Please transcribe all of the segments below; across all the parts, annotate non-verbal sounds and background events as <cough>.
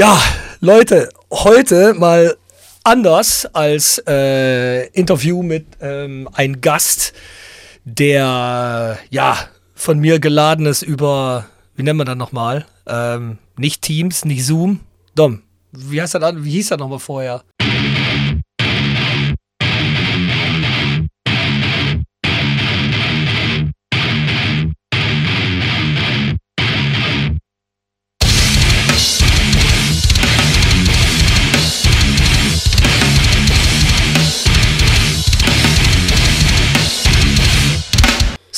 Ja, Leute, heute mal anders als äh, Interview mit ähm, einem Gast, der ja von mir geladen ist über, wie nennen wir das nochmal? Ähm, nicht Teams, nicht Zoom. Dom, wie, heißt das, wie hieß das nochmal vorher?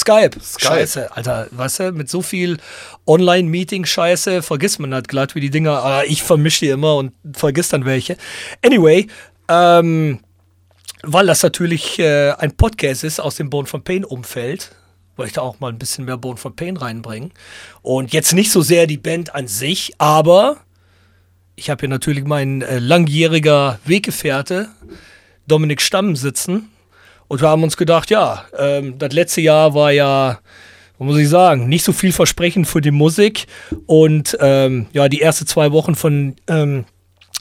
Skype. Skype. Scheiße, Alter, weißt du, mit so viel Online-Meeting-Scheiße vergisst man halt glatt wie die Dinger. Ah, ich vermische die immer und vergiss dann welche. Anyway, ähm, weil das natürlich äh, ein Podcast ist aus dem Bone von Pain-Umfeld, wollte ich da auch mal ein bisschen mehr Bone von Pain reinbringen. Und jetzt nicht so sehr die Band an sich, aber ich habe hier natürlich meinen äh, langjähriger Weggefährte Dominik Stamm sitzen. Und wir haben uns gedacht, ja, ähm, das letzte Jahr war ja, muss ich sagen, nicht so vielversprechend für die Musik. Und ähm, ja, die ersten zwei Wochen von ähm,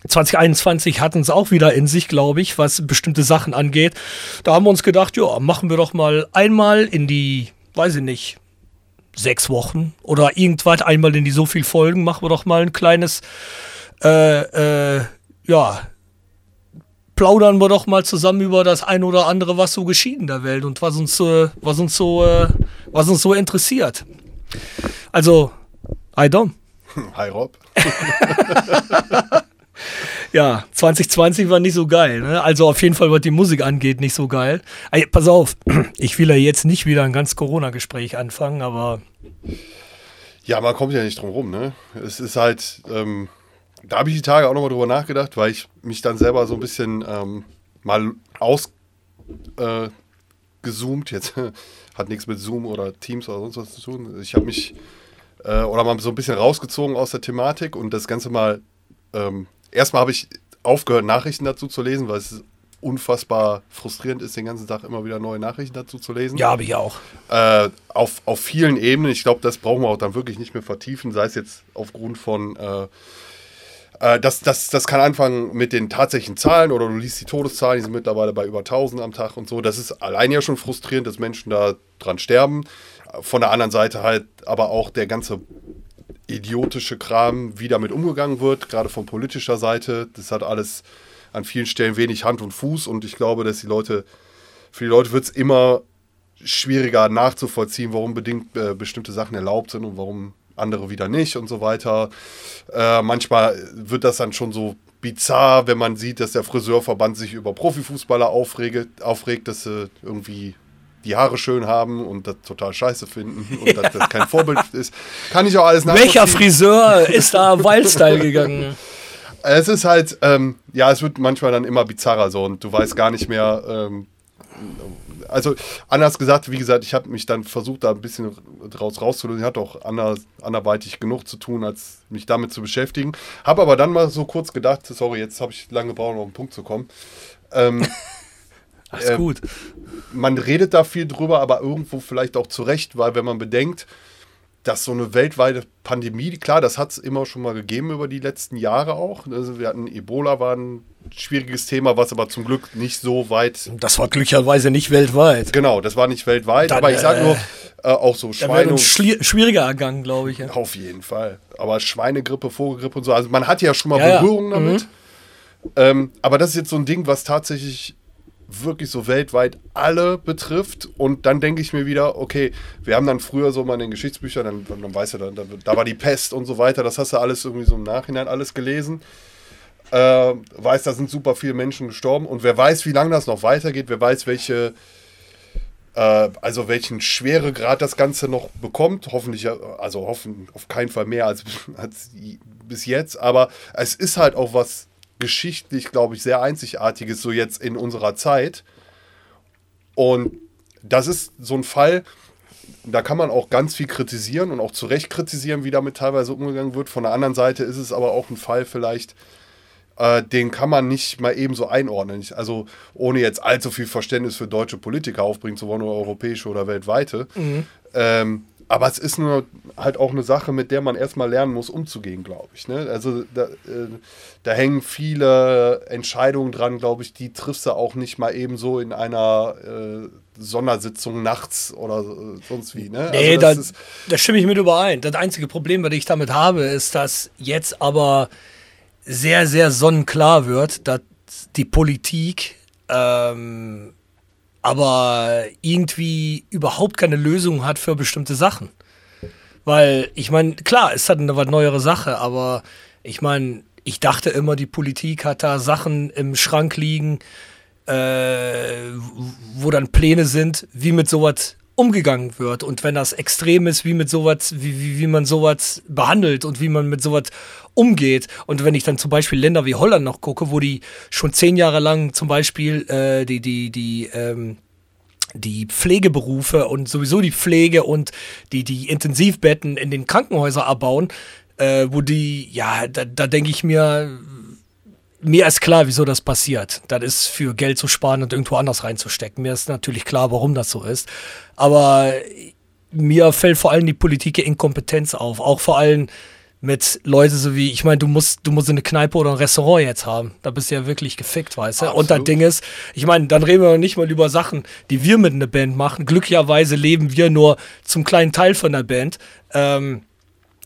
2021 hatten es auch wieder in sich, glaube ich, was bestimmte Sachen angeht. Da haben wir uns gedacht, ja, machen wir doch mal einmal in die, weiß ich nicht, sechs Wochen oder irgendwas, einmal in die so viel Folgen, machen wir doch mal ein kleines, äh, äh, ja, plaudern wir doch mal zusammen über das ein oder andere, was so geschieht in der Welt und was uns, äh, was uns so, äh, was uns so interessiert. Also, hi Dom. <laughs> Hi Rob. <laughs> ja, 2020 war nicht so geil. Ne? Also auf jeden Fall, was die Musik angeht, nicht so geil. Ey, pass auf, <clears throat> ich will ja jetzt nicht wieder ein ganz Corona-Gespräch anfangen, aber. Ja, man kommt ja nicht drum rum, ne? Es ist halt, ähm, da habe ich die Tage auch nochmal drüber nachgedacht, weil ich mich dann selber so ein bisschen ähm, mal ausgezoomt, äh, jetzt <laughs> hat nichts mit Zoom oder Teams oder sonst was zu tun. Ich habe mich äh, oder mal so ein bisschen rausgezogen aus der Thematik und das Ganze mal, ähm, erstmal habe ich aufgehört, Nachrichten dazu zu lesen, weil es unfassbar frustrierend ist, den ganzen Tag immer wieder neue Nachrichten dazu zu lesen. Ja, habe ich auch. Äh, auf, auf vielen Ebenen. Ich glaube, das brauchen wir auch dann wirklich nicht mehr vertiefen, sei es jetzt aufgrund von äh, äh, das, das, das kann anfangen mit den tatsächlichen Zahlen oder du liest die Todeszahlen, die sind mittlerweile bei über 1000 am Tag und so. Das ist allein ja schon frustrierend, dass Menschen da dran sterben. Von der anderen Seite halt aber auch der ganze idiotische Kram, wie damit umgegangen wird, gerade von politischer Seite. Das hat alles an vielen Stellen wenig Hand und Fuß und ich glaube, dass die Leute, für die Leute wird es immer schwieriger nachzuvollziehen, warum bedingt äh, bestimmte Sachen erlaubt sind und warum andere wieder nicht und so weiter. Äh, manchmal wird das dann schon so bizarr, wenn man sieht, dass der Friseurverband sich über Profifußballer aufregt, aufregt dass sie irgendwie die Haare schön haben und das total scheiße finden und ja. <laughs> dass das kein Vorbild ist. Kann ich auch alles nachvollziehen. Welcher Friseur ist da Wildstyle gegangen? Es ist halt, ähm, ja, es wird manchmal dann immer bizarrer so und du weißt gar nicht mehr, ähm, also anders gesagt, wie gesagt, ich habe mich dann versucht, da ein bisschen draus rauszulösen. Ich hatte auch anders, anderweitig genug zu tun, als mich damit zu beschäftigen. Habe aber dann mal so kurz gedacht, sorry, jetzt habe ich lange gebraucht, um auf den Punkt zu kommen. Ähm, <laughs> Alles äh, gut. Man redet da viel drüber, aber irgendwo vielleicht auch zu Recht, weil wenn man bedenkt, dass so eine weltweite Pandemie, klar, das hat es immer schon mal gegeben über die letzten Jahre auch. Also wir hatten Ebola, war ein schwieriges Thema, was aber zum Glück nicht so weit. Das war glücklicherweise nicht weltweit. Genau, das war nicht weltweit, Dann, aber ich sage nur, äh, auch so Schweine. schwieriger ergangen, glaube ich. Ja. Auf jeden Fall. Aber Schweinegrippe, Vogelgrippe und so, also man hat ja schon mal ja, Berührungen ja. damit. Mhm. Ähm, aber das ist jetzt so ein Ding, was tatsächlich wirklich so weltweit alle betrifft. Und dann denke ich mir wieder, okay, wir haben dann früher so mal in den Geschichtsbüchern, dann, dann du, dann, da, da war die Pest und so weiter, das hast du alles irgendwie so im Nachhinein alles gelesen. Äh, weiß, da sind super viele Menschen gestorben und wer weiß, wie lange das noch weitergeht, wer weiß, welche, äh, also welchen Schweregrad das Ganze noch bekommt. Hoffentlich, also hoffen auf keinen Fall mehr <laughs> als, als bis jetzt, aber es ist halt auch was geschichtlich, glaube ich, sehr Einzigartiges, so jetzt in unserer Zeit. Und das ist so ein Fall, da kann man auch ganz viel kritisieren und auch zu Recht kritisieren, wie damit teilweise umgegangen wird. Von der anderen Seite ist es aber auch ein Fall vielleicht, äh, den kann man nicht mal eben so einordnen. Also ohne jetzt allzu viel Verständnis für deutsche Politiker aufbringen zu wollen oder europäische oder weltweite. Mhm. Ähm, aber es ist nur halt auch eine Sache, mit der man erstmal lernen muss, umzugehen, glaube ich. Ne? Also da, äh, da, hängen viele Entscheidungen dran, glaube ich, die triffst du auch nicht mal eben so in einer äh, Sondersitzung nachts oder äh, sonst wie. Ne? Nee, also da, da stimme ich mit überein. Das einzige Problem, was ich damit habe, ist, dass jetzt aber sehr, sehr sonnenklar wird, dass die Politik ähm, aber irgendwie überhaupt keine Lösung hat für bestimmte Sachen. Weil, ich meine, klar, es hat eine was neuere Sache, aber ich meine, ich dachte immer, die Politik hat da Sachen im Schrank liegen, äh, wo dann Pläne sind, wie mit sowas umgegangen wird und wenn das extrem ist, wie mit sowas, wie, wie, wie man sowas behandelt und wie man mit sowas umgeht. Und wenn ich dann zum Beispiel Länder wie Holland noch gucke, wo die schon zehn Jahre lang zum Beispiel äh, die, die, die, ähm, die Pflegeberufe und sowieso die Pflege und die, die Intensivbetten in den Krankenhäusern abbauen, äh, wo die, ja, da, da denke ich mir, mir ist klar, wieso das passiert. Das ist für Geld zu sparen und irgendwo anders reinzustecken. Mir ist natürlich klar, warum das so ist. Aber mir fällt vor allem die Politik Inkompetenz auf. Auch vor allem mit Leuten so wie, ich meine, du musst, du musst eine Kneipe oder ein Restaurant jetzt haben. Da bist du ja wirklich gefickt, weißt du? Absolut. Und das Ding ist, ich meine, dann reden wir noch nicht mal über Sachen, die wir mit einer Band machen. Glücklicherweise leben wir nur zum kleinen Teil von der Band. Ähm,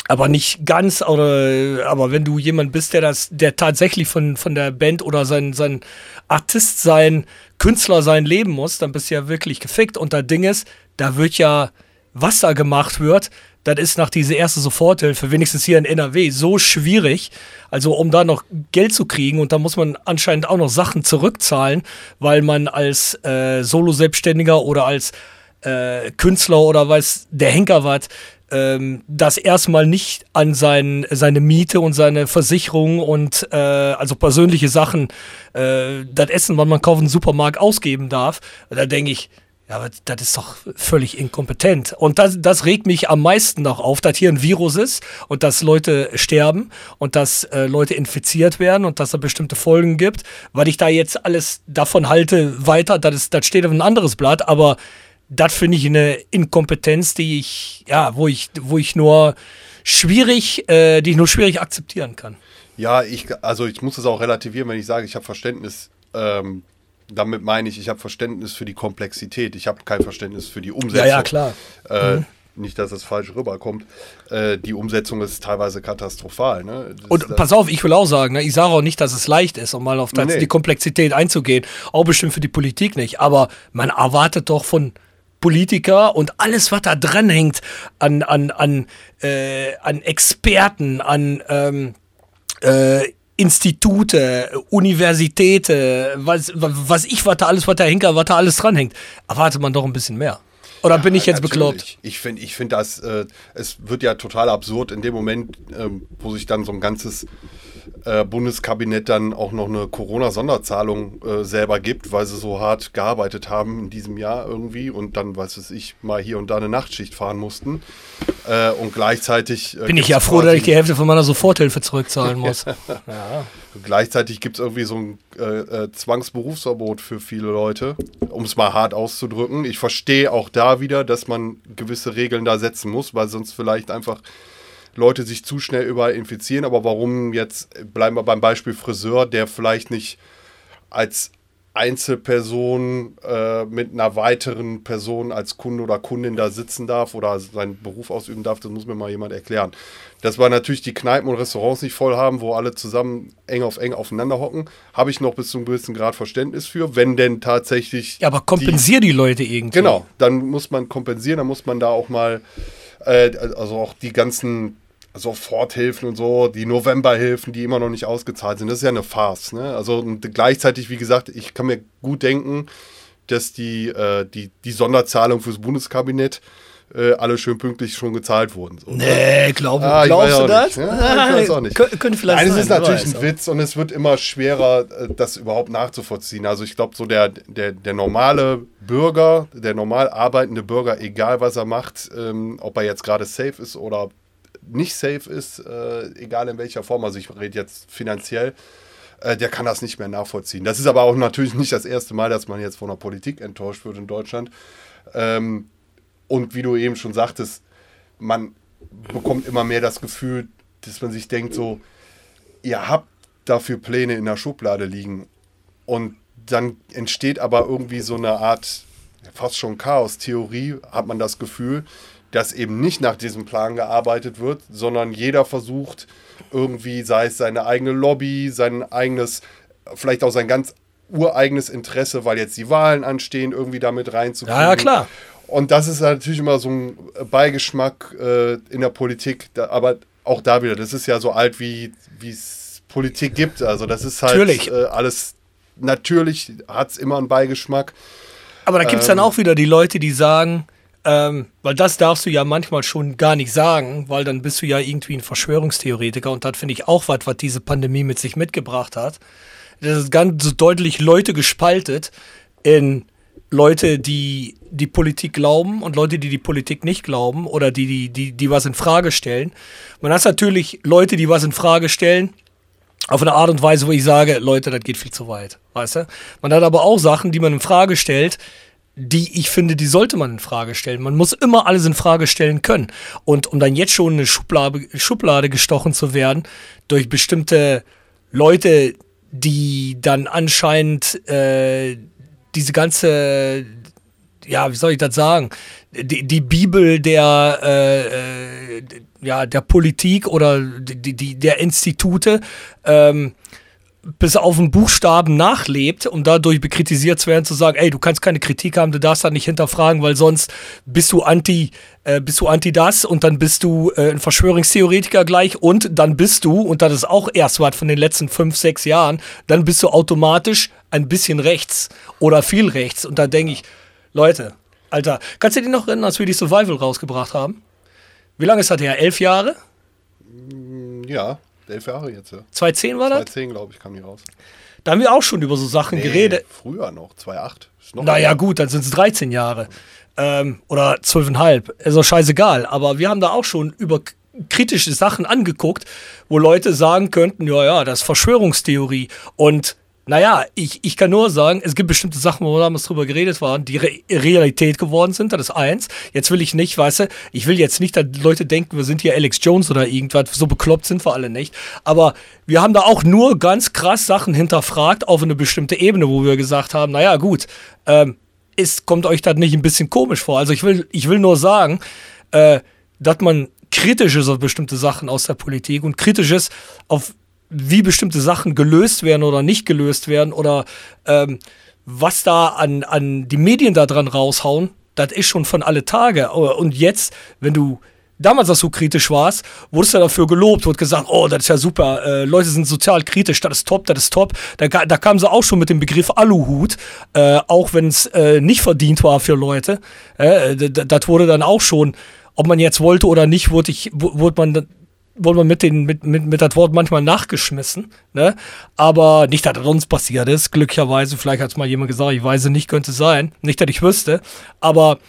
aber nicht ganz, oder aber wenn du jemand bist, der das, der tatsächlich von, von der Band oder sein, sein Artist sein, Künstler sein leben muss, dann bist du ja wirklich gefickt. Und das Ding ist, da wird ja, was da gemacht wird, das ist nach dieser ersten Soforthilfe, wenigstens hier in NRW, so schwierig. Also um da noch Geld zu kriegen und da muss man anscheinend auch noch Sachen zurückzahlen, weil man als äh, Solo-Selbstständiger oder als äh, Künstler oder weiß der Henker was, ähm, das erstmal nicht an sein, seine Miete und seine Versicherung und äh, also persönliche Sachen, äh, das Essen, was man kauft im Supermarkt ausgeben darf. Da denke ich, ja, aber das ist doch völlig inkompetent. Und das, das regt mich am meisten noch auf, dass hier ein Virus ist und dass Leute sterben und dass äh, Leute infiziert werden und dass es bestimmte Folgen gibt. Weil ich da jetzt alles davon halte, weiter, das, ist, das steht auf ein anderes Blatt, aber das finde ich eine Inkompetenz, die ich, ja, wo ich, wo ich nur schwierig, äh, die ich nur schwierig akzeptieren kann. Ja, ich, also ich muss das auch relativieren, wenn ich sage, ich habe Verständnis. Ähm, damit meine ich, ich habe Verständnis für die Komplexität. Ich habe kein Verständnis für die Umsetzung. Ja, ja, klar. Äh, mhm. Nicht, dass es falsch rüberkommt. Äh, die Umsetzung ist teilweise katastrophal. Ne? Und pass auf, ich will auch sagen, ne, ich sage auch nicht, dass es leicht ist, um mal auf das, nee. die Komplexität einzugehen. Auch bestimmt für die Politik nicht. Aber man erwartet doch von Politiker und alles, was da dran hängt an, an, an, äh, an Experten, an ähm, äh, Institute, Universitäten, was, was ich, was da alles, was da hängt, was da alles dranhängt, erwartet man doch ein bisschen mehr. Oder ja, bin ich jetzt natürlich. bekloppt? Ich finde, ich find das, äh, es wird ja total absurd in dem Moment, äh, wo sich dann so ein ganzes äh, Bundeskabinett dann auch noch eine Corona-Sonderzahlung äh, selber gibt, weil sie so hart gearbeitet haben in diesem Jahr irgendwie und dann, weiß es ich, mal hier und da eine Nachtschicht fahren mussten. Äh, und gleichzeitig. Äh, Bin ich ja froh, dass ich die Hälfte von meiner Soforthilfe zurückzahlen muss. <laughs> ja. Gleichzeitig gibt es irgendwie so ein äh, Zwangsberufsverbot für viele Leute, um es mal hart auszudrücken. Ich verstehe auch da wieder, dass man gewisse Regeln da setzen muss, weil sonst vielleicht einfach Leute sich zu schnell überall infizieren. Aber warum jetzt, bleiben wir beim Beispiel Friseur, der vielleicht nicht als Einzelperson äh, mit einer weiteren Person als Kunde oder Kundin da sitzen darf oder seinen Beruf ausüben darf, das muss mir mal jemand erklären. Dass wir natürlich die Kneipen und Restaurants nicht voll haben, wo alle zusammen eng auf eng aufeinander hocken, habe ich noch bis zu einem gewissen Grad Verständnis für, wenn denn tatsächlich. Ja, aber kompensier die, die Leute irgendwie. Genau, dann muss man kompensieren, dann muss man da auch mal, äh, also auch die ganzen Soforthilfen und so, die Novemberhilfen, die immer noch nicht ausgezahlt sind. Das ist ja eine Farce. Ne? Also gleichzeitig, wie gesagt, ich kann mir gut denken, dass die, äh, die, die Sonderzahlung fürs Bundeskabinett äh, alle schön pünktlich schon gezahlt wurden. So, nee, glaub, ah, glaubst du das? Nicht, ja? Ich weiß auch nicht. Könnte vielleicht Nein, es ist natürlich ein Witz und es wird immer schwerer, äh, das überhaupt nachzuvollziehen. Also ich glaube, so der, der, der normale Bürger, der normal arbeitende Bürger, egal was er macht, ähm, ob er jetzt gerade safe ist oder nicht safe ist, äh, egal in welcher Form, also ich rede jetzt finanziell, äh, der kann das nicht mehr nachvollziehen. Das ist aber auch natürlich nicht das erste Mal, dass man jetzt von der Politik enttäuscht wird in Deutschland. Ähm, und wie du eben schon sagtest, man bekommt immer mehr das Gefühl, dass man sich denkt, so, ihr habt dafür Pläne in der Schublade liegen. Und dann entsteht aber irgendwie so eine Art, fast schon Chaos-Theorie, hat man das Gefühl, dass eben nicht nach diesem Plan gearbeitet wird, sondern jeder versucht irgendwie, sei es seine eigene Lobby, sein eigenes, vielleicht auch sein ganz ureigenes Interesse, weil jetzt die Wahlen anstehen, irgendwie damit reinzukriegen. Ja, ja, klar. Und das ist natürlich immer so ein Beigeschmack äh, in der Politik, da, aber auch da wieder, das ist ja so alt, wie es Politik gibt. Also das ist halt natürlich. Äh, alles, natürlich hat es immer einen Beigeschmack. Aber da gibt es ähm, dann auch wieder die Leute, die sagen, ähm, weil das darfst du ja manchmal schon gar nicht sagen, weil dann bist du ja irgendwie ein Verschwörungstheoretiker und das finde ich auch was, was diese Pandemie mit sich mitgebracht hat. Das ist ganz so deutlich Leute gespaltet in Leute, die die Politik glauben und Leute, die die Politik nicht glauben oder die, die, die, die was in Frage stellen. Man hat natürlich Leute, die was in Frage stellen, auf eine Art und Weise, wo ich sage, Leute, das geht viel zu weit, weißt du? Man hat aber auch Sachen, die man in Frage stellt, die ich finde, die sollte man in Frage stellen. Man muss immer alles in Frage stellen können. Und um dann jetzt schon eine Schublade, Schublade gestochen zu werden durch bestimmte Leute, die dann anscheinend äh, diese ganze, ja, wie soll ich das sagen, die, die Bibel der, äh, äh, ja, der Politik oder die, die, der Institute ähm, bis auf den Buchstaben nachlebt, um dadurch bekritisiert zu werden, zu sagen, ey, du kannst keine Kritik haben, du darfst da nicht hinterfragen, weil sonst bist du anti, äh, bist du anti das und dann bist du äh, ein Verschwörungstheoretiker gleich und dann bist du, und das ist auch erst was von den letzten fünf, sechs Jahren, dann bist du automatisch ein bisschen rechts oder viel rechts. Und da denke ich, Leute, Alter, kannst du dich noch erinnern, als wir die Survival rausgebracht haben? Wie lange ist das her? Elf Jahre? Ja. Elf Jahre jetzt, ja. 2010 war das? 2010, glaube ich, kam die raus. Da haben wir auch schon über so Sachen nee, geredet. Früher noch, 2008. Naja, gut, dann sind es 13 Jahre. Ähm, oder 12,5. Ist doch scheißegal. Aber wir haben da auch schon über kritische Sachen angeguckt, wo Leute sagen könnten, ja, ja, das ist Verschwörungstheorie. Und naja, ich, ich kann nur sagen, es gibt bestimmte Sachen, wo wir damals drüber geredet waren, die Re Realität geworden sind. Das ist eins. Jetzt will ich nicht, weißt du, ich will jetzt nicht, dass Leute denken, wir sind hier Alex Jones oder irgendwas. So bekloppt sind wir alle nicht. Aber wir haben da auch nur ganz krass Sachen hinterfragt auf eine bestimmte Ebene, wo wir gesagt haben, naja, gut, ähm, ist, kommt euch das nicht ein bisschen komisch vor? Also ich will, ich will nur sagen, äh, dass man kritisch ist auf bestimmte Sachen aus der Politik und kritisch ist auf wie bestimmte Sachen gelöst werden oder nicht gelöst werden oder ähm, was da an, an die Medien da dran raushauen, das ist schon von alle Tage. Und jetzt, wenn du damals, als du kritisch warst, wurdest du dafür gelobt, wurde gesagt, oh, das ist ja super, äh, Leute sind sozial kritisch, das ist top, das ist top. Da, da kamen sie auch schon mit dem Begriff Aluhut, äh, auch wenn es äh, nicht verdient war für Leute. Äh, das wurde dann auch schon, ob man jetzt wollte oder nicht, wurde, ich, wurde man wurde man mit, den, mit, mit, mit das Wort manchmal nachgeschmissen. Ne? Aber nicht, dass das uns passiert ist. Glücklicherweise, vielleicht hat es mal jemand gesagt, ich weiß nicht, könnte sein. Nicht, dass ich wüsste. Aber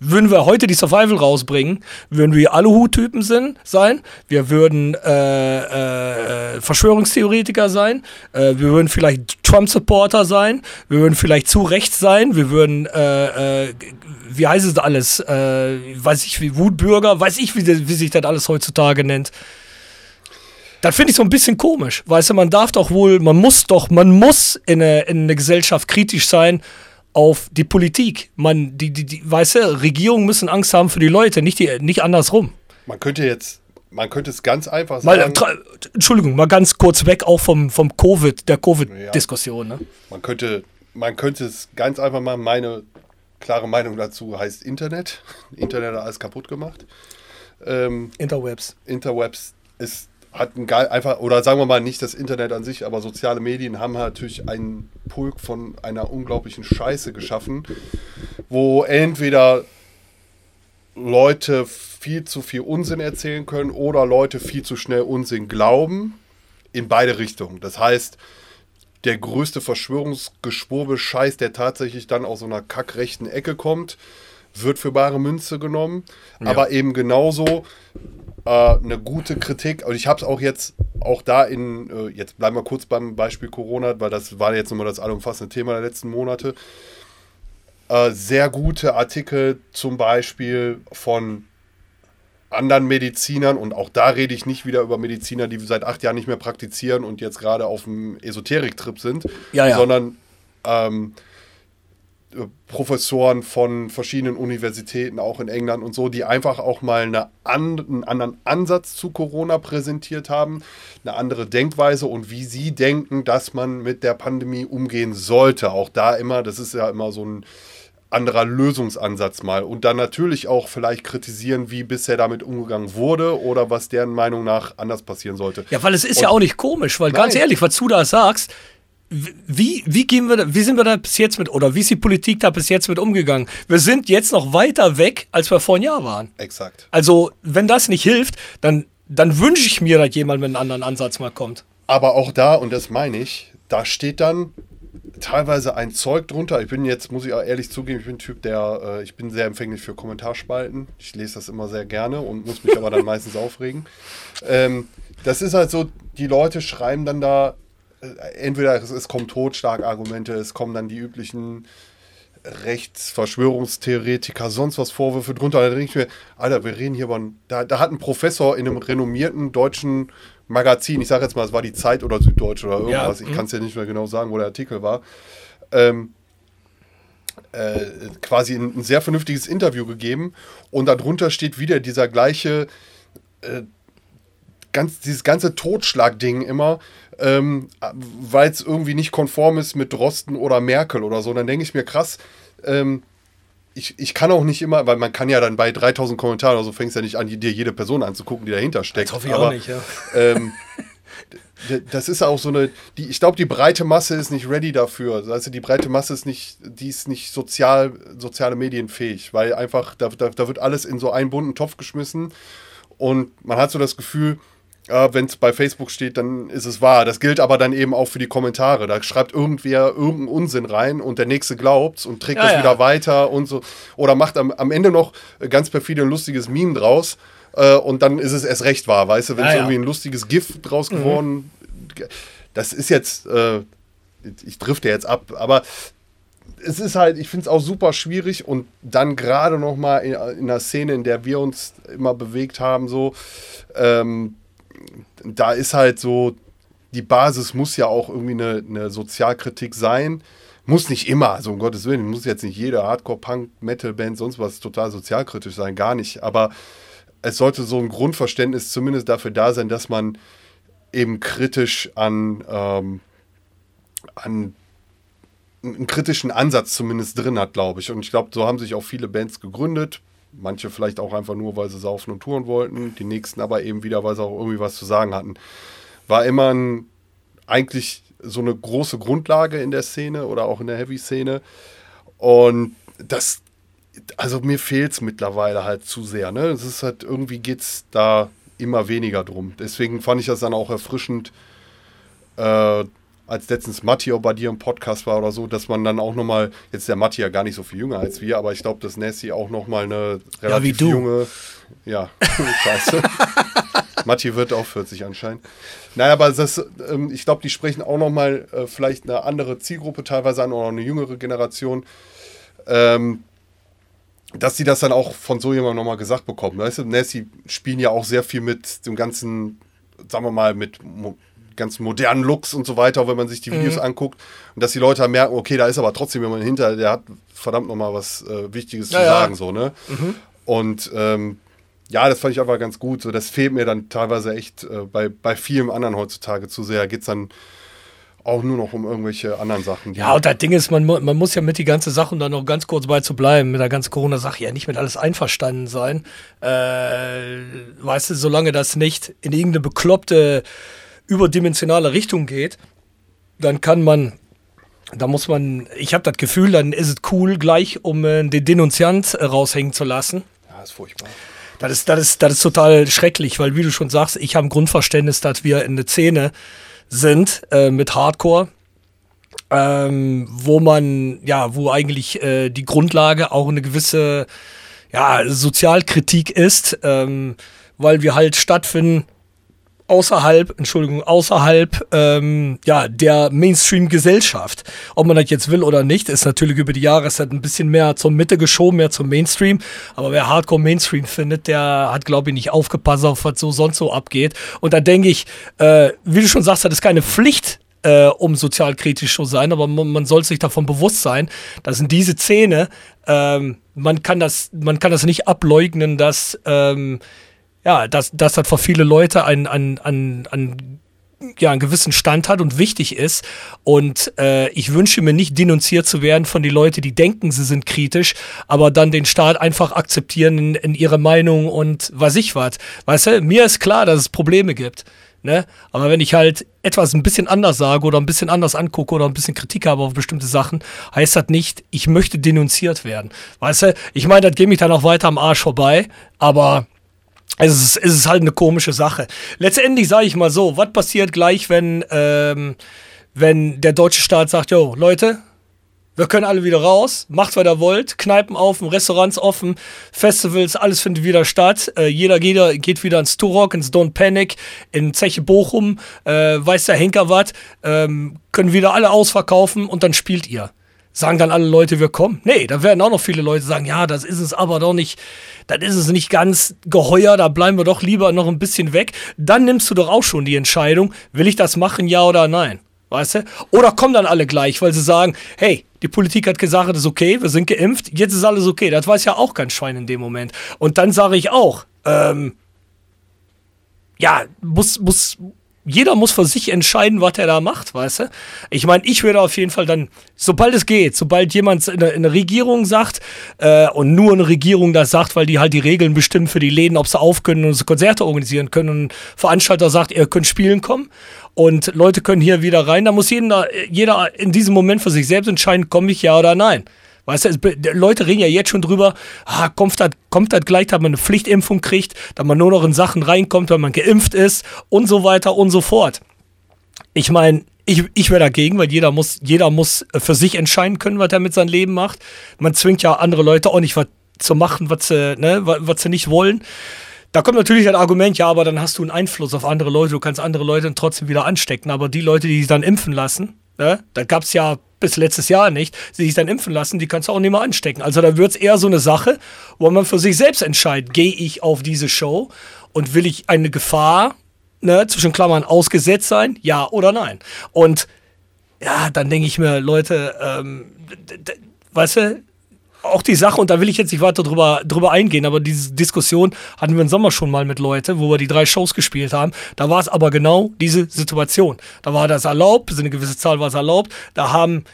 würden wir heute die Survival rausbringen, würden wir Aluhut-Typen sein, wir würden äh, äh, Verschwörungstheoretiker sein, äh, wir würden vielleicht Trump-Supporter sein, wir würden vielleicht zu rechts sein, wir würden, äh, äh, wie heißt es alles, äh, weiß ich wie, Wutbürger, weiß ich, wie, wie sich das alles heutzutage nennt. Das finde ich so ein bisschen komisch. Weißt du, man darf doch wohl, man muss doch, man muss in eine, in eine Gesellschaft kritisch sein auf die Politik. Man, die, die, die, weißt du, Regierungen müssen Angst haben für die Leute, nicht, die, nicht andersrum. Man könnte jetzt, man könnte es ganz einfach sagen. Mal, Entschuldigung, mal ganz kurz weg auch vom, vom Covid, der Covid-Diskussion. Ja. Ne? Man könnte, man könnte es ganz einfach mal, meine klare Meinung dazu heißt Internet. Internet hat alles kaputt gemacht. Ähm, Interwebs. Interwebs ist hat ein geil, einfach, oder sagen wir mal nicht das Internet an sich, aber soziale Medien haben natürlich einen Pulk von einer unglaublichen Scheiße geschaffen, wo entweder Leute viel zu viel Unsinn erzählen können oder Leute viel zu schnell Unsinn glauben. In beide Richtungen. Das heißt, der größte Verschwörungsgeschwurbel-Scheiß, der tatsächlich dann aus so einer kackrechten Ecke kommt, wird für bare Münze genommen. Ja. Aber eben genauso äh, eine gute Kritik. Und ich habe es auch jetzt, auch da in, äh, jetzt bleiben wir kurz beim Beispiel Corona, weil das war jetzt nochmal das allumfassende Thema der letzten Monate. Äh, sehr gute Artikel zum Beispiel von anderen Medizinern, und auch da rede ich nicht wieder über Mediziner, die seit acht Jahren nicht mehr praktizieren und jetzt gerade auf dem Esoterik-Trip sind, ja, ja. sondern ähm, Professoren von verschiedenen Universitäten, auch in England und so, die einfach auch mal eine an, einen anderen Ansatz zu Corona präsentiert haben, eine andere Denkweise und wie sie denken, dass man mit der Pandemie umgehen sollte. Auch da immer, das ist ja immer so ein anderer Lösungsansatz mal und dann natürlich auch vielleicht kritisieren, wie bisher damit umgegangen wurde oder was deren Meinung nach anders passieren sollte. Ja, weil es ist und ja auch nicht komisch, weil nein. ganz ehrlich, was du da sagst, wie, wie gehen wir da, wie sind wir da bis jetzt mit, oder wie ist die Politik da bis jetzt mit umgegangen? Wir sind jetzt noch weiter weg, als wir vor einem Jahr waren. Exakt. Also, wenn das nicht hilft, dann, dann wünsche ich mir, dass jemand mit einem anderen Ansatz mal kommt. Aber auch da, und das meine ich, da steht dann teilweise ein Zeug drunter. Ich bin jetzt, muss ich auch ehrlich zugeben, ich bin ein Typ, der, äh, ich bin sehr empfänglich für Kommentarspalten. Ich lese das immer sehr gerne und muss mich aber dann <laughs> meistens aufregen. Ähm, das ist halt so, die Leute schreiben dann da entweder es, es kommen Totschlagargumente, es kommen dann die üblichen Rechtsverschwörungstheoretiker, sonst was Vorwürfe drunter. Da denke ich mir, Alter, wir reden hier über einen, da, da hat ein Professor in einem renommierten deutschen Magazin, ich sage jetzt mal, es war die Zeit oder Süddeutsche oder irgendwas, ja, ich mhm. kann es ja nicht mehr genau sagen, wo der Artikel war, ähm, äh, quasi ein, ein, sehr vernünftiges Interview gegeben und darunter steht wieder dieser gleiche, äh, ganz, dieses ganze Totschlagding immer, ähm, weil es irgendwie nicht konform ist mit Drosten oder Merkel oder so. Dann denke ich mir, krass, ähm, ich, ich kann auch nicht immer, weil man kann ja dann bei 3000 Kommentaren oder so fängst ja nicht an, dir jede Person anzugucken, die dahinter steckt. Das hoffe ich Aber, auch nicht, ja. Ähm, <laughs> das ist auch so eine, die, ich glaube, die breite Masse ist nicht ready dafür. Also die breite Masse ist nicht, die ist nicht sozial, soziale Medien fähig, weil einfach, da, da, da wird alles in so einen bunten Topf geschmissen und man hat so das Gefühl, äh, wenn es bei Facebook steht, dann ist es wahr. Das gilt aber dann eben auch für die Kommentare. Da schreibt irgendwer irgendeinen Unsinn rein und der nächste glaubt's und trägt ja, das ja. wieder weiter und so. Oder macht am, am Ende noch ganz perfide ein lustiges Meme draus. Äh, und dann ist es erst recht wahr, weißt du, wenn es ja, irgendwie ein lustiges GIF draus mhm. geworden. Das ist jetzt, äh, ich drifte jetzt ab, aber es ist halt, ich finde es auch super schwierig und dann gerade noch mal in, in einer Szene, in der wir uns immer bewegt haben, so, ähm, da ist halt so, die Basis muss ja auch irgendwie eine, eine Sozialkritik sein. Muss nicht immer, also um Gottes Willen, muss jetzt nicht jede Hardcore-Punk, Metal-Band, sonst was total sozialkritisch sein, gar nicht. Aber es sollte so ein Grundverständnis zumindest dafür da sein, dass man eben kritisch an, ähm, an einen kritischen Ansatz zumindest drin hat, glaube ich. Und ich glaube, so haben sich auch viele Bands gegründet. Manche vielleicht auch einfach nur, weil sie saufen und touren wollten, die nächsten aber eben wieder, weil sie auch irgendwie was zu sagen hatten. War immer ein, eigentlich so eine große Grundlage in der Szene oder auch in der Heavy-Szene. Und das, also mir fehlt es mittlerweile halt zu sehr. Ne? Es ist halt, irgendwie geht es da immer weniger drum. Deswegen fand ich das dann auch erfrischend, äh, als letztens Matteo bei dir im Podcast war oder so, dass man dann auch nochmal, jetzt ist der Matti ja gar nicht so viel jünger als wir, aber ich glaube, dass Nessie auch nochmal eine relativ ja, junge, ja, <laughs> scheiße. Matti wird auch 40 anscheinend. Naja, aber das, ähm, ich glaube, die sprechen auch nochmal äh, vielleicht eine andere Zielgruppe teilweise an oder eine jüngere Generation. Ähm, dass sie das dann auch von so jemandem nochmal gesagt bekommen. Weißt du, Nessie spielen ja auch sehr viel mit dem ganzen, sagen wir mal, mit ganzen modernen Looks und so weiter, wenn man sich die Videos mhm. anguckt. Und dass die Leute merken, okay, da ist aber trotzdem jemand hinter, der hat verdammt nochmal was äh, Wichtiges ja, zu sagen, ja. so, ne? Mhm. Und ähm, ja, das fand ich einfach ganz gut. So, das fehlt mir dann teilweise echt äh, bei, bei vielen anderen heutzutage zu sehr. Geht es dann auch nur noch um irgendwelche anderen Sachen. Ja, und das Ding ist, man, man muss ja mit die ganze Sache, um da noch ganz kurz bei zu bleiben, mit der ganzen Corona-Sache ja nicht mit alles einverstanden sein. Äh, weißt du, solange das nicht in irgendeine bekloppte überdimensionale Richtung geht, dann kann man, da muss man, ich habe das Gefühl, dann ist es cool, gleich um äh, den Denunziant äh, raushängen zu lassen. Ja, ist furchtbar. Das ist, das, ist, das ist total schrecklich, weil, wie du schon sagst, ich habe ein Grundverständnis, dass wir in der Szene sind äh, mit Hardcore, ähm, wo man, ja, wo eigentlich äh, die Grundlage auch eine gewisse ja, Sozialkritik ist, ähm, weil wir halt stattfinden außerhalb, Entschuldigung, außerhalb ähm, ja, der Mainstream-Gesellschaft. Ob man das jetzt will oder nicht, ist natürlich über die Jahre ist ein bisschen mehr zur Mitte geschoben, mehr zum Mainstream. Aber wer Hardcore Mainstream findet, der hat, glaube ich, nicht aufgepasst auf was so sonst so abgeht. Und da denke ich, äh, wie du schon sagst, das ist keine Pflicht, äh, um sozialkritisch zu sein, aber man, man soll sich davon bewusst sein, dass in diese Szene, ähm, man kann das, man kann das nicht ableugnen, dass ähm, ja, dass, dass das für viele Leute ein, ein, ein, ein ja, einen gewissen Stand hat und wichtig ist. Und äh, ich wünsche mir nicht denunziert zu werden von den Leuten, die denken, sie sind kritisch, aber dann den Staat einfach akzeptieren in, in ihre Meinung und was ich was. Weißt du, mir ist klar, dass es Probleme gibt. Ne? Aber wenn ich halt etwas ein bisschen anders sage oder ein bisschen anders angucke oder ein bisschen Kritik habe auf bestimmte Sachen, heißt das nicht, ich möchte denunziert werden. Weißt du, ich meine, das geht mich dann auch weiter am Arsch vorbei, aber es ist, es ist halt eine komische Sache. Letztendlich sage ich mal so, was passiert gleich, wenn, ähm, wenn der deutsche Staat sagt, jo, Leute, wir können alle wieder raus, macht, was ihr wollt, Kneipen offen, Restaurants offen, Festivals, alles findet wieder statt. Äh, jeder geht, geht wieder ins Turok, ins Don't Panic, in Zeche Bochum, äh, weiß der Henker was, ähm, können wieder alle ausverkaufen und dann spielt ihr. Sagen dann alle Leute, wir kommen? Nee, da werden auch noch viele Leute sagen, ja, das ist es aber doch nicht, das ist es nicht ganz geheuer, da bleiben wir doch lieber noch ein bisschen weg. Dann nimmst du doch auch schon die Entscheidung, will ich das machen, ja oder nein? Weißt du? Oder kommen dann alle gleich, weil sie sagen, hey, die Politik hat gesagt, das ist okay, wir sind geimpft, jetzt ist alles okay. Das weiß ja auch kein Schwein in dem Moment. Und dann sage ich auch, ähm, ja, muss, muss, jeder muss für sich entscheiden, was er da macht, weißt du? Ich meine, ich würde auf jeden Fall dann, sobald es geht, sobald jemand in der, in der Regierung sagt äh, und nur eine Regierung das sagt, weil die halt die Regeln bestimmen für die Läden, ob sie auf können und Konzerte organisieren können und ein Veranstalter sagt, ihr könnt spielen kommen und Leute können hier wieder rein, da muss jeder, jeder in diesem Moment für sich selbst entscheiden, komme ich ja oder nein. Weißt du, Leute reden ja jetzt schon drüber, ah, kommt das kommt gleich, dass man eine Pflichtimpfung kriegt, dass man nur noch in Sachen reinkommt, wenn man geimpft ist und so weiter und so fort. Ich meine, ich, ich wäre dagegen, weil jeder muss, jeder muss für sich entscheiden können, was er mit seinem Leben macht. Man zwingt ja andere Leute auch nicht was zu machen, was sie, ne, was sie nicht wollen. Da kommt natürlich das Argument, ja, aber dann hast du einen Einfluss auf andere Leute, du kannst andere Leute trotzdem wieder anstecken. Aber die Leute, die sich dann impfen lassen, ne, da gab es ja bis letztes Jahr nicht, sie sich dann impfen lassen, die kannst du auch nicht mehr anstecken. Also da wird es eher so eine Sache, wo man für sich selbst entscheidet, gehe ich auf diese Show und will ich eine Gefahr, ne, zwischen Klammern, ausgesetzt sein, ja oder nein. Und ja, dann denke ich mir, Leute, ähm, weißt du, auch die Sache, und da will ich jetzt nicht weiter drüber, drüber eingehen, aber diese Diskussion hatten wir im Sommer schon mal mit Leuten, wo wir die drei Shows gespielt haben. Da war es aber genau diese Situation. Da war das erlaubt, eine gewisse Zahl war es erlaubt. Da haben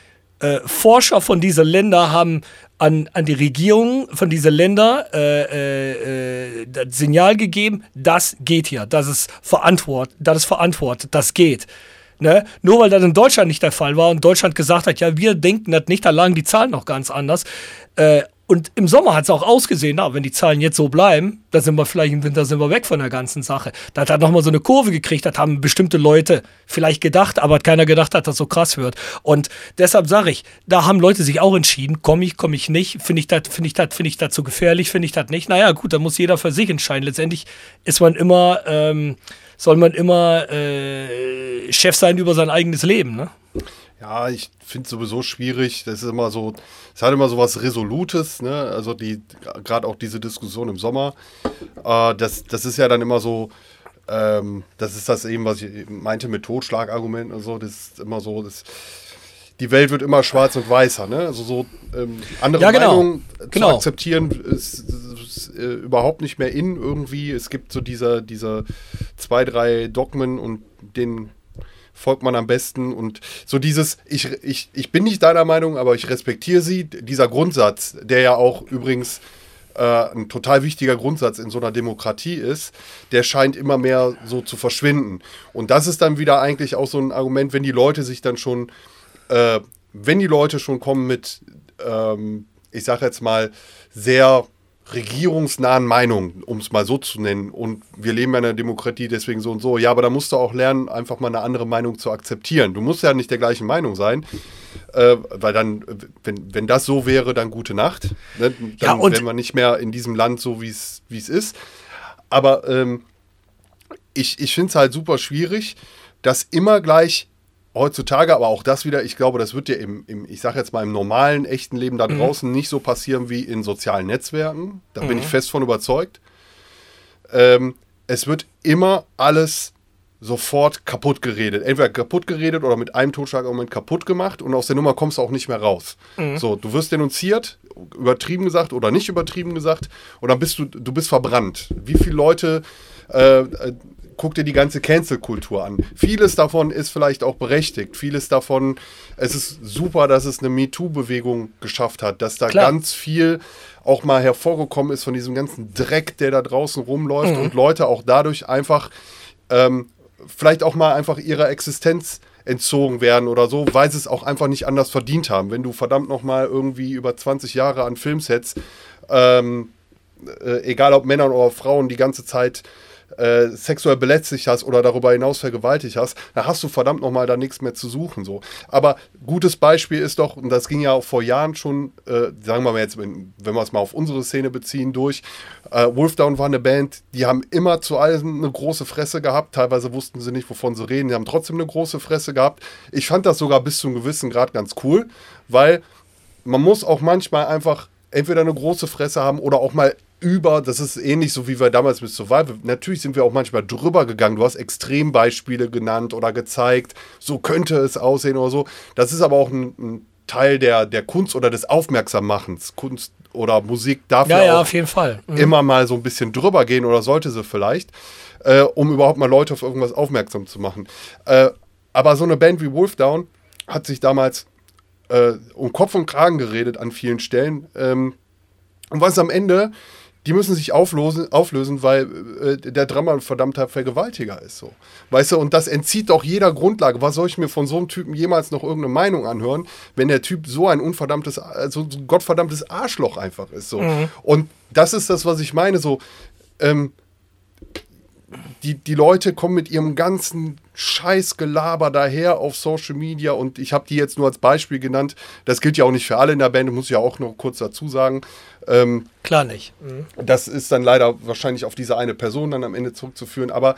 äh, Forscher von diesen Ländern haben an, an die Regierung von diesen Ländern äh, äh, äh, das Signal gegeben, das geht hier, das ist verantwortet, das ist verantwortet, das geht. Ne? Nur weil das in Deutschland nicht der Fall war und Deutschland gesagt hat, ja, wir denken das nicht, da lagen die Zahlen noch ganz anders. Äh, und im Sommer hat es auch ausgesehen, na, wenn die Zahlen jetzt so bleiben, dann sind wir vielleicht im Winter sind wir weg von der ganzen Sache. Da hat er nochmal so eine Kurve gekriegt, das haben bestimmte Leute vielleicht gedacht, aber hat keiner gedacht dass das so krass wird. Und deshalb sage ich, da haben Leute sich auch entschieden, komme ich, komme ich nicht, finde ich das, finde ich das, finde ich das zu gefährlich, finde ich das nicht. Naja, gut, da muss jeder für sich entscheiden. Letztendlich ist man immer, ähm, soll man immer äh, Chef sein über sein eigenes Leben, ne? Ja, ich finde es sowieso schwierig. Das ist immer so, es hat immer so was Resolutes, ne? Also die, gerade auch diese Diskussion im Sommer, äh, das, das ist ja dann immer so, ähm, das ist das eben, was ich meinte mit Totschlagargumenten und so, das ist immer so, das, die Welt wird immer schwarz und weißer, ne? Also so ähm, andere ja, genau. Meinungen genau. zu akzeptieren ist, ist, ist äh, überhaupt nicht mehr in irgendwie. Es gibt so diese, diese zwei, drei Dogmen und den folgt man am besten und so dieses, ich, ich, ich bin nicht deiner Meinung, aber ich respektiere sie, dieser Grundsatz, der ja auch übrigens äh, ein total wichtiger Grundsatz in so einer Demokratie ist, der scheint immer mehr so zu verschwinden. Und das ist dann wieder eigentlich auch so ein Argument, wenn die Leute sich dann schon, äh, wenn die Leute schon kommen mit, ähm, ich sage jetzt mal, sehr regierungsnahen Meinungen, um es mal so zu nennen. Und wir leben in einer Demokratie, deswegen so und so. Ja, aber da musst du auch lernen, einfach mal eine andere Meinung zu akzeptieren. Du musst ja nicht der gleichen Meinung sein, äh, weil dann, wenn, wenn das so wäre, dann gute Nacht. Ne? Dann ja, wären wir nicht mehr in diesem Land so, wie es ist. Aber ähm, ich, ich finde es halt super schwierig, dass immer gleich heutzutage, aber auch das wieder, ich glaube, das wird ja im, im ich sage jetzt mal, im normalen, echten Leben da mhm. draußen mhm. nicht so passieren wie in sozialen Netzwerken. Da mhm. bin ich mhm. fest von überzeugt. Ähm, es wird immer alles sofort kaputt geredet. Entweder kaputt geredet oder mit einem Totschlagargument kaputt gemacht und aus der Nummer kommst du auch nicht mehr raus. Mhm. So, du wirst denunziert, übertrieben gesagt oder nicht übertrieben gesagt, und dann bist du, du bist verbrannt. Wie viele Leute äh, äh guck dir die ganze Cancel-Kultur an. Vieles davon ist vielleicht auch berechtigt. Vieles davon, es ist super, dass es eine MeToo-Bewegung geschafft hat, dass da Klar. ganz viel auch mal hervorgekommen ist von diesem ganzen Dreck, der da draußen rumläuft mhm. und Leute auch dadurch einfach ähm, vielleicht auch mal einfach ihrer Existenz entzogen werden oder so, weil sie es auch einfach nicht anders verdient haben. Wenn du verdammt noch mal irgendwie über 20 Jahre an Filmsets, ähm, äh, egal ob Männer oder Frauen, die ganze Zeit äh, sexuell belästigt hast oder darüber hinaus vergewaltigt hast, dann hast du verdammt nochmal da nichts mehr zu suchen. So. Aber gutes Beispiel ist doch, und das ging ja auch vor Jahren schon, äh, sagen wir mal jetzt, wenn, wenn wir es mal auf unsere Szene beziehen, durch. Äh, Wolfdown war eine Band, die haben immer zu allem eine große Fresse gehabt. Teilweise wussten sie nicht, wovon sie reden. Die haben trotzdem eine große Fresse gehabt. Ich fand das sogar bis zu einem gewissen Grad ganz cool, weil man muss auch manchmal einfach entweder eine große Fresse haben oder auch mal über, das ist ähnlich so wie wir damals mit Survival. Natürlich sind wir auch manchmal drüber gegangen. Du hast Extrembeispiele genannt oder gezeigt, so könnte es aussehen oder so. Das ist aber auch ein, ein Teil der, der Kunst oder des Aufmerksammachens. Kunst oder Musik darf ja, ja auf jeden Fall. Mhm. immer mal so ein bisschen drüber gehen oder sollte sie vielleicht, äh, um überhaupt mal Leute auf irgendwas aufmerksam zu machen. Äh, aber so eine Band wie Wolfdown hat sich damals äh, um Kopf und Kragen geredet an vielen Stellen. Ähm, und was am Ende die müssen sich auflösen, auflösen weil äh, der Drama ein verdammter Vergewaltiger ist. So. Weißt du, und das entzieht doch jeder Grundlage. Was soll ich mir von so einem Typen jemals noch irgendeine Meinung anhören, wenn der Typ so ein unverdammtes, also so ein gottverdammtes Arschloch einfach ist. So. Mhm. Und das ist das, was ich meine. So, ähm, die, die Leute kommen mit ihrem ganzen Scheißgelaber daher auf Social Media und ich habe die jetzt nur als Beispiel genannt. Das gilt ja auch nicht für alle in der Band, muss ich ja auch noch kurz dazu sagen. Ähm, Klar nicht. Mhm. Das ist dann leider wahrscheinlich auf diese eine Person dann am Ende zurückzuführen. Aber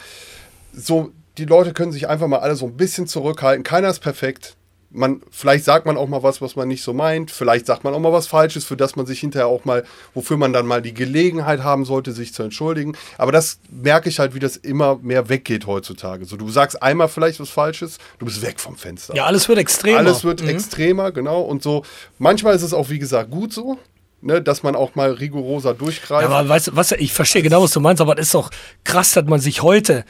so, die Leute können sich einfach mal alle so ein bisschen zurückhalten. Keiner ist perfekt man, vielleicht sagt man auch mal was, was man nicht so meint, vielleicht sagt man auch mal was Falsches, für das man sich hinterher auch mal, wofür man dann mal die Gelegenheit haben sollte, sich zu entschuldigen. Aber das merke ich halt, wie das immer mehr weggeht heutzutage. So, du sagst einmal vielleicht was Falsches, du bist weg vom Fenster. Ja, alles wird extremer. Alles wird mhm. extremer, genau. Und so, manchmal ist es auch, wie gesagt, gut so. Ne, dass man auch mal rigoroser durchgreift. Ja, aber weißt du, was, ich verstehe genau, was du meinst, aber es ist doch krass, dass man sich heute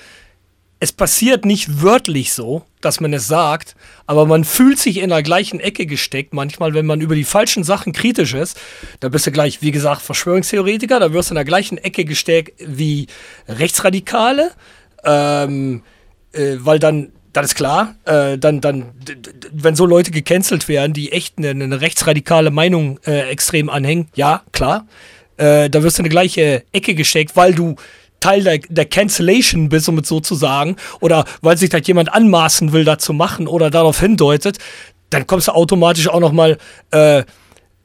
es passiert nicht wörtlich so, dass man es sagt, aber man fühlt sich in der gleichen Ecke gesteckt. Manchmal, wenn man über die falschen Sachen kritisch ist, da bist du gleich, wie gesagt, Verschwörungstheoretiker, da wirst du in der gleichen Ecke gesteckt wie Rechtsradikale, ähm, äh, weil dann, das ist klar, äh, dann, dann, wenn so Leute gecancelt werden, die echt eine, eine rechtsradikale Meinung äh, extrem anhängen, ja, klar, äh, da wirst du in die gleiche Ecke gesteckt, weil du Teil der, der Cancellation bist, um es so zu sagen, oder weil sich das jemand anmaßen will, da zu machen oder darauf hindeutet, dann kommst du automatisch auch noch mal äh,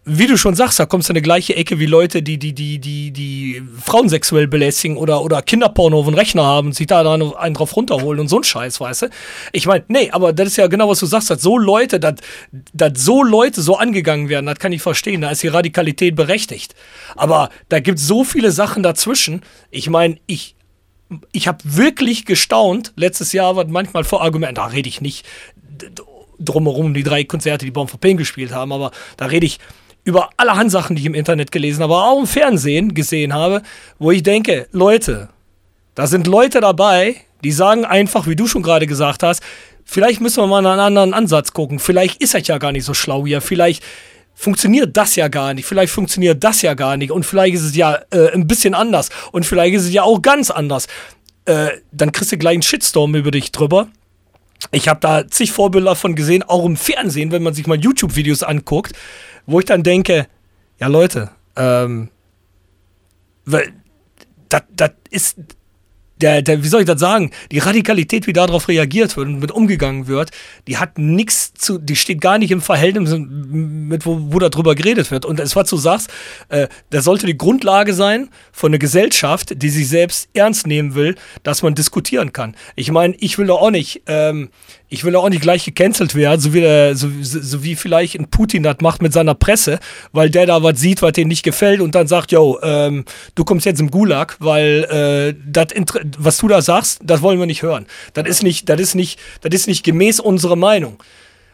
wie du schon sagst, da kommst du in eine gleiche Ecke wie Leute, die, die, die, die, die Frauen sexuell belästigen oder, oder Kinderporno auf dem Rechner haben und sich da einen drauf runterholen und so ein Scheiß, weißt du? Ich meine, nee, aber das ist ja genau, was du sagst, dass so Leute, dass, dass so Leute so angegangen werden, das kann ich verstehen, da ist die Radikalität berechtigt. Aber da gibt es so viele Sachen dazwischen. Ich meine, ich, ich habe wirklich gestaunt, letztes Jahr war manchmal vor Argumenten, da rede ich nicht drumherum, die drei Konzerte, die Baum for Pain gespielt haben, aber da rede ich über allerhand Sachen, die ich im Internet gelesen habe, aber auch im Fernsehen gesehen habe, wo ich denke, Leute, da sind Leute dabei, die sagen einfach, wie du schon gerade gesagt hast, vielleicht müssen wir mal einen anderen Ansatz gucken. Vielleicht ist das ja gar nicht so schlau hier. Vielleicht funktioniert das ja gar nicht. Vielleicht funktioniert das ja gar nicht. Und vielleicht ist es ja äh, ein bisschen anders. Und vielleicht ist es ja auch ganz anders. Äh, dann kriegst du gleich einen Shitstorm über dich drüber. Ich habe da zig Vorbilder von gesehen, auch im Fernsehen, wenn man sich mal YouTube-Videos anguckt wo ich dann denke, ja Leute, ähm, das ist, der, der, wie soll ich das sagen, die Radikalität, wie darauf reagiert wird und mit umgegangen wird, die hat nichts zu, die steht gar nicht im Verhältnis mit, wo, wo darüber geredet wird. Und es was du sagst, äh, das sollte die Grundlage sein von einer Gesellschaft, die sich selbst ernst nehmen will, dass man diskutieren kann. Ich meine, ich will doch auch nicht, ähm, ich will auch nicht gleich gecancelt werden, so wie, der, so, so wie vielleicht ein Putin das macht mit seiner Presse, weil der da was sieht, was dem nicht gefällt und dann sagt, yo, ähm, du kommst jetzt im Gulag, weil äh, was du da sagst, das wollen wir nicht hören. Das ist nicht, das ist nicht, das ist nicht gemäß unserer Meinung.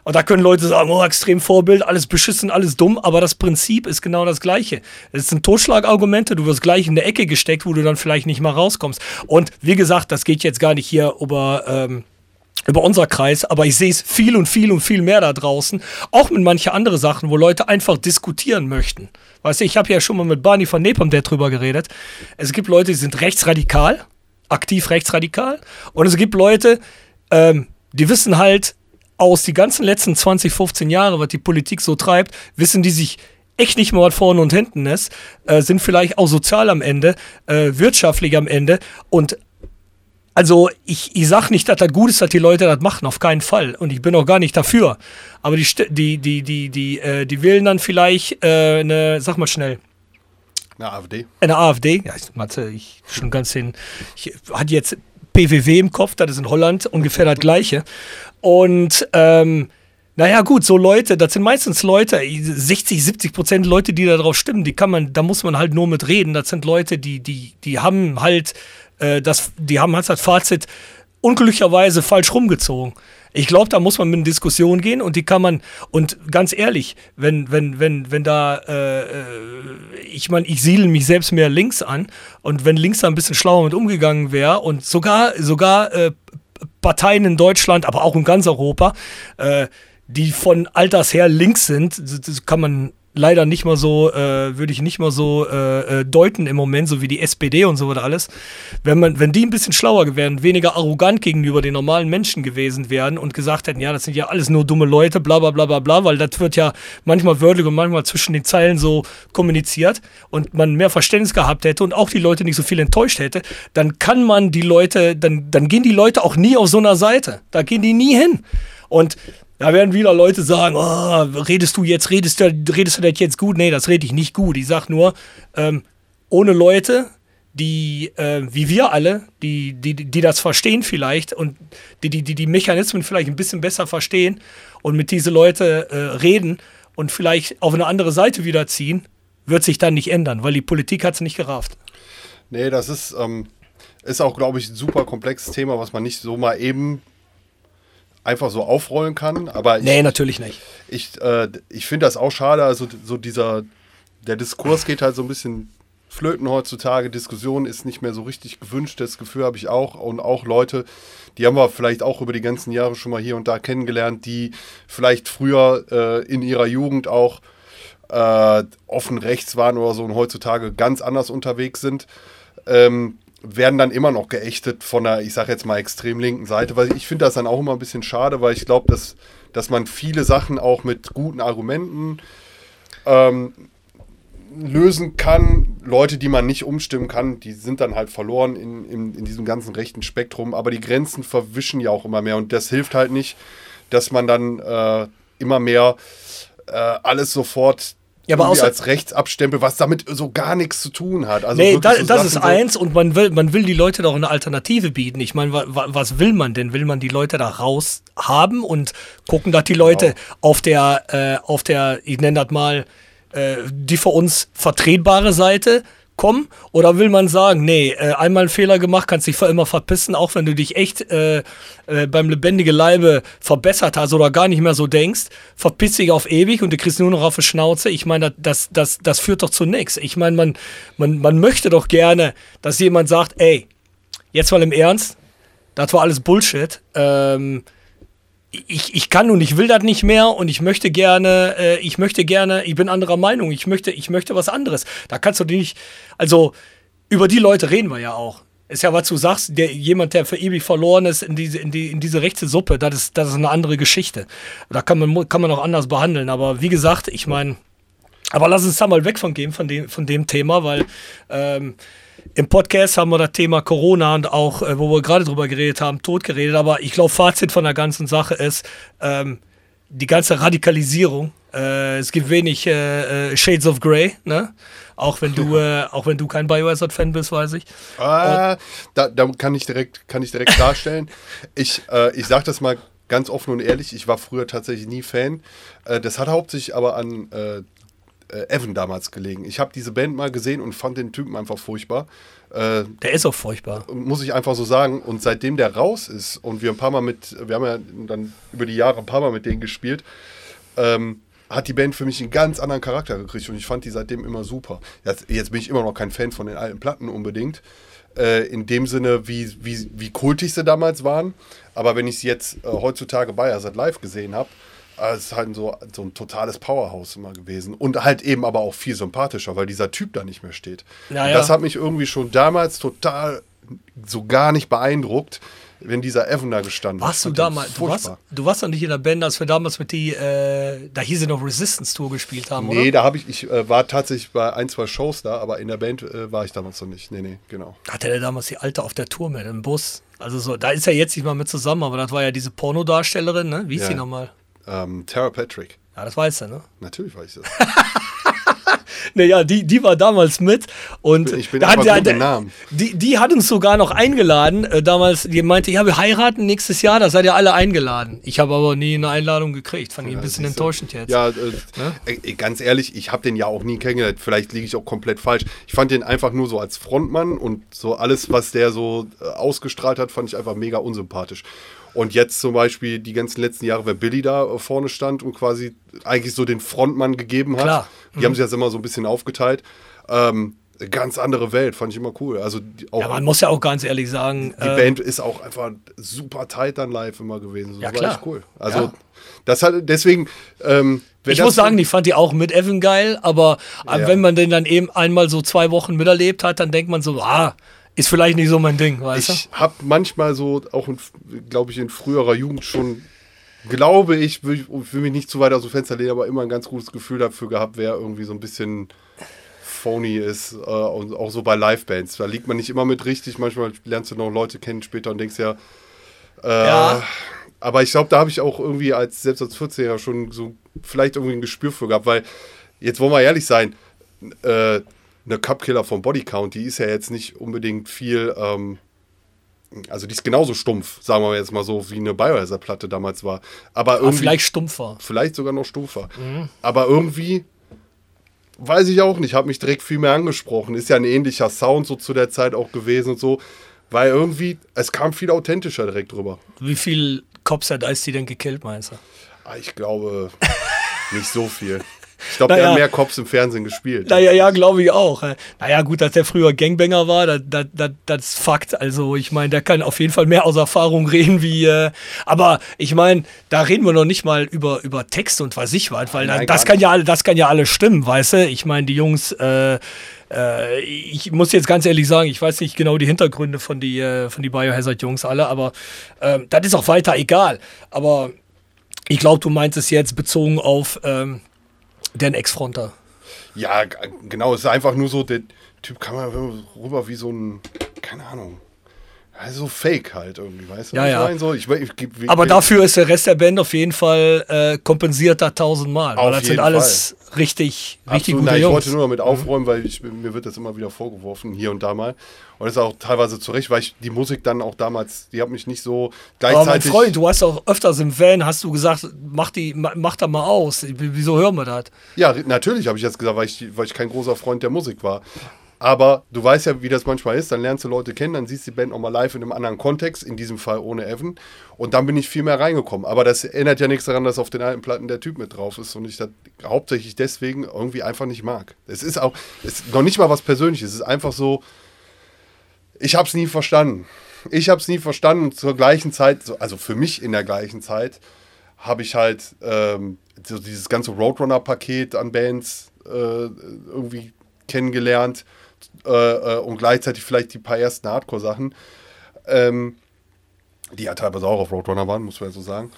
Und da können Leute sagen, oh, extrem Vorbild, alles beschissen, alles dumm, aber das Prinzip ist genau das gleiche. Es sind Totschlagargumente, du wirst gleich in der Ecke gesteckt, wo du dann vielleicht nicht mal rauskommst. Und wie gesagt, das geht jetzt gar nicht hier über... Ähm, über unser Kreis, aber ich sehe es viel und viel und viel mehr da draußen, auch mit manchen anderen Sachen, wo Leute einfach diskutieren möchten. Weißt du, ich habe ja schon mal mit Barney von Nepom drüber geredet. Es gibt Leute, die sind rechtsradikal, aktiv rechtsradikal, und es gibt Leute, ähm, die wissen halt aus die ganzen letzten 20, 15 Jahre, was die Politik so treibt, wissen die sich echt nicht mehr, was vorne und hinten ist, äh, sind vielleicht auch sozial am Ende, äh, wirtschaftlich am Ende und also ich, ich sag nicht, dass das gut ist, dass die Leute das machen, auf keinen Fall. Und ich bin auch gar nicht dafür. Aber die, die, die, die, die, äh, die wählen dann vielleicht äh, eine, sag mal schnell. Eine AfD. Eine AfD. Ja, ich, Mathe, ich schon ganz hin. Ich hatte jetzt PWW im Kopf, das ist in Holland ungefähr das gleiche. Und ähm, naja, gut, so Leute, das sind meistens Leute, 60, 70 Prozent Leute, die da drauf stimmen, die kann man, da muss man halt nur mit reden. Das sind Leute, die, die, die haben halt äh, das, die haben halt das Fazit unglücklicherweise falsch rumgezogen. Ich glaube, da muss man mit in Diskussion gehen und die kann man, und ganz ehrlich, wenn, wenn, wenn, wenn da, äh, äh ich meine, ich siedle mich selbst mehr links an und wenn links da ein bisschen schlauer mit umgegangen wäre und sogar, sogar äh, Parteien in Deutschland, aber auch in ganz Europa, äh, die von Alters her links sind, kann man leider nicht mal so, äh, würde ich nicht mal so äh, äh, deuten im Moment, so wie die SPD und so weiter alles. Wenn man, wenn die ein bisschen schlauer wären, weniger arrogant gegenüber den normalen Menschen gewesen wären und gesagt hätten, ja, das sind ja alles nur dumme Leute, bla bla bla bla bla, weil das wird ja manchmal wörtlich und manchmal zwischen den Zeilen so kommuniziert und man mehr Verständnis gehabt hätte und auch die Leute nicht so viel enttäuscht hätte, dann kann man die Leute, dann, dann gehen die Leute auch nie auf so einer Seite. Da gehen die nie hin. Und da werden wieder Leute sagen, oh, redest du jetzt, redest du, redest du das jetzt gut? Nee, das rede ich nicht gut. Ich sag nur, ähm, ohne Leute, die, äh, wie wir alle, die, die, die das verstehen vielleicht und die, die, die, Mechanismen vielleicht ein bisschen besser verstehen und mit diese Leute äh, reden und vielleicht auf eine andere Seite wieder ziehen, wird sich dann nicht ändern, weil die Politik hat es nicht gerafft. Nee, das ist, ähm, ist auch, glaube ich, ein super komplexes Thema, was man nicht so mal eben einfach so aufrollen kann. Aber ich, nee, natürlich nicht. Ich, äh, ich finde das auch schade. Also so dieser, der Diskurs geht halt so ein bisschen flöten heutzutage. Diskussion ist nicht mehr so richtig gewünscht. Das Gefühl habe ich auch. Und auch Leute, die haben wir vielleicht auch über die ganzen Jahre schon mal hier und da kennengelernt, die vielleicht früher äh, in ihrer Jugend auch äh, offen rechts waren oder so und heutzutage ganz anders unterwegs sind. Ähm, werden dann immer noch geächtet von der, ich sage jetzt mal, extrem linken Seite, weil ich finde das dann auch immer ein bisschen schade, weil ich glaube, dass, dass man viele Sachen auch mit guten Argumenten ähm, lösen kann. Leute, die man nicht umstimmen kann, die sind dann halt verloren in, in, in diesem ganzen rechten Spektrum, aber die Grenzen verwischen ja auch immer mehr und das hilft halt nicht, dass man dann äh, immer mehr äh, alles sofort ja, aber außer, als rechts abstempel, was damit so gar nichts zu tun hat. Also nee, da, so das ist eins und man will, man will die Leute doch eine Alternative bieten. Ich meine, wa, was will man denn? Will man die Leute da raus haben und gucken, dass die Leute genau. auf der, äh, auf der, ich nenne das mal, äh, die für uns vertretbare Seite kommen? Oder will man sagen, nee, äh, einmal einen Fehler gemacht, kannst dich für immer verpissen, auch wenn du dich echt äh, äh, beim lebendigen Leibe verbessert hast oder gar nicht mehr so denkst, verpiss dich auf ewig und du kriegst nur noch auf die Schnauze. Ich meine, das, das, das führt doch zu nichts. Ich meine, man, man, man möchte doch gerne, dass jemand sagt, ey, jetzt mal im Ernst, das war alles Bullshit. Ähm, ich, ich kann und ich will das nicht mehr und ich möchte gerne, äh, ich möchte gerne, ich bin anderer Meinung, ich möchte, ich möchte was anderes. Da kannst du nicht, also über die Leute reden wir ja auch. Ist ja, was du sagst, der, jemand, der für ewig verloren ist in diese, in die, in diese rechte Suppe, das ist, das ist eine andere Geschichte. Da kann man, kann man auch anders behandeln. Aber wie gesagt, ich meine, aber lass uns da mal weg von gehen, von dem, von dem Thema, weil ähm, im Podcast haben wir das Thema Corona und auch, äh, wo wir gerade drüber geredet haben, tot geredet. Aber ich glaube, Fazit von der ganzen Sache ist, ähm, die ganze Radikalisierung. Äh, es gibt wenig äh, äh Shades of Grey, ne? Auch wenn du, <laughs> äh, auch wenn du kein Biohazard-Fan bist, weiß ich. Ah, da, da, kann ich direkt, kann ich direkt darstellen. <laughs> ich, äh, ich sage das mal ganz offen und ehrlich, ich war früher tatsächlich nie Fan. Das hat hauptsächlich aber an äh, Evan damals gelegen. Ich habe diese Band mal gesehen und fand den Typen einfach furchtbar. Äh, der ist auch furchtbar. Muss ich einfach so sagen. Und seitdem der raus ist und wir ein paar Mal mit, wir haben ja dann über die Jahre ein paar Mal mit denen gespielt, ähm, hat die Band für mich einen ganz anderen Charakter gekriegt und ich fand die seitdem immer super. Jetzt, jetzt bin ich immer noch kein Fan von den alten Platten unbedingt. Äh, in dem Sinne, wie, wie, wie kultig sie damals waren. Aber wenn ich sie jetzt äh, heutzutage bei Azad Live gesehen habe, äh, es ist halt so, so ein totales Powerhouse immer gewesen. Und halt eben aber auch viel sympathischer, weil dieser Typ da nicht mehr steht. Ja, das hat mich irgendwie schon damals total so gar nicht beeindruckt wenn dieser Evan da gestanden warst du damals, du warst, du warst doch nicht in der Band, als wir damals mit die, äh, da hieß sie noch Resistance Tour gespielt haben, nee, oder? da habe ich, ich äh, war tatsächlich bei ein, zwei Shows da, aber in der Band äh, war ich damals noch nicht. Nee, nee, genau. Hatte der damals die Alte auf der Tour mit, im Bus? Also so, da ist er jetzt nicht mal mit zusammen, aber das war ja diese Pornodarstellerin, ne? Wie ist ja. sie nochmal? Ähm, Tara Patrick. Ja, das weiß er, ne? Natürlich weiß ich das. <laughs> naja, die, die war damals mit und ich bin, ich bin hat, der, Namen. Die, die hat uns sogar noch eingeladen. Äh, damals, die meinte, ja, wir heiraten nächstes Jahr, da seid ihr alle eingeladen. Ich habe aber nie eine Einladung gekriegt. Fand ich ein bisschen enttäuschend jetzt. Ja, äh, ja? Äh, ganz ehrlich, ich habe den ja auch nie kennengelernt. Vielleicht liege ich auch komplett falsch. Ich fand den einfach nur so als Frontmann und so alles, was der so äh, ausgestrahlt hat, fand ich einfach mega unsympathisch. Und jetzt zum Beispiel die ganzen letzten Jahre, wenn Billy da äh, vorne stand und quasi eigentlich so den Frontmann gegeben hat, Klar. die mhm. haben sich jetzt immer so ein bisschen aufgeteilt. Ähm, ganz andere Welt, fand ich immer cool. Also auch, ja, man muss ja auch ganz ehrlich sagen. Die äh, Band ist auch einfach super tight dann live immer gewesen. So ja, klar. echt cool. Also ja. das hat deswegen. Ähm, ich muss sagen, ich fand die auch mit Evan geil, aber ja. wenn man den dann eben einmal so zwei Wochen miterlebt hat, dann denkt man so, ah, ist vielleicht nicht so mein Ding, weißt du? Ich habe manchmal so, auch glaube ich, in früherer Jugend schon, glaube ich, will, will mich nicht zu weit aus dem Fenster lehnen, aber immer ein ganz gutes Gefühl dafür gehabt, wer irgendwie so ein bisschen phony ist äh, und auch so bei Livebands. Da liegt man nicht immer mit richtig. Manchmal lernst du noch Leute kennen später und denkst ja, äh, ja. Aber ich glaube, da habe ich auch irgendwie als selbst als 14er schon so vielleicht irgendwie ein Gespür für gehabt, weil jetzt wollen wir ehrlich sein, äh, eine Cupkiller vom Bodycount, die ist ja jetzt nicht unbedingt viel, ähm, also die ist genauso stumpf, sagen wir jetzt mal so, wie eine Biohazard-Platte damals war. Aber irgendwie. Aber vielleicht stumpfer. Vielleicht sogar noch stumpfer. Mhm. Aber irgendwie, weiß ich auch nicht, habe mich direkt viel mehr angesprochen. Ist ja ein ähnlicher Sound so zu der Zeit auch gewesen und so. Weil irgendwie, es kam viel authentischer direkt drüber. Wie viel Cops hat Ice-T denn gekillt, meinst du? Ah, ich glaube, nicht so viel. <laughs> Ich glaube, naja, der hat mehr Cops im Fernsehen gespielt. Naja, ja, glaube ich auch. Naja, gut, dass der früher Gangbanger war, das, das, das, das ist Fakt. Also, ich meine, der kann auf jeden Fall mehr aus Erfahrung reden wie. Äh, aber ich meine, da reden wir noch nicht mal über, über Text und was ich was, weil Nein, das, kann ja, das kann ja alles stimmen, weißt du? Ich meine, die Jungs. Äh, äh, ich muss jetzt ganz ehrlich sagen, ich weiß nicht genau die Hintergründe von die, äh, von die Biohazard-Jungs alle, aber äh, das ist auch weiter egal. Aber ich glaube, du meinst es jetzt bezogen auf ähm, den Ex-Fronter. Ja, genau. Es ist einfach nur so, der Typ kam rüber wie so ein, keine Ahnung. Also fake halt irgendwie, weißt du? Ja, ja. So, ich, ich, ich, Aber dafür ist der Rest der Band auf jeden Fall äh, kompensiert da tausendmal. Weil das sind alles Fall. richtig, richtig Absolut, gute nein, Jungs. Ich wollte nur damit aufräumen, weil mir wird das immer wieder vorgeworfen, hier und da mal. Und das ist auch teilweise zu Recht, weil ich die Musik dann auch damals, die hat mich nicht so gleichzeitig. Aber mein Freund, du hast auch öfters im Van, hast du gesagt, mach die, mach da mal aus. Wieso hören wir das? Ja, natürlich habe ich jetzt gesagt, weil ich, weil ich kein großer Freund der Musik war. Aber du weißt ja, wie das manchmal ist. Dann lernst du Leute kennen, dann siehst du die Band auch mal live in einem anderen Kontext, in diesem Fall ohne Evan. Und dann bin ich viel mehr reingekommen. Aber das ändert ja nichts daran, dass auf den alten Platten der Typ mit drauf ist und ich das hauptsächlich deswegen irgendwie einfach nicht mag. Es ist auch es ist noch nicht mal was Persönliches. Es ist einfach so, ich habe es nie verstanden. Ich habe es nie verstanden. Zur gleichen Zeit, also für mich in der gleichen Zeit, habe ich halt ähm, so dieses ganze Roadrunner-Paket an Bands äh, irgendwie kennengelernt äh, äh, und gleichzeitig vielleicht die paar ersten Hardcore-Sachen, ähm, die ja teilweise auch auf Roadrunner waren, muss man ja so sagen.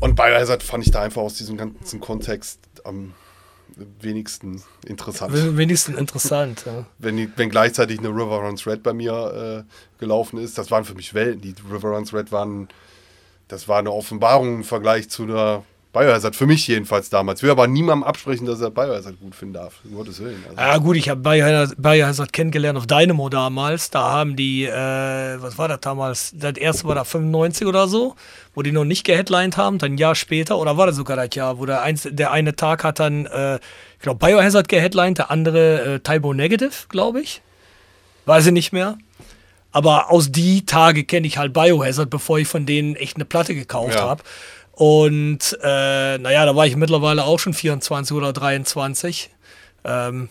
Und Biohazard fand ich da einfach aus diesem ganzen Kontext am wenigsten interessant. Wenigsten interessant, ja. Wenn, wenn gleichzeitig eine River Runs Red bei mir äh, gelaufen ist, das waren für mich Welten. Die River Runs Red waren, das war eine Offenbarung im Vergleich zu einer Biohazard, für mich jedenfalls damals. Ich will aber niemandem absprechen, dass er Biohazard gut finden darf. Um Gottes Willen. Also. Ja, gut, ich habe Biohazard kennengelernt auf Dynamo damals. Da haben die, äh, was war das damals? Das erste war da 95 oder so, wo die noch nicht geheadlined haben. Dann ein Jahr später, oder war das sogar das Jahr, wo der, eins, der eine Tag hat dann, äh, ich glaube, Biohazard geheadlined, der andere äh, Tybo Negative, glaube ich. Weiß ich nicht mehr. Aber aus die Tage kenne ich halt Biohazard, bevor ich von denen echt eine Platte gekauft ja. habe. Und äh, naja, da war ich mittlerweile auch schon 24 oder 23. Ähm,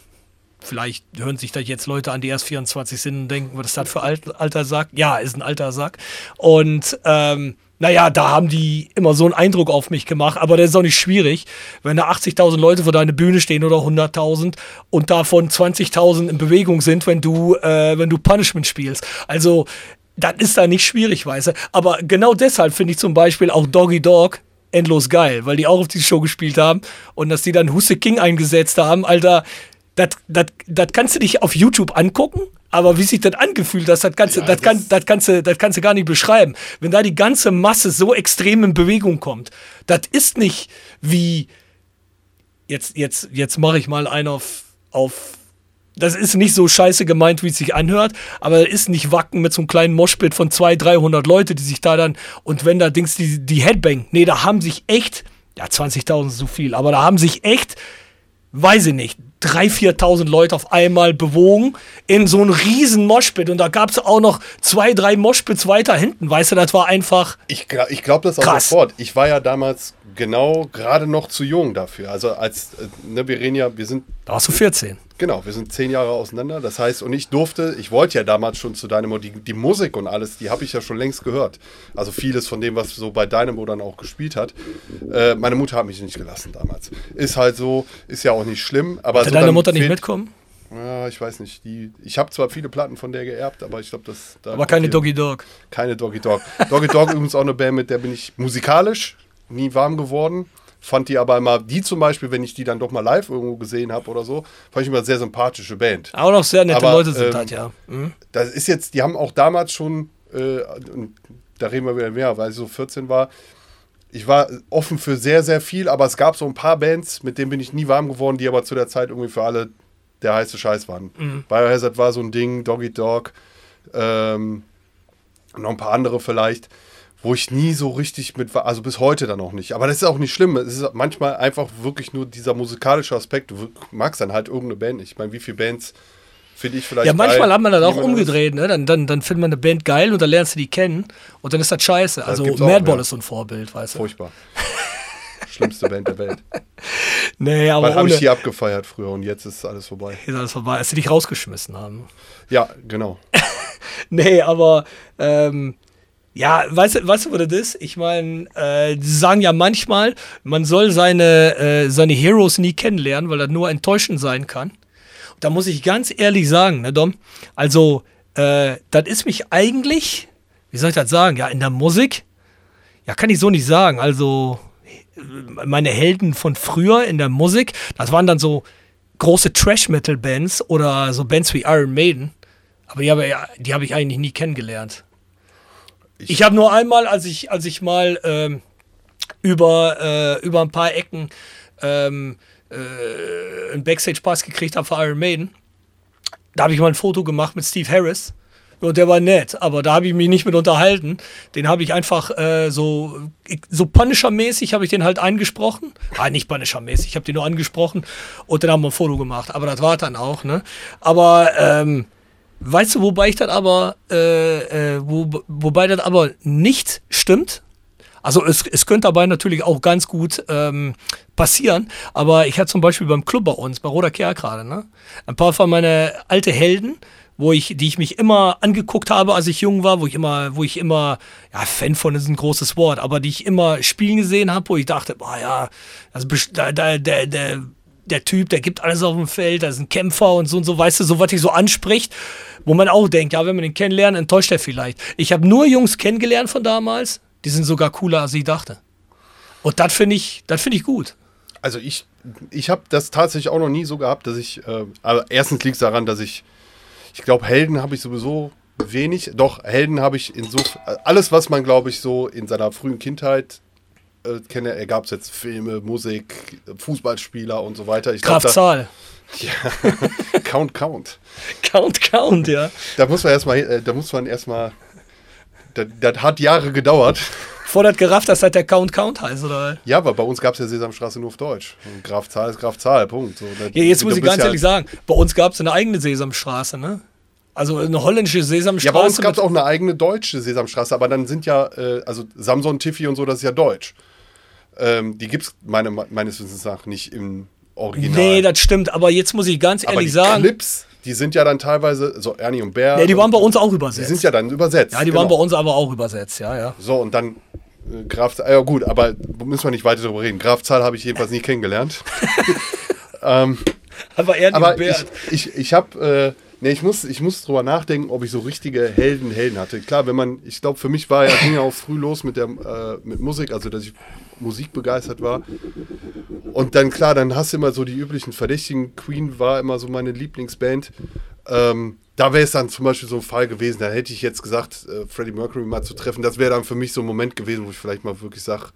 vielleicht hören sich da jetzt Leute an, die erst 24 sind und denken, was ist das für alt, alter Sack? Ja, ist ein alter Sack. Und ähm, naja, da haben die immer so einen Eindruck auf mich gemacht, aber das ist auch nicht schwierig, wenn da 80.000 Leute vor deiner Bühne stehen oder 100.000 und davon 20.000 in Bewegung sind, wenn du, äh, wenn du Punishment spielst. Also das ist da nicht schwierig, weißt du. Aber genau deshalb finde ich zum Beispiel auch Doggy Dog endlos geil, weil die auch auf die Show gespielt haben und dass die dann Husse King eingesetzt haben, Alter, das kannst du dich auf YouTube angucken, aber wie sich das angefühlt hat, das kannst, ja, das, kann, das, kannst du, das kannst du gar nicht beschreiben. Wenn da die ganze Masse so extrem in Bewegung kommt, das ist nicht wie, jetzt, jetzt, jetzt mache ich mal einen auf, auf das ist nicht so scheiße gemeint, wie es sich anhört, aber es ist nicht Wacken mit so einem kleinen Moshpit von 200, 300 Leute, die sich da dann, und wenn da Dings, die, die Headbang, nee, da haben sich echt, ja, 20.000 ist so viel, aber da haben sich echt, weiß ich nicht, 3.000, 4.000 Leute auf einmal bewogen in so einem riesen Moshpit und da gab es auch noch zwei, drei Moshpits weiter hinten, weißt du, das war einfach Ich, ich glaube das auch sofort. Ich war ja damals genau gerade noch zu jung dafür. Also als, äh, ne, wir reden ja, wir sind... Da warst du 14. Genau, wir sind zehn Jahre auseinander. Das heißt, und ich durfte, ich wollte ja damals schon zu Dynamo, die, die Musik und alles, die habe ich ja schon längst gehört. Also vieles von dem, was so bei Dynamo dann auch gespielt hat. Äh, meine Mutter hat mich nicht gelassen damals. Ist halt so, ist ja auch nicht schlimm. Aber so deine Mutter nicht mitkommen? Ja, ich weiß nicht. Die, ich habe zwar viele Platten von der geerbt, aber ich glaube, das. Da aber keine Doggy Dog. Keine Doggy Dog. Doggy Dog <laughs> übrigens auch eine Band, mit der bin ich musikalisch nie warm geworden. Fand die aber immer, die zum Beispiel, wenn ich die dann doch mal live irgendwo gesehen habe oder so, fand ich immer sehr sympathische Band. Auch noch sehr nette aber, Leute sind ähm, halt, ja. Mhm. Das ist jetzt, die haben auch damals schon, äh, da reden wir wieder mehr, weil ich so 14 war, ich war offen für sehr, sehr viel, aber es gab so ein paar Bands, mit denen bin ich nie warm geworden, die aber zu der Zeit irgendwie für alle der heiße Scheiß waren. Mhm. Biohazard war so ein Ding, Doggy Dog, ähm, noch ein paar andere vielleicht wo ich nie so richtig mit war, also bis heute dann auch nicht. Aber das ist auch nicht schlimm. Es ist manchmal einfach wirklich nur dieser musikalische Aspekt. Du magst dann halt irgendeine Band nicht. Ich meine, wie viele Bands finde ich vielleicht. Ja, manchmal geil, hat man das auch umgedreht, ne? Dann, dann, dann findet man eine Band geil und dann lernst du die kennen und dann ist das scheiße. Das also Madball ist so ein Vorbild, weißt du. Furchtbar. Schlimmste Band der Welt. <laughs> Nee, aber. Wann habe ich die abgefeiert früher und jetzt ist alles vorbei. Jetzt ist alles vorbei, als sie dich rausgeschmissen haben. Ja, genau. <laughs> nee, aber ähm, ja, weißt du, weißt du, was das ist? Ich meine, äh, die sagen ja manchmal, man soll seine, äh, seine Heroes nie kennenlernen, weil das nur enttäuschend sein kann. Und da muss ich ganz ehrlich sagen, ne, Dom? Also, äh, das ist mich eigentlich, wie soll ich das sagen? Ja, in der Musik, ja, kann ich so nicht sagen. Also, meine Helden von früher in der Musik, das waren dann so große Trash-Metal-Bands oder so Bands wie Iron Maiden. Aber die habe, die habe ich eigentlich nie kennengelernt. Ich, ich habe nur einmal, als ich, als ich mal ähm, über, äh, über ein paar Ecken ähm, äh, einen Backstage-Pass gekriegt habe für Iron Maiden, da habe ich mal ein Foto gemacht mit Steve Harris. Und der war nett, aber da habe ich mich nicht mit unterhalten. Den habe ich einfach äh, so, so Punisher-mäßig habe ich den halt eingesprochen. Ah, nicht Punisher-mäßig, ich habe den nur angesprochen und dann haben wir ein Foto gemacht. Aber das war dann auch, ne? Aber ähm, Weißt du, wobei ich das aber, äh, äh, wo, wobei das aber nicht stimmt? Also es, es könnte dabei natürlich auch ganz gut ähm, passieren, aber ich hatte zum Beispiel beim Club bei uns, bei Roter Kerl gerade, ne? Ein paar von meinen alte Helden, wo ich, die ich mich immer angeguckt habe, als ich jung war, wo ich immer, wo ich immer, ja, Fan von ist ein großes Wort, aber die ich immer spielen gesehen habe, wo ich dachte, boah ja, also der, der, der, der der Typ, der gibt alles auf dem Feld, da ist ein Kämpfer und so und so, weißt du, so was dich so anspricht, wo man auch denkt, ja, wenn man den kennenlernt, enttäuscht er vielleicht. Ich habe nur Jungs kennengelernt von damals, die sind sogar cooler, als ich dachte. Und das finde ich, das ich gut. Also ich, ich habe das tatsächlich auch noch nie so gehabt, dass ich, äh, aber erstens liegt es daran, dass ich, ich glaube, Helden habe ich sowieso wenig. Doch, Helden habe ich in so, alles, was man, glaube ich, so in seiner frühen Kindheit äh, kenne, ergab es jetzt Filme, Musik, Fußballspieler und so weiter. Ich Kraftzahl. <laughs> Ja, Count, Count. Count, Count, ja. Da muss man erstmal, äh, da muss man erstmal, das, das hat Jahre gedauert. Das gerafft, dass das der Count Count heißt, oder? Ja, aber bei uns gab es ja Sesamstraße nur auf Deutsch. Und Graf Zahl ist Graf Zahl, Punkt. So, das, ja, jetzt muss ich ganz ehrlich ja sagen, bei uns gab es eine eigene Sesamstraße, ne? Also eine holländische Sesamstraße. Ja, bei uns gab es auch eine eigene deutsche Sesamstraße, aber dann sind ja, äh, also Samson, Tiffy und so, das ist ja deutsch. Ähm, die gibt es meine, meines Wissens nach nicht im Original. Nee, das stimmt, aber jetzt muss ich ganz ehrlich aber die sagen. Clips, die sind ja dann teilweise, so Ernie und Bär. Nee, die waren bei uns auch übersetzt. Die sind ja dann übersetzt. Ja, die genau. waren bei uns aber auch übersetzt, ja, ja. So, und dann äh, Graf, ja gut, aber müssen wir nicht weiter darüber reden. Graf Zahl habe ich jedenfalls nicht kennengelernt. <laughs> ähm, aber Ernie aber und Bär. Ich, ich, ich habe. Äh, Nee, ich muss, ich muss drüber nachdenken, ob ich so richtige Helden, Helden hatte. Klar, wenn man, ich glaube, für mich war ja, ging ja auch früh los mit der äh, mit Musik, also dass ich Musik begeistert war. Und dann, klar, dann hast du immer so die üblichen Verdächtigen. Queen war immer so meine Lieblingsband. Ähm, da wäre es dann zum Beispiel so ein Fall gewesen, da hätte ich jetzt gesagt, äh, Freddie Mercury mal zu treffen. Das wäre dann für mich so ein Moment gewesen, wo ich vielleicht mal wirklich sage,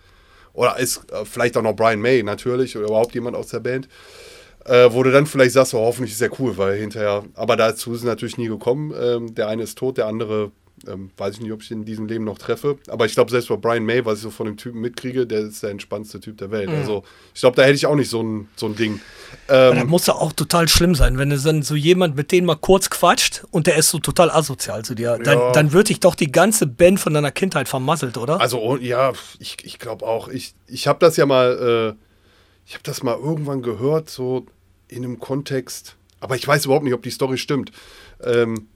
oder ist äh, vielleicht auch noch Brian May natürlich oder überhaupt jemand aus der Band äh, wo du dann vielleicht sagst, oh, hoffentlich ist er cool, weil hinterher, aber dazu ist es natürlich nie gekommen. Ähm, der eine ist tot, der andere ähm, weiß ich nicht, ob ich ihn in diesem Leben noch treffe. Aber ich glaube, selbst bei Brian May, was ich so von dem Typen mitkriege, der ist der entspannendste Typ der Welt. Mhm. Also ich glaube, da hätte ich auch nicht so ein, so ein Ding. Ähm, das muss ja auch total schlimm sein, wenn du dann so jemand mit denen mal kurz quatscht und der ist so total asozial zu dir. Dann, ja. dann wird dich doch die ganze Band von deiner Kindheit vermasselt, oder? Also oh, ja, ich, ich glaube auch. Ich, ich habe das ja mal, äh, ich habe das mal irgendwann gehört, so in einem Kontext, aber ich weiß überhaupt nicht, ob die Story stimmt. Ähm,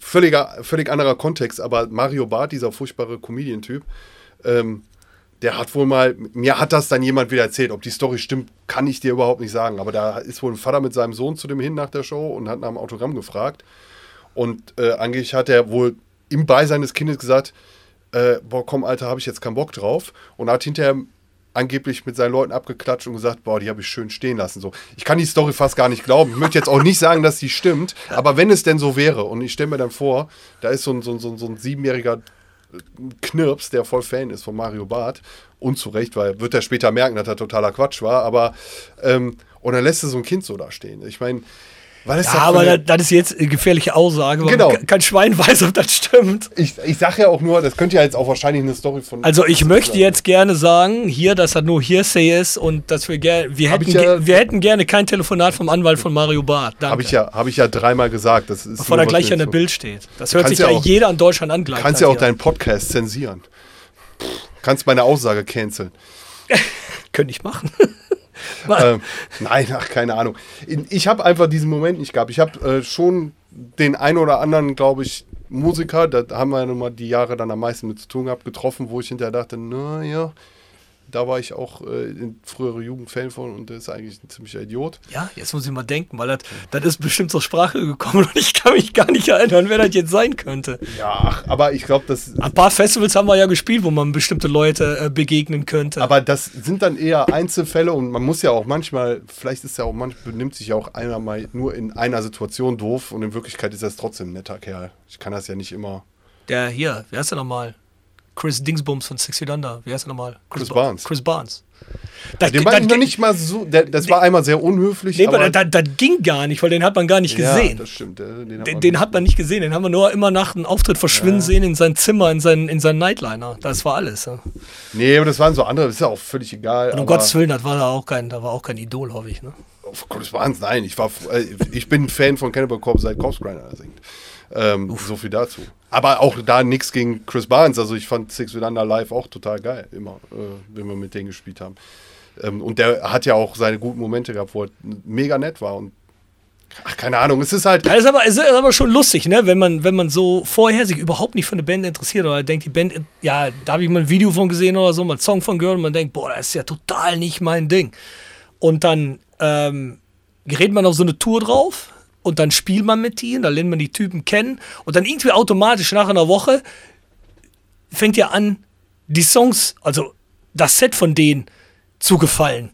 völliger, völlig anderer Kontext, aber Mario Barth, dieser furchtbare Comedian-Typ, ähm, der hat wohl mal, mir hat das dann jemand wieder erzählt, ob die Story stimmt, kann ich dir überhaupt nicht sagen, aber da ist wohl ein Vater mit seinem Sohn zu dem hin nach der Show und hat nach dem Autogramm gefragt. Und äh, angeblich hat er wohl im Beisein des Kindes gesagt, äh, boah komm Alter, habe ich jetzt keinen Bock drauf und hat hinterher angeblich mit seinen Leuten abgeklatscht und gesagt, boah, die habe ich schön stehen lassen. So, ich kann die Story fast gar nicht glauben. Ich möchte jetzt auch nicht sagen, dass die stimmt, aber wenn es denn so wäre und ich stelle mir dann vor, da ist so ein, so ein, so ein siebenjähriger Knirps, der voll Fan ist von Mario Barth, unzurecht, weil wird er später merken, dass er totaler Quatsch war, aber ähm, und dann lässt er so ein Kind so da stehen. Ich meine, ja, aber das, das, ist jetzt eine gefährliche Aussage. Genau. Kein Schwein <laughs> weiß, ob das stimmt. Ich, ich sage ja auch nur, das könnte ja jetzt auch wahrscheinlich eine Story von. Also ich möchte sein. jetzt gerne sagen, hier, dass das nur Hearsay ist und dass wir gerne, wir hätten, ja, wir hätten gerne kein Telefonat vom Anwalt von Mario Barth. Habe ich ja, ich ja dreimal gesagt. Das ist Bevor da gleich an der. Bild steht. Das hört sich ja auch, jeder in Deutschland an. Du kannst ja auch deinen Podcast zensieren. Kannst meine Aussage canceln. <laughs> Könnte ich machen. Ähm, nein, ach, keine Ahnung. Ich habe einfach diesen Moment nicht gehabt. Ich habe äh, schon den einen oder anderen, glaube ich, Musiker, da haben wir ja nochmal die Jahre dann am meisten mit zu tun gehabt, getroffen, wo ich hinterher dachte, naja, da war ich auch äh, in früherer Jugend Fan von und der ist eigentlich ein ziemlicher Idiot. Ja, jetzt muss ich mal denken, weil das, ist bestimmt zur Sprache gekommen <laughs> und ich kann mich gar nicht erinnern, wer das jetzt sein könnte. Ja, aber ich glaube, das. Ein paar Festivals haben wir ja gespielt, wo man bestimmte Leute äh, begegnen könnte. Aber das sind dann eher Einzelfälle und man muss ja auch manchmal, vielleicht ist ja auch manchmal, benimmt sich ja auch einer mal nur in einer Situation doof und in Wirklichkeit ist das trotzdem ein netter Kerl. Ich kann das ja nicht immer. Der hier, wer ist der nochmal? Chris Dingsbums von Six Feet Under. Wie heißt er nochmal? Chris, Chris Barnes. Chris Barnes. Da, den war ich noch nicht mal so. Der, das war einmal sehr unhöflich. Nee, aber das, das ging gar nicht, weil den hat man gar nicht gesehen. Ja, das stimmt. Den, hat man, den hat man, nicht gesehen. Den haben wir nur immer nach einem Auftritt verschwinden ja. sehen in sein Zimmer, in seinen, in seinen Nightliner. Das war alles. Ja. Nee, aber das waren so andere. Das ist ja auch völlig egal. Und um Gottes Willen, das war da auch kein, da war auch kein Idol, hoffe ich. Ne? Chris Barnes, nein. Ich, war, äh, ich bin Fan von Cannibal Corpse seit Corpse Grinder singt. Ähm, so viel dazu. Aber auch da nichts gegen Chris Barnes. Also ich fand Six Feet Under live auch total geil, immer, äh, wenn wir mit denen gespielt haben. Ähm, und der hat ja auch seine guten Momente gehabt, wo er mega nett war und Ach, keine Ahnung, es ist halt. Ja, ist aber, es ist aber schon lustig, ne? Wenn man, wenn man so vorher sich überhaupt nicht für eine Band interessiert oder denkt, die Band, ja, da habe ich mal ein Video von gesehen oder so, mal einen Song von gehört und man denkt, boah, das ist ja total nicht mein Ding. Und dann ähm, gerät man auf so eine Tour drauf und dann spielt man mit ihnen, dann lernt man die Typen kennen und dann irgendwie automatisch nach einer Woche fängt ja an, die Songs, also das Set von denen zu gefallen.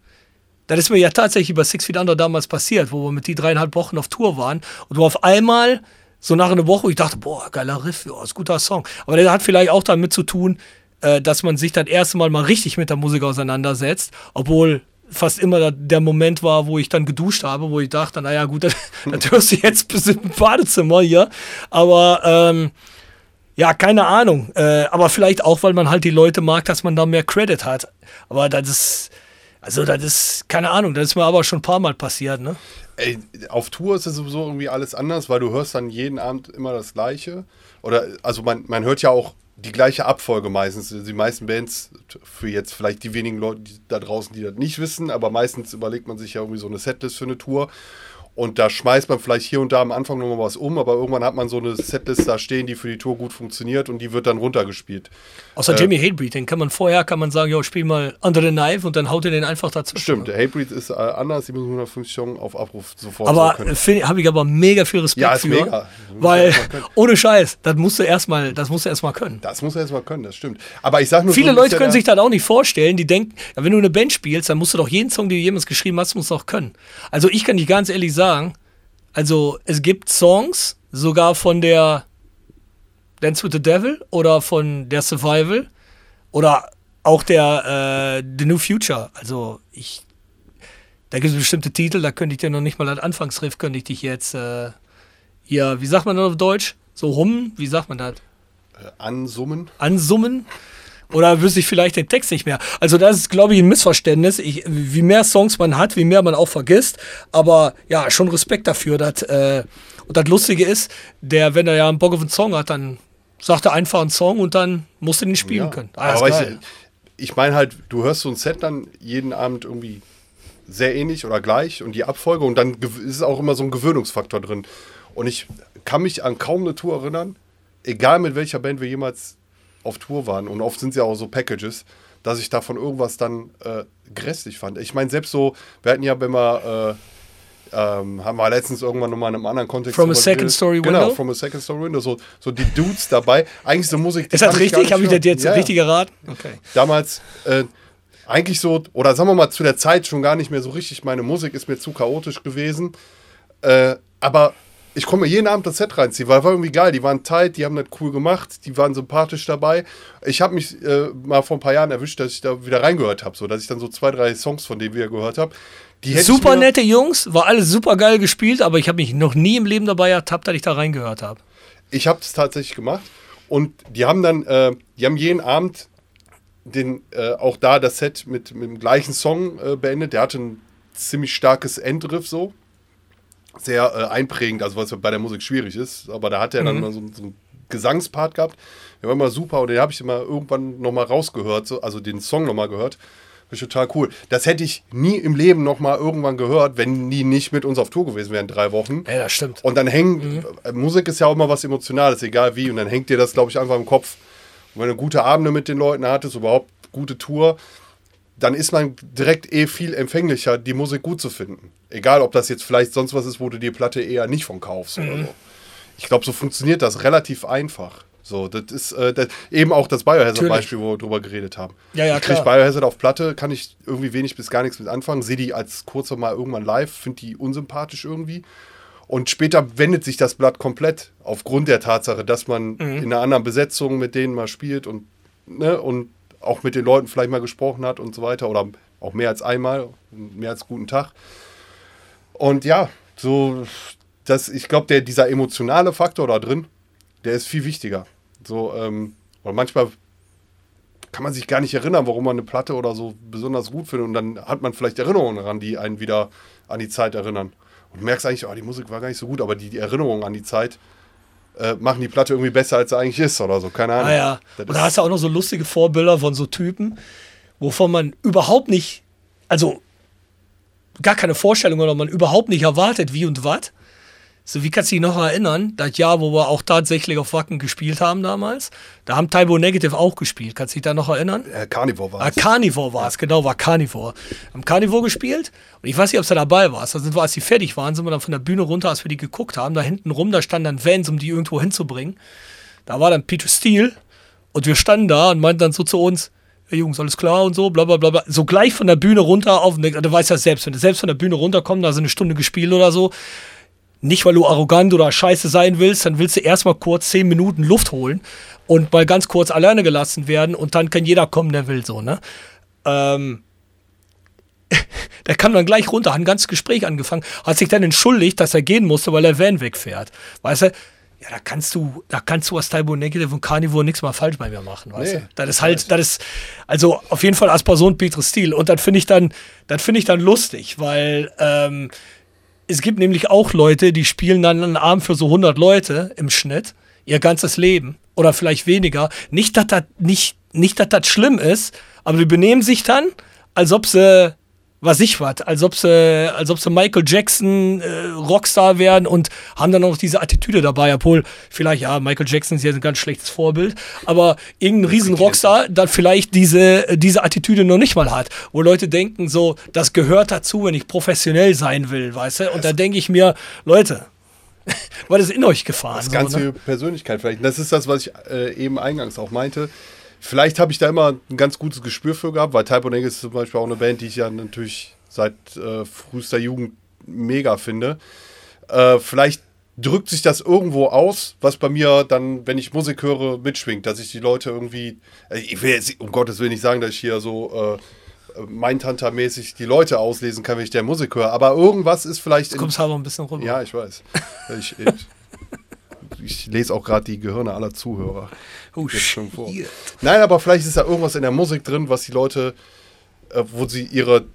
Das ist mir ja tatsächlich bei Six Feet Under damals passiert, wo wir mit die dreieinhalb Wochen auf Tour waren und du auf einmal so nach einer Woche, ich dachte, boah, geiler Riff, ja, ist ein guter Song. Aber der hat vielleicht auch damit zu tun, äh, dass man sich das erste Mal mal richtig mit der Musik auseinandersetzt, obwohl fast immer der Moment war, wo ich dann geduscht habe, wo ich dachte, naja gut, <laughs> das, das hörst du jetzt bis im Badezimmer hier. Aber ähm, ja, keine Ahnung. Äh, aber vielleicht auch, weil man halt die Leute mag, dass man da mehr Credit hat. Aber das ist, also das ist, keine Ahnung, das ist mir aber schon ein paar Mal passiert, ne? Ey, auf Tour ist es sowieso irgendwie alles anders, weil du hörst dann jeden Abend immer das Gleiche. Oder, also man, man hört ja auch die gleiche Abfolge meistens. Die meisten Bands, für jetzt vielleicht die wenigen Leute da draußen, die das nicht wissen, aber meistens überlegt man sich ja irgendwie so eine Setlist für eine Tour. Und da schmeißt man vielleicht hier und da am Anfang nochmal was um, aber irgendwann hat man so eine Setlist da stehen, die für die Tour gut funktioniert und die wird dann runtergespielt. Außer äh, Jamie Hatebreed, den kann man vorher, kann man sagen, ja, spiel mal Under the Knife und dann haut er den einfach dazu. Stimmt, Hatebreed ist äh, anders, 750 Songs auf Abruf sofort. Aber habe ich aber mega viel Respekt ja, ist für. Mega. Weil, <laughs> ohne Scheiß, das musst du erstmal, das musst du erstmal können. Das musst du erstmal können, das stimmt. Aber ich sag nur Viele so Leute können sich das auch nicht vorstellen, die denken, wenn du eine Band spielst, dann musst du doch jeden Song, den du jemals geschrieben hast, musst du auch können. Also ich kann dich ganz ehrlich sagen, also es gibt Songs, sogar von der Dance with the Devil oder von der Survival oder auch der äh, The New Future. Also ich, da gibt es bestimmte Titel, da könnte ich dir noch nicht mal als Anfangsriff, könnte ich dich jetzt äh, hier, wie sagt man das auf Deutsch? So rum, wie sagt man das? Äh, ansummen. Ansummen. Oder wüsste ich vielleicht den Text nicht mehr. Also das ist, glaube ich, ein Missverständnis. Ich, wie mehr Songs man hat, wie mehr man auch vergisst. Aber ja, schon Respekt dafür. Dass, äh, und das Lustige ist, der, wenn er ja einen Bock auf einen Song hat, dann sagt er einfach einen Song und dann musst du den spielen ja. können. Ah, aber ich, ich meine halt, du hörst so ein Set dann jeden Abend irgendwie sehr ähnlich oder gleich und die Abfolge und dann ist auch immer so ein Gewöhnungsfaktor drin. Und ich kann mich an kaum eine Tour erinnern, egal mit welcher Band wir jemals auf Tour waren und oft sind sie auch so Packages, dass ich davon irgendwas dann äh, grässlich fand. Ich meine, selbst so, wir hatten ja, wenn wir, äh, ähm, haben wir letztens irgendwann nochmal in einem anderen Kontext. From a Second Story Window? Genau, From a Second Story Window, so, so die Dudes dabei. Eigentlich so Musik. Ist das richtig? Habe ich das jetzt ja, richtig geraten? Okay. Damals, äh, eigentlich so, oder sagen wir mal zu der Zeit schon gar nicht mehr so richtig, meine Musik ist mir zu chaotisch gewesen. Äh, aber ich komme jeden Abend das Set reinziehen, weil war irgendwie geil. Die waren tight, die haben das cool gemacht, die waren sympathisch dabei. Ich habe mich äh, mal vor ein paar Jahren erwischt, dass ich da wieder reingehört habe, so dass ich dann so zwei, drei Songs von denen wieder gehört habe. Super nette Jungs, war alles super geil gespielt, aber ich habe mich noch nie im Leben dabei ertappt, dass ich da reingehört habe. Ich habe es tatsächlich gemacht und die haben dann, äh, die haben jeden Abend den, äh, auch da das Set mit, mit dem gleichen Song äh, beendet. Der hatte ein ziemlich starkes Endriff so sehr äh, einprägend, also was bei der Musik schwierig ist. Aber da hat er dann mhm. mal so, so, einen Gesangspart gehabt. Der war immer super und den habe ich immer irgendwann nochmal rausgehört, so, also den Song nochmal gehört. Das ist total cool. Das hätte ich nie im Leben nochmal irgendwann gehört, wenn die nicht mit uns auf Tour gewesen wären, drei Wochen. Ja, das stimmt. Und dann hängt, mhm. Äh, Musik ist ja auch immer was Emotionales, egal wie. Und dann hängt dir das, glaube ich, einfach im Kopf. Und wenn du gute Abende mit den Leuten hattest, überhaupt gute Tour, dann ist man direkt eh viel empfänglicher, die Musik gut zu finden. Egal, ob das jetzt vielleicht sonst was ist, wo du die Platte eher nicht von kaufst mhm. oder so. Ich glaube, so funktioniert das relativ einfach. So, das ist äh, das, eben auch das Biohazard-Beispiel, wo wir drüber geredet haben. Ja, ja, ich kriege Biohazard auf Platte, kann ich irgendwie wenig bis gar nichts mit anfangen. Sehe die als kurzer mal irgendwann live, finde die unsympathisch irgendwie. Und später wendet sich das Blatt komplett aufgrund der Tatsache, dass man mhm. in einer anderen Besetzung mit denen mal spielt und, ne, und auch mit den Leuten vielleicht mal gesprochen hat und so weiter oder auch mehr als einmal, mehr als guten Tag. Und ja, so, das, ich glaube, dieser emotionale Faktor da drin, der ist viel wichtiger. So, ähm, und manchmal kann man sich gar nicht erinnern, warum man eine Platte oder so besonders gut findet. Und dann hat man vielleicht Erinnerungen daran, die einen wieder an die Zeit erinnern. Und du merkst eigentlich, oh, die Musik war gar nicht so gut, aber die, die Erinnerungen an die Zeit, äh, machen die Platte irgendwie besser, als sie eigentlich ist oder so. Keine Ahnung. Ah, ja. Und da hast du auch noch so lustige Vorbilder von so Typen, wovon man überhaupt nicht, also gar keine Vorstellung oder man überhaupt nicht erwartet, wie und was. So, wie kannst du dich noch erinnern, das Jahr, wo wir auch tatsächlich auf Wacken gespielt haben damals? Da haben Typo Negative auch gespielt. Kannst du dich da noch erinnern? Äh, Carnivore war es. Ah, Carnivore war es, genau, war Carnivore. Haben Carnivore gespielt und ich weiß nicht, ob du dabei warst. Da sind wir, als die fertig waren, sind wir dann von der Bühne runter, als wir die geguckt haben. Da hinten rum, da standen dann Vans, um die irgendwo hinzubringen. Da war dann Peter Steele und wir standen da und meinten dann so zu uns, hey Jungs, alles klar und so, bla bla bla. bla. So gleich von der Bühne runter auf, du weißt ja selbst, wenn du selbst von der Bühne runterkommst, da so eine Stunde gespielt oder so, nicht weil du arrogant oder scheiße sein willst, dann willst du erstmal kurz zehn Minuten Luft holen und mal ganz kurz alleine gelassen werden und dann kann jeder kommen, der will, so, ne? Ähm, <laughs> der kam dann gleich runter, hat ein ganzes Gespräch angefangen, hat sich dann entschuldigt, dass er gehen musste, weil der Van wegfährt. Weißt du, ja, da kannst du, da kannst du als Typo Negative und Carnivore nichts mal falsch bei mir machen, weißt nee, du? Das ist halt, das ist, also auf jeden Fall als Person Petres Stil. Und das finde ich dann, das finde ich dann lustig, weil ähm, es gibt nämlich auch Leute, die spielen dann einen Abend für so 100 Leute im Schnitt, ihr ganzes Leben oder vielleicht weniger. Nicht, dass das nicht, nicht, dass das schlimm ist, aber die benehmen sich dann, als ob sie was ich was, als ob sie, als ob sie Michael Jackson äh, Rockstar wären und haben dann auch noch diese Attitüde dabei, obwohl vielleicht, ja, Michael Jackson ist jetzt ein ganz schlechtes Vorbild, aber irgendein riesen Rockstar dann vielleicht diese, diese Attitüde noch nicht mal hat, wo Leute denken so, das gehört dazu, wenn ich professionell sein will, weißt du, und da denke ich mir, Leute, <laughs> was ist in euch gefahren? Das ganze so, ne? Persönlichkeit vielleicht. Das ist das, was ich äh, eben eingangs auch meinte Vielleicht habe ich da immer ein ganz gutes Gespür für gehabt, weil Type Negative ist zum Beispiel auch eine Band, die ich ja natürlich seit äh, frühester Jugend mega finde. Äh, vielleicht drückt sich das irgendwo aus, was bei mir dann, wenn ich Musik höre, mitschwingt, dass ich die Leute irgendwie, äh, ich will jetzt um Gottes Willen nicht sagen, dass ich hier so äh, Mindhunter-mäßig die Leute auslesen kann, wenn ich der Musik höre, aber irgendwas ist vielleicht. Du kommst aber ein bisschen runter. Ja, ich weiß. ich, ich, ich lese auch gerade die Gehirne aller Zuhörer. Oh, schon vor. Nein, aber vielleicht ist da irgendwas in der Musik drin, was die Leute, äh, wo sie ihre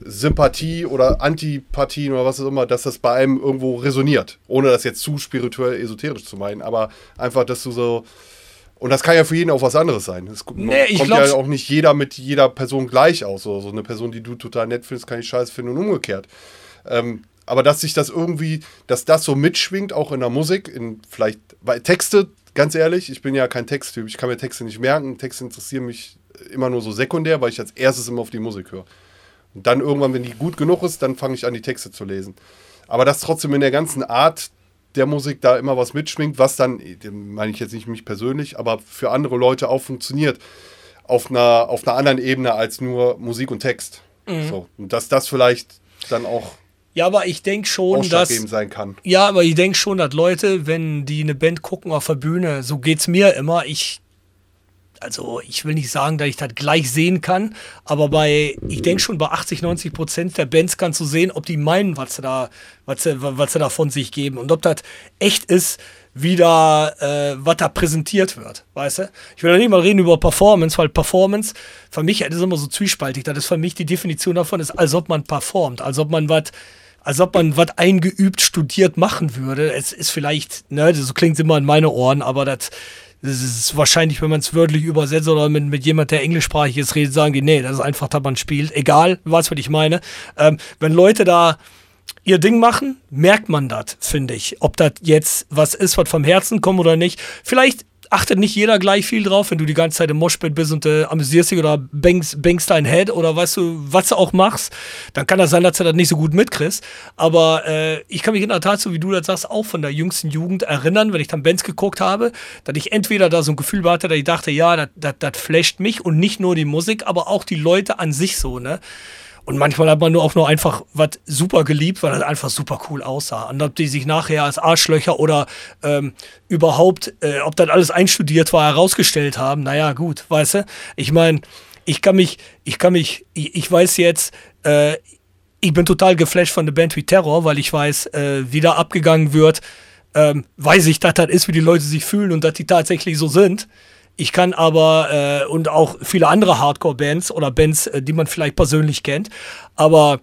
Sympathie oder Antipathien oder was auch immer, dass das bei einem irgendwo resoniert. Ohne das jetzt zu spirituell esoterisch zu meinen, aber einfach, dass du so. Und das kann ja für jeden auch was anderes sein. Es nee, kommt ja auch nicht jeder mit jeder Person gleich aus. So, so eine Person, die du total nett findest, kann ich scheiße finden und umgekehrt. Ähm, aber dass sich das irgendwie, dass das so mitschwingt, auch in der Musik, in vielleicht, weil Texte, ganz ehrlich, ich bin ja kein Texttyp, ich kann mir Texte nicht merken, Texte interessieren mich immer nur so sekundär, weil ich als erstes immer auf die Musik höre. Und dann irgendwann, wenn die gut genug ist, dann fange ich an, die Texte zu lesen. Aber dass trotzdem in der ganzen Art der Musik da immer was mitschwingt, was dann, meine ich jetzt nicht mich persönlich, aber für andere Leute auch funktioniert, auf einer, auf einer anderen Ebene als nur Musik und Text. Mhm. So. Und dass das vielleicht dann auch ja, aber ich denke schon, dass. sein kann. Ja, aber ich denke schon, dass Leute, wenn die eine Band gucken auf der Bühne, so geht es mir immer. Ich. Also, ich will nicht sagen, dass ich das gleich sehen kann, aber bei, ich denke schon, bei 80, 90 Prozent der Bands kannst du sehen, ob die meinen, was sie da, was sie, was sie da von sich geben und ob das echt ist, wie da, äh, was da präsentiert wird, weißt du? Ich will da nicht mal reden über Performance, weil Performance, für mich das ist immer so zwiespaltig, das ist für mich die Definition davon, ist, als ob man performt, als ob man was als ob man was eingeübt, studiert machen würde. Es ist vielleicht, ne, so klingt es immer in meine Ohren, aber das, das ist wahrscheinlich, wenn man es wörtlich übersetzt oder mit, mit jemand, der englischsprachig ist, redet, sagen die, nee, das ist einfach, dass man spielt. Egal, was was ich meine. Ähm, wenn Leute da ihr Ding machen, merkt man das, finde ich. Ob das jetzt was ist, was vom Herzen kommt oder nicht. Vielleicht achtet nicht jeder gleich viel drauf, wenn du die ganze Zeit im Moshpit bist und äh, amüsierst dich oder bangst, bangst dein Head oder weißt du, was du auch machst, dann kann das sein, dass du das nicht so gut mitkriegst. Aber äh, ich kann mich in der Tat, so wie du das sagst, auch von der jüngsten Jugend erinnern, wenn ich dann Bands geguckt habe, dass ich entweder da so ein Gefühl hatte, dass ich dachte, ja, das flasht mich und nicht nur die Musik, aber auch die Leute an sich so, ne? Und manchmal hat man nur auch nur einfach was super geliebt, weil das einfach super cool aussah. Und ob die sich nachher als Arschlöcher oder ähm, überhaupt, äh, ob das alles einstudiert war, herausgestellt haben, naja, gut, weißt du? Ich meine, ich kann mich, ich kann mich, ich, ich weiß jetzt, äh, ich bin total geflasht von der Band wie Terror, weil ich weiß, äh, wie da abgegangen wird. Ähm, weiß ich, dass das ist, wie die Leute sich fühlen und dass die tatsächlich so sind. Ich kann aber, äh, und auch viele andere Hardcore-Bands oder Bands, äh, die man vielleicht persönlich kennt, aber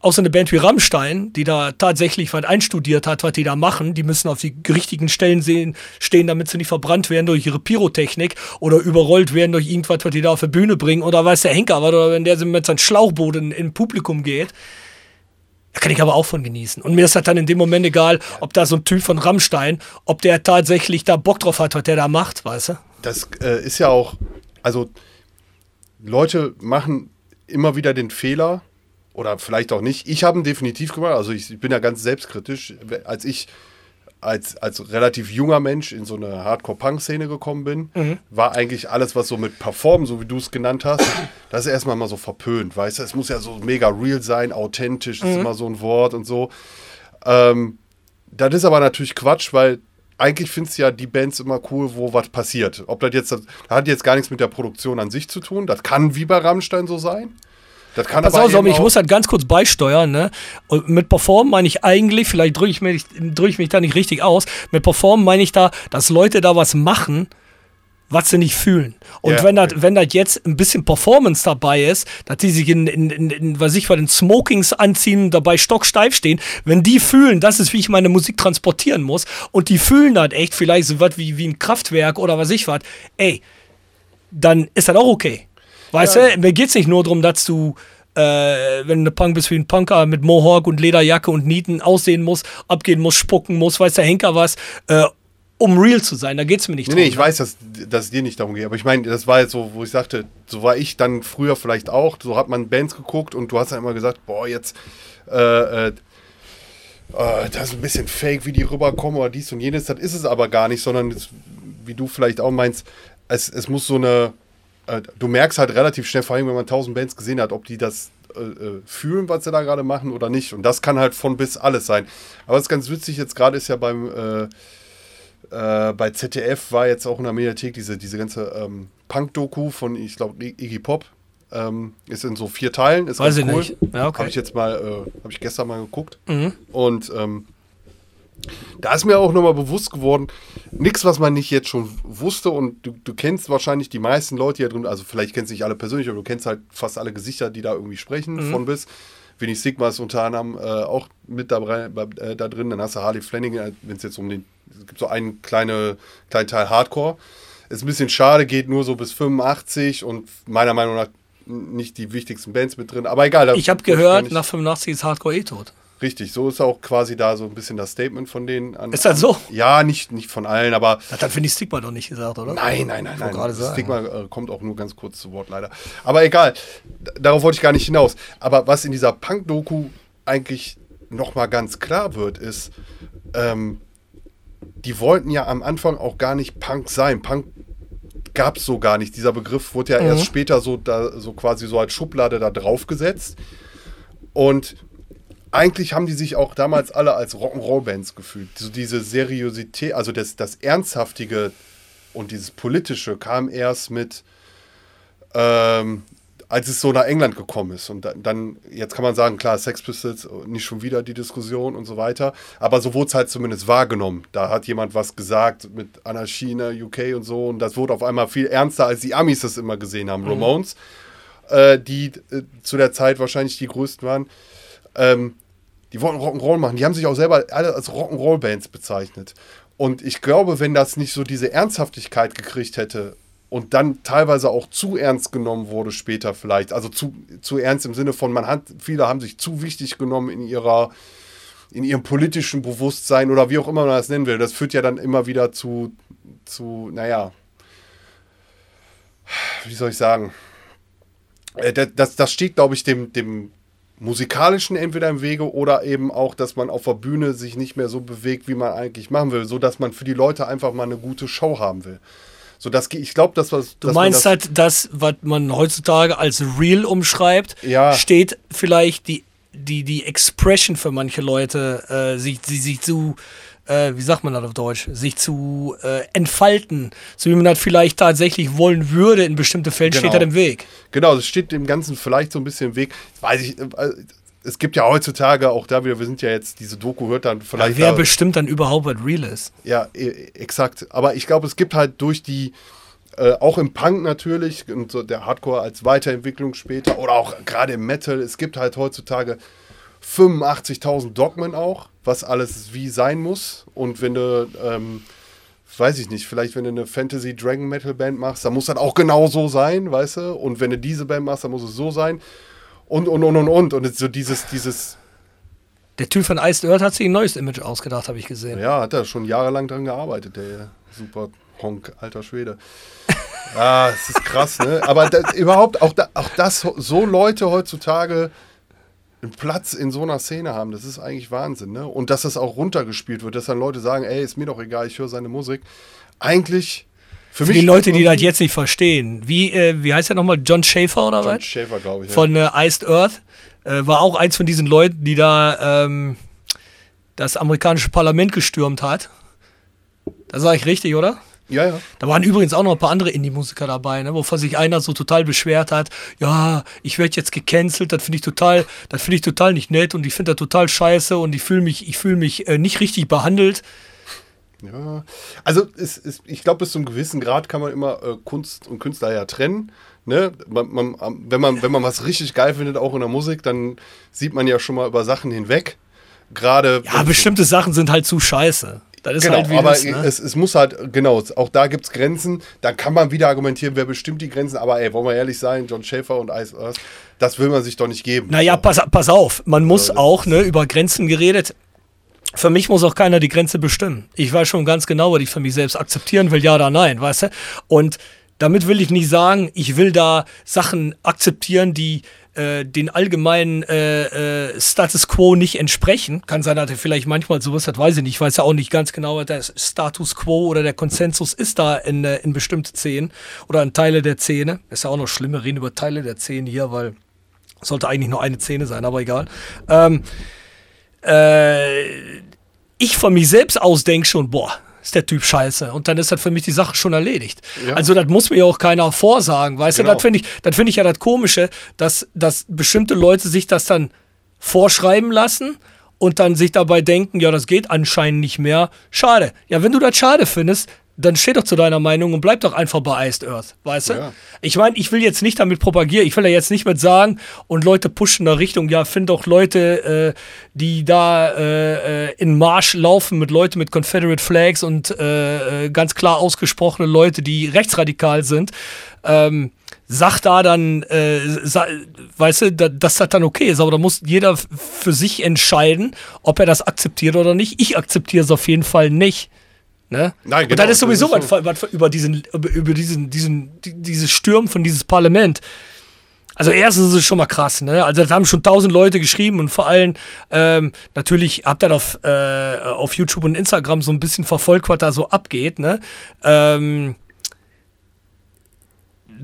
auch so eine Band wie Rammstein, die da tatsächlich was einstudiert hat, was die da machen, die müssen auf die richtigen Stellen sehen, stehen, damit sie nicht verbrannt werden durch ihre Pyrotechnik oder überrollt werden durch irgendwas, was die da auf die Bühne bringen oder weiß der Henker was, oder wenn der mit seinem Schlauchboot in, in Publikum geht. Da kann ich aber auch von genießen. Und mir ist das dann in dem Moment egal, ob da so ein Typ von Rammstein, ob der tatsächlich da Bock drauf hat, was der da macht, weißt du? das äh, ist ja auch, also Leute machen immer wieder den Fehler, oder vielleicht auch nicht. Ich habe ihn definitiv gemacht, also ich bin ja ganz selbstkritisch. Als ich als, als relativ junger Mensch in so eine Hardcore-Punk-Szene gekommen bin, mhm. war eigentlich alles, was so mit Performen, so wie du es genannt hast, das ist erstmal mal so verpönt, weißt du? Es muss ja so mega real sein, authentisch, mhm. ist immer so ein Wort und so. Ähm, das ist aber natürlich Quatsch, weil eigentlich findest du ja die Bands immer cool, wo was passiert. Ob das jetzt, das hat jetzt gar nichts mit der Produktion an sich zu tun. Das kann wie bei Rammstein so sein. Das kann Pass aber auf, ich muss halt ganz kurz beisteuern, ne? Und mit Perform meine ich eigentlich, vielleicht drücke ich, mich, drück ich mich da nicht richtig aus, mit Perform meine ich da, dass Leute da was machen, was sie nicht fühlen. Und yeah, wenn das okay. wenn das jetzt ein bisschen Performance dabei ist, dass die sich in, in, in, in was ich bei den Smokings anziehen, dabei stocksteif stehen, wenn die fühlen, das ist, wie ich meine Musik transportieren muss, und die fühlen das echt, vielleicht so was wie, wie ein Kraftwerk oder was ich was, ey, dann ist das auch okay. Weißt ja. du, mir geht es nicht nur darum, dass du, äh, wenn du Punk bist wie ein Punker mit Mohawk und Lederjacke und Nieten aussehen muss, abgehen muss, spucken muss, weiß der Henker was, äh, um real zu sein. Da geht es mir nicht nee, drum. Nee, ich weiß, dass, dass es dir nicht darum geht. Aber ich meine, das war jetzt so, wo ich sagte, so war ich dann früher vielleicht auch. So hat man Bands geguckt und du hast dann immer gesagt, boah, jetzt äh, äh, äh, das ist ein bisschen fake, wie die rüberkommen oder dies und jenes. Das ist es aber gar nicht, sondern das, wie du vielleicht auch meinst, es, es muss so eine äh, du merkst halt relativ schnell, vor allem wenn man tausend Bands gesehen hat, ob die das äh, äh, fühlen, was sie da gerade machen oder nicht. Und das kann halt von bis alles sein. Aber was ist ganz witzig jetzt gerade ist ja beim äh, äh, bei ZDF war jetzt auch in der Mediathek diese, diese ganze ähm, Punk-Doku von, ich glaube, Iggy Pop. Ähm, ist in so vier Teilen. Ist Weiß ich cool. nicht. Ja, okay. Habe ich jetzt mal, äh, habe ich gestern mal geguckt. Mhm. Und ähm, da ist mir auch nochmal bewusst geworden, nichts, was man nicht jetzt schon wusste und du, du kennst wahrscheinlich die meisten Leute hier drin, also vielleicht kennst du nicht alle persönlich, aber du kennst halt fast alle Gesichter, die da irgendwie sprechen, mhm. von bis. Winnie Sigma ist unter anderem äh, auch mit da, äh, da, drin, dann hast du Harley Flanagan, äh, wenn es jetzt um den, es gibt so einen kleine, kleinen Teil Hardcore. Ist ein bisschen schade, geht nur so bis 85 und meiner Meinung nach nicht die wichtigsten Bands mit drin, aber egal. Ich habe gehört, nach 85 ist Hardcore eh tot. Richtig, so ist auch quasi da so ein bisschen das Statement von denen. An, ist das so? Ja, nicht, nicht von allen, aber. Das hat finde ich Stigma doch nicht gesagt, oder? Nein, nein, nein, nein. Gerade Stigma äh, kommt auch nur ganz kurz zu Wort, leider. Aber egal, darauf wollte ich gar nicht hinaus. Aber was in dieser Punk-Doku eigentlich nochmal ganz klar wird, ist, ähm, die wollten ja am Anfang auch gar nicht Punk sein. Punk gab es so gar nicht. Dieser Begriff wurde ja mhm. erst später so, da, so quasi so als Schublade da drauf gesetzt. Und eigentlich haben die sich auch damals alle als Rock'n'Roll-Bands gefühlt. So diese Seriosität, also das, das Ernsthaftige und dieses Politische kam erst mit, ähm, als es so nach England gekommen ist. Und dann, jetzt kann man sagen, klar, Sex Pistols, nicht schon wieder die Diskussion und so weiter. Aber so wurde es halt zumindest wahrgenommen. Da hat jemand was gesagt mit Anarchie in der UK und so. Und das wurde auf einmal viel ernster, als die Amis das immer gesehen haben. Mhm. Ramones, äh, die äh, zu der Zeit wahrscheinlich die größten waren. Ähm, die wollten Rock'n'Roll machen. Die haben sich auch selber alle als Rock'n'Roll-Bands bezeichnet. Und ich glaube, wenn das nicht so diese Ernsthaftigkeit gekriegt hätte und dann teilweise auch zu ernst genommen wurde später vielleicht, also zu, zu ernst im Sinne von, man hat, viele haben sich zu wichtig genommen in ihrer, in ihrem politischen Bewusstsein oder wie auch immer man das nennen will. Das führt ja dann immer wieder zu, zu, naja, wie soll ich sagen? Äh, das, das steht, glaube ich, dem, dem musikalischen entweder im Wege oder eben auch, dass man auf der Bühne sich nicht mehr so bewegt, wie man eigentlich machen will, so dass man für die Leute einfach mal eine gute Show haben will. So dass ich glaube, das was du meinst das, halt, das was man heutzutage als real umschreibt, ja. steht vielleicht die die die Expression für manche Leute äh, sich sie sich zu äh, wie sagt man das auf Deutsch, sich zu äh, entfalten, so wie man das vielleicht tatsächlich wollen würde in bestimmten Fällen, genau. steht das im Weg. Genau, das steht dem Ganzen vielleicht so ein bisschen im Weg. Weiß ich, äh, es gibt ja heutzutage auch da wieder, wir sind ja jetzt, diese Doku hört dann vielleicht. Ja, wer da, bestimmt dann überhaupt, was real ist? Ja, e, exakt. Aber ich glaube, es gibt halt durch die, äh, auch im Punk natürlich und so der Hardcore als Weiterentwicklung später oder auch gerade im Metal, es gibt halt heutzutage 85.000 Dogmen auch, was alles wie sein muss. Und wenn du, ähm, weiß ich nicht, vielleicht wenn du eine Fantasy Dragon Metal Band machst, dann muss das auch genau so sein, weißt du? Und wenn du diese Band machst, dann muss es so sein. Und, und, und, und, und. Und so dieses, dieses. Der Typ von Iced Earth hat sich ein neues Image ausgedacht, habe ich gesehen. Ja, hat er schon jahrelang dran gearbeitet, der super Honk, alter Schwede. <laughs> ah, es ist krass, ne? Aber das, überhaupt, auch, da, auch das, so Leute heutzutage einen Platz in so einer Szene haben. Das ist eigentlich Wahnsinn, ne? Und dass das auch runtergespielt wird, dass dann Leute sagen, ey, ist mir doch egal, ich höre seine Musik. Eigentlich für, für die Leute, die das jetzt nicht verstehen. Wie, äh, wie heißt er nochmal? John Schaefer oder John was? John Schaefer, glaube ich. Von äh, Iced Earth. Äh, war auch eins von diesen Leuten, die da ähm, das amerikanische Parlament gestürmt hat. Das sage ich richtig, oder? Ja, ja. Da waren übrigens auch noch ein paar andere Indie-Musiker dabei, ne, wovon sich einer so total beschwert hat. Ja, ich werde jetzt gecancelt, das finde ich total, das finde ich total nicht nett und ich finde das total scheiße und ich fühle mich, ich fühle mich äh, nicht richtig behandelt. Ja, also es, es, ich glaube, bis zu einem gewissen Grad kann man immer äh, Kunst und Künstler ja trennen. Ne? Man, man, wenn, man, wenn man was richtig geil findet, auch in der Musik, dann sieht man ja schon mal über Sachen hinweg. Gerade. Ja, bestimmte Sachen sind halt zu scheiße. Das ist genau, halt wie aber das, ne? es, es muss halt, genau, auch da gibt es Grenzen. Da kann man wieder argumentieren, wer bestimmt die Grenzen. Aber ey, wollen wir ehrlich sein, John Schaefer und Ice Earth, das will man sich doch nicht geben. Naja, pass, pass auf, man muss ja, auch, ne, über Grenzen geredet. Für mich muss auch keiner die Grenze bestimmen. Ich weiß schon ganz genau, was ich für mich selbst akzeptieren will, ja oder nein, weißt du? Und damit will ich nicht sagen, ich will da Sachen akzeptieren, die äh, den allgemeinen äh, äh, Status Quo nicht entsprechen. Kann sein, dass er vielleicht manchmal sowas hat, weiß ich nicht. Ich weiß ja auch nicht ganz genau, was der Status Quo oder der Konsensus ist da in, äh, in bestimmte Szenen oder in Teile der Szene. Ist ja auch noch schlimm, wir reden über Teile der Szene hier, weil sollte eigentlich nur eine Szene sein, aber egal. Ähm, äh, ich von mich selbst aus denke schon, boah, ist der Typ scheiße. Und dann ist das für mich die Sache schon erledigt. Ja. Also das muss mir ja auch keiner vorsagen, weißt genau. du? Das finde ich, find ich ja das Komische, dass, dass bestimmte Leute sich das dann vorschreiben lassen und dann sich dabei denken, ja, das geht anscheinend nicht mehr. Schade. Ja, wenn du das schade findest, dann steh doch zu deiner Meinung und bleib doch einfach bei Iced Earth, weißt du? Ja. Ich meine, ich will jetzt nicht damit propagieren, ich will ja jetzt nicht mit sagen und Leute pushen in der Richtung, ja, find doch Leute, äh, die da äh, äh, in Marsch laufen mit Leuten mit Confederate Flags und äh, äh ganz klar ausgesprochene Leute, die rechtsradikal sind. Ähm, sag da dann, äh, sa weißt du, da, dass das dann okay ist, aber da muss jeder für sich entscheiden, ob er das akzeptiert oder nicht. Ich akzeptiere es auf jeden Fall nicht. Ne? Nein, genau. Und dann ist sowieso das ist so. was, was über diesen, über diesen, diesen, dieses Stürmen von dieses Parlament. Also erstens ist es schon mal krass, ne? Also das haben schon tausend Leute geschrieben und vor allem ähm, natürlich habt ihr auf, äh, auf YouTube und Instagram so ein bisschen verfolgt, was da so abgeht, ne? Ähm,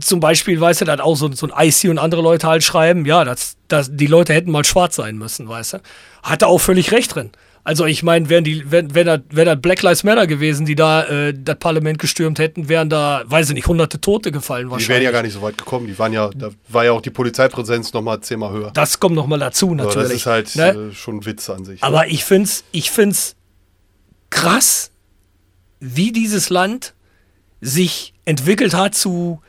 zum Beispiel, weißt du, dass auch so, so ein IC und andere Leute halt schreiben, ja, dass, dass die Leute hätten mal schwarz sein müssen, weißt du? Hat er auch völlig recht drin. Also ich meine, wären die, wenn, wenn, da, wenn da Black Lives Matter gewesen, die da äh, das Parlament gestürmt hätten, wären da, weiß ich nicht, hunderte Tote gefallen wahrscheinlich. Die wären ja gar nicht so weit gekommen. Die waren ja, da war ja auch die Polizeipräsenz nochmal zehnmal höher. Das kommt nochmal dazu natürlich. Aber das ist halt ne? äh, schon ein Witz an sich. Aber ich find's, ich find's krass, wie dieses Land sich entwickelt hat zu,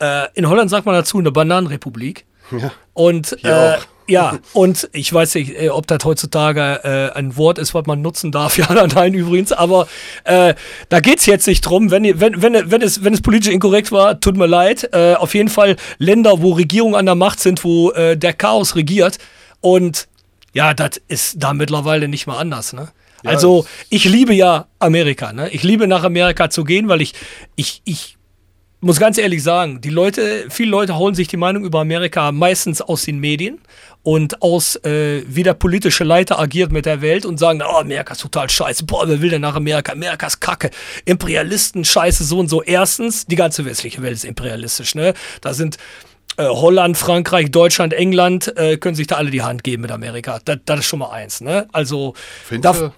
äh, in Holland sagt man dazu, eine Bananenrepublik. Ja. Und äh, ja, und ich weiß nicht, äh, ob das heutzutage äh, ein Wort ist, was man nutzen darf. <laughs> Ja, nein, übrigens. Aber äh, da geht's jetzt nicht drum. Wenn, wenn, wenn, wenn, es, wenn es politisch inkorrekt war, tut mir leid. Äh, auf jeden Fall Länder, wo Regierungen an der Macht sind, wo äh, der Chaos regiert. Und ja, das ist da mittlerweile nicht mehr anders. Ne? Ja, also ich liebe ja Amerika. Ne? Ich liebe nach Amerika zu gehen, weil ich, ich, ich muss ganz ehrlich sagen, die Leute, viele Leute holen sich die Meinung über Amerika meistens aus den Medien und aus, äh, wie der politische Leiter agiert mit der Welt und sagen, oh, Amerika ist total scheiße, boah, wer will denn nach Amerika? Amerika ist kacke, Imperialisten, scheiße, so und so. Erstens, die ganze westliche Welt ist imperialistisch, ne? Da sind äh, Holland, Frankreich, Deutschland, England, äh, können sich da alle die Hand geben mit Amerika. Das, das ist schon mal eins, ne? Also, Findest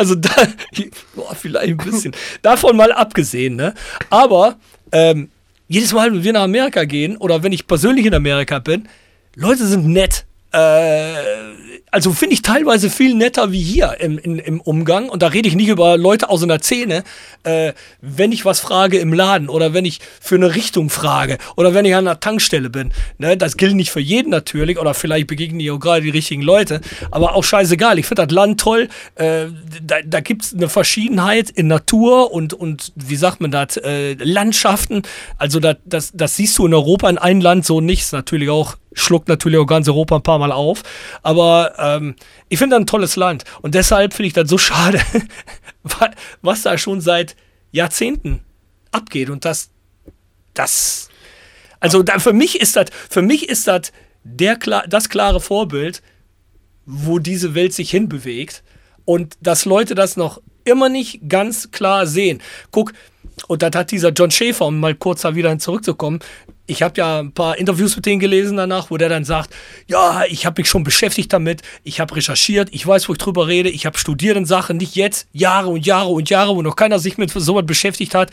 Also da, <laughs> boah, vielleicht ein bisschen. Davon mal abgesehen, ne? Aber ähm, jedes Mal, wenn wir nach Amerika gehen oder wenn ich persönlich in Amerika bin, Leute sind nett. Äh, also finde ich teilweise viel netter wie hier im, in, im Umgang. Und da rede ich nicht über Leute aus einer Szene. Äh, wenn ich was frage im Laden oder wenn ich für eine Richtung frage oder wenn ich an einer Tankstelle bin. Ne, das gilt nicht für jeden natürlich oder vielleicht begegnen die auch gerade die richtigen Leute. Aber auch scheißegal. Ich finde das Land toll. Äh, da da gibt es eine Verschiedenheit in Natur und, und wie sagt man das, äh, Landschaften. Also das, das, das siehst du in Europa in einem Land so nicht. Natürlich auch schluckt natürlich auch ganz Europa ein paar Mal auf. Aber ähm, ich finde das ein tolles Land. Und deshalb finde ich das so schade, <laughs> was da schon seit Jahrzehnten abgeht. Und das, das, also da, für mich ist das, für mich ist das der, das klare Vorbild, wo diese Welt sich hinbewegt und dass Leute das noch immer nicht ganz klar sehen. Guck, und das hat dieser John Schäfer, um mal kurz da wieder zurückzukommen, ich habe ja ein paar Interviews mit denen gelesen danach, wo der dann sagt, ja, ich habe mich schon beschäftigt damit, ich habe recherchiert, ich weiß, wo ich drüber rede, ich habe studiert in Sachen, nicht jetzt, Jahre und Jahre und Jahre, wo noch keiner sich mit sowas beschäftigt hat.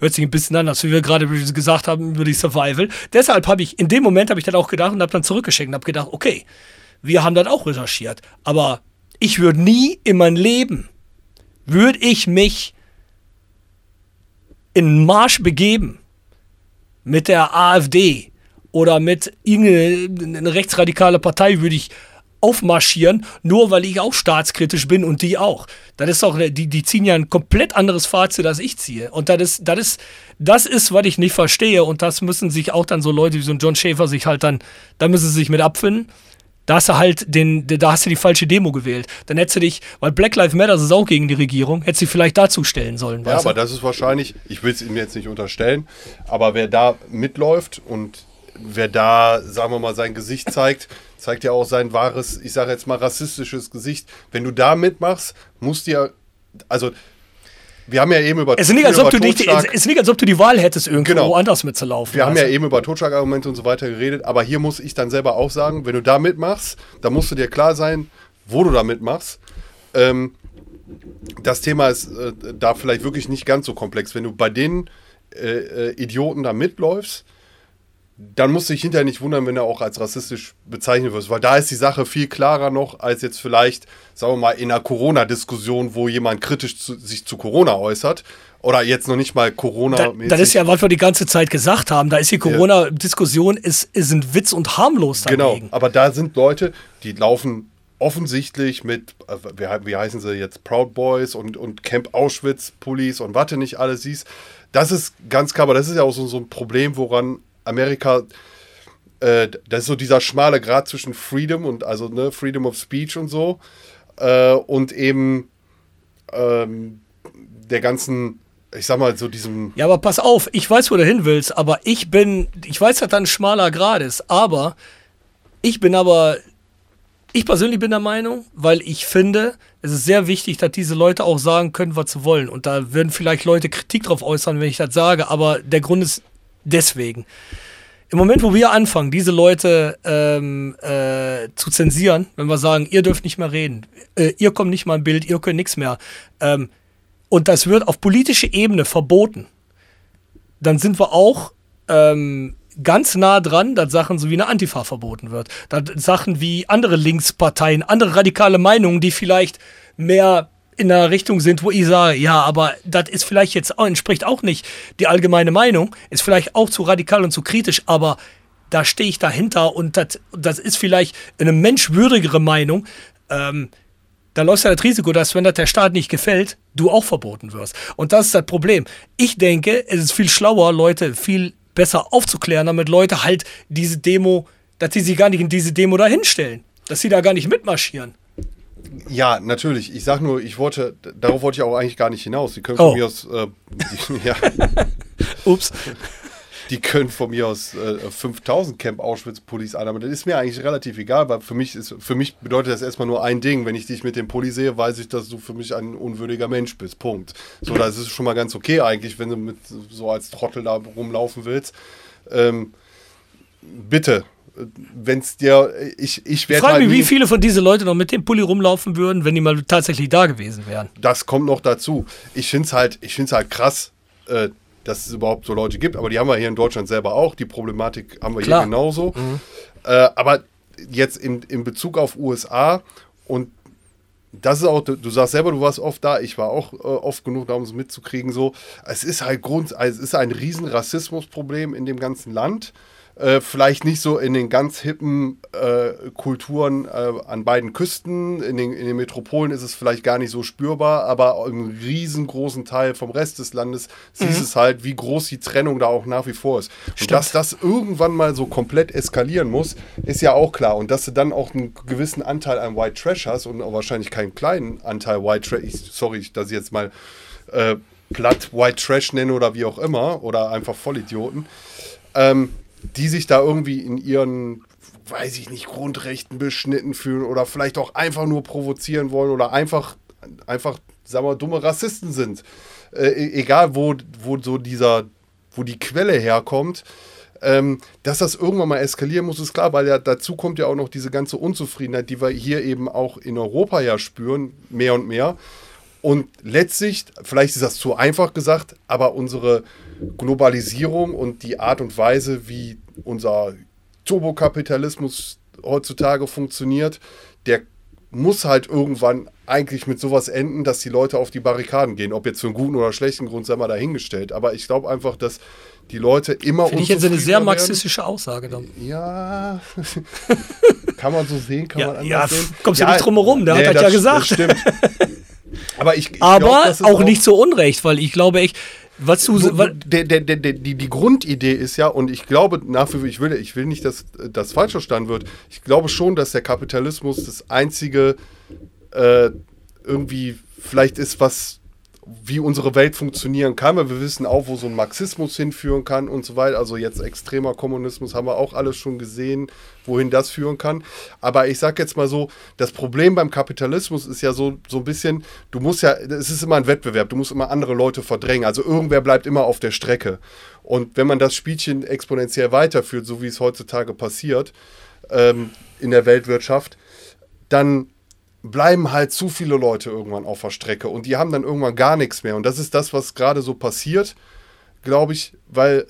Hört sich ein bisschen an, als wir gerade gesagt haben über die Survival. Deshalb habe ich, in dem Moment habe ich dann auch gedacht und habe dann zurückgeschickt und habe gedacht, okay, wir haben das auch recherchiert, aber ich würde nie in mein Leben, würde ich mich in Marsch begeben mit der AfD oder mit irgendeiner rechtsradikale Partei würde ich aufmarschieren, nur weil ich auch staatskritisch bin und die auch. Das ist auch, die, die ziehen ja ein komplett anderes Fazit, als ich ziehe. Und das ist, das ist, das ist, was ich nicht verstehe. Und das müssen sich auch dann so Leute wie so ein John Schäfer sich halt dann, da müssen sie sich mit abfinden. Da hast du halt den, da hast du die falsche Demo gewählt. Dann hättest du dich, weil Black Lives Matter ist auch gegen die Regierung, hättest du vielleicht dazu stellen sollen. Ja, aber du? das ist wahrscheinlich, ich will es ihm jetzt nicht unterstellen, aber wer da mitläuft und wer da, sagen wir mal, sein Gesicht zeigt, <laughs> zeigt ja auch sein wahres, ich sage jetzt mal rassistisches Gesicht. Wenn du da mitmachst, musst du ja, also wir haben ja eben über. Es ist nicht, als ob, du nicht, es ist nicht, als ob du die Wahl hättest, irgendwo genau. anders mitzulaufen. Wir also. haben ja eben über Totschlagargumente und so weiter geredet, aber hier muss ich dann selber auch sagen, wenn du da mitmachst, dann musst du dir klar sein, wo du da mitmachst. Ähm, das Thema ist äh, da vielleicht wirklich nicht ganz so komplex. Wenn du bei den äh, äh, Idioten da mitläufst, dann musst du dich hinterher nicht wundern, wenn er auch als rassistisch bezeichnet wird, weil da ist die Sache viel klarer noch als jetzt vielleicht, sagen wir mal, in einer Corona-Diskussion, wo jemand kritisch zu, sich zu Corona äußert oder jetzt noch nicht mal Corona. Da, das ist ja, was wir die ganze Zeit gesagt haben. Da ist die Corona-Diskussion, ist, ist ein Witz und harmlos dagegen. Genau, aber da sind Leute, die laufen offensichtlich mit, wie, heißen sie jetzt, Proud Boys und, und Camp Auschwitz Pullis und warte nicht alles siehst. Das ist ganz klar, aber das ist ja auch so, so ein Problem, woran Amerika, äh, das ist so dieser schmale Grad zwischen Freedom und also ne, Freedom of Speech und so äh, und eben ähm, der ganzen ich sag mal, so diesem. Ja, aber pass auf, ich weiß, wo du hin willst, aber ich bin, ich weiß, dass da ein schmaler Grad ist, aber ich bin aber, ich persönlich bin der Meinung, weil ich finde, es ist sehr wichtig, dass diese Leute auch sagen können, was sie wollen. Und da würden vielleicht Leute Kritik drauf äußern, wenn ich das sage, aber der Grund ist deswegen. Im Moment, wo wir anfangen, diese Leute ähm, äh, zu zensieren, wenn wir sagen, ihr dürft nicht mehr reden, äh, ihr kommt nicht mal im Bild, ihr könnt nichts mehr, ähm, und das wird auf politischer Ebene verboten, dann sind wir auch ähm, ganz nah dran, dass Sachen so wie eine Antifa verboten wird. Dass Sachen wie andere Linksparteien, andere radikale Meinungen, die vielleicht mehr in einer Richtung sind, wo ich sage, ja, aber das ist vielleicht jetzt auch, entspricht auch nicht die allgemeine Meinung, ist vielleicht auch zu radikal und zu kritisch, aber da stehe ich dahinter und das, das ist vielleicht eine menschwürdigere Meinung. Ähm, da läuft ja das Risiko, dass wenn das der Staat nicht gefällt, du auch verboten wirst. Und das ist das Problem. Ich denke, es ist viel schlauer, Leute viel besser aufzuklären, damit Leute halt diese Demo, dass sie sich gar nicht in diese Demo dahinstellen, dass sie da gar nicht mitmarschieren. Ja, natürlich. Ich sag nur, ich wollte, darauf wollte ich auch eigentlich gar nicht hinaus. Die können oh. von mir aus, äh, die, <laughs> ja. <laughs> Ups. Die können von mir aus äh, 5000 Camp Auschwitz-Pullis an, aber das ist mir eigentlich relativ egal, weil für mich, ist, für mich bedeutet das erstmal nur ein Ding. Wenn ich dich mit dem Pulli sehe, weiß ich, dass du für mich ein unwürdiger Mensch bist. Punkt. So, das ist schon mal ganz okay eigentlich, wenn du mit so als Trottel da rumlaufen willst. Ähm, bitte, wenn es dir, ich, ich werde. Ich frage mich, wie viele von diesen Leuten noch mit dem Pulli rumlaufen würden, wenn die mal tatsächlich da gewesen wären. Das kommt noch dazu. Ich finde es halt, halt krass, äh, dass es überhaupt so Leute gibt, aber die haben wir hier in Deutschland selber auch. Die Problematik haben wir Klar. hier genauso. Mhm. Äh, aber jetzt in, in Bezug auf USA und das ist auch, du sagst selber, du warst oft da, ich war auch äh, oft genug da, um es mitzukriegen. So, es ist halt Grund, es ist ein riesen Rassismusproblem in dem ganzen Land. Äh, vielleicht nicht so in den ganz hippen äh, Kulturen äh, an beiden Küsten. In den, in den Metropolen ist es vielleicht gar nicht so spürbar, aber im riesengroßen Teil vom Rest des Landes mhm. siehst es halt, wie groß die Trennung da auch nach wie vor ist. Stimmt. Und dass das irgendwann mal so komplett eskalieren muss, ist ja auch klar. Und dass du dann auch einen gewissen Anteil an White Trash hast und auch wahrscheinlich keinen kleinen Anteil White Trash, sorry, dass ich jetzt mal äh, platt White Trash nenne oder wie auch immer, oder einfach Vollidioten. Ähm, die sich da irgendwie in ihren weiß ich nicht, Grundrechten beschnitten fühlen oder vielleicht auch einfach nur provozieren wollen oder einfach, einfach, sagen wir, dumme Rassisten sind. Äh, e-, egal, wo, wo so dieser, wo die Quelle herkommt. Ähm, dass das irgendwann mal eskalieren muss, ist klar, weil ja dazu kommt ja auch noch diese ganze Unzufriedenheit, die wir hier eben auch in Europa ja spüren, mehr und mehr. Und letztlich, vielleicht ist das zu einfach gesagt, aber unsere Globalisierung und die Art und Weise, wie unser Turbokapitalismus heutzutage funktioniert, der muss halt irgendwann eigentlich mit sowas enden, dass die Leute auf die Barrikaden gehen. Ob jetzt für einen guten oder schlechten Grund, sei mal dahingestellt. Aber ich glaube einfach, dass die Leute immer Finde ich jetzt eine sehr marxistische Aussage dann. Ja, <laughs> kann man so sehen, kann ja, man anders ja, sehen. Kommst du ja, nicht drum herum, der nee, hat das ja gesagt. stimmt. <laughs> Aber ich, ich Aber glaub, auch, auch nicht so unrecht, weil ich glaube echt, was du, du, du der, der, der, die, die Grundidee ist ja, und ich glaube nach wie vor, ich will, ich will nicht, dass das falsch verstanden wird, ich glaube schon, dass der Kapitalismus das einzige äh, irgendwie vielleicht ist, was wie unsere Welt funktionieren kann, weil wir wissen auch, wo so ein Marxismus hinführen kann und so weiter. Also jetzt extremer Kommunismus haben wir auch alles schon gesehen, wohin das führen kann. Aber ich sage jetzt mal so, das Problem beim Kapitalismus ist ja so, so ein bisschen, du musst ja, es ist immer ein Wettbewerb, du musst immer andere Leute verdrängen. Also irgendwer bleibt immer auf der Strecke. Und wenn man das Spielchen exponentiell weiterführt, so wie es heutzutage passiert ähm, in der Weltwirtschaft, dann bleiben halt zu viele Leute irgendwann auf der Strecke und die haben dann irgendwann gar nichts mehr. Und das ist das, was gerade so passiert, glaube ich, weil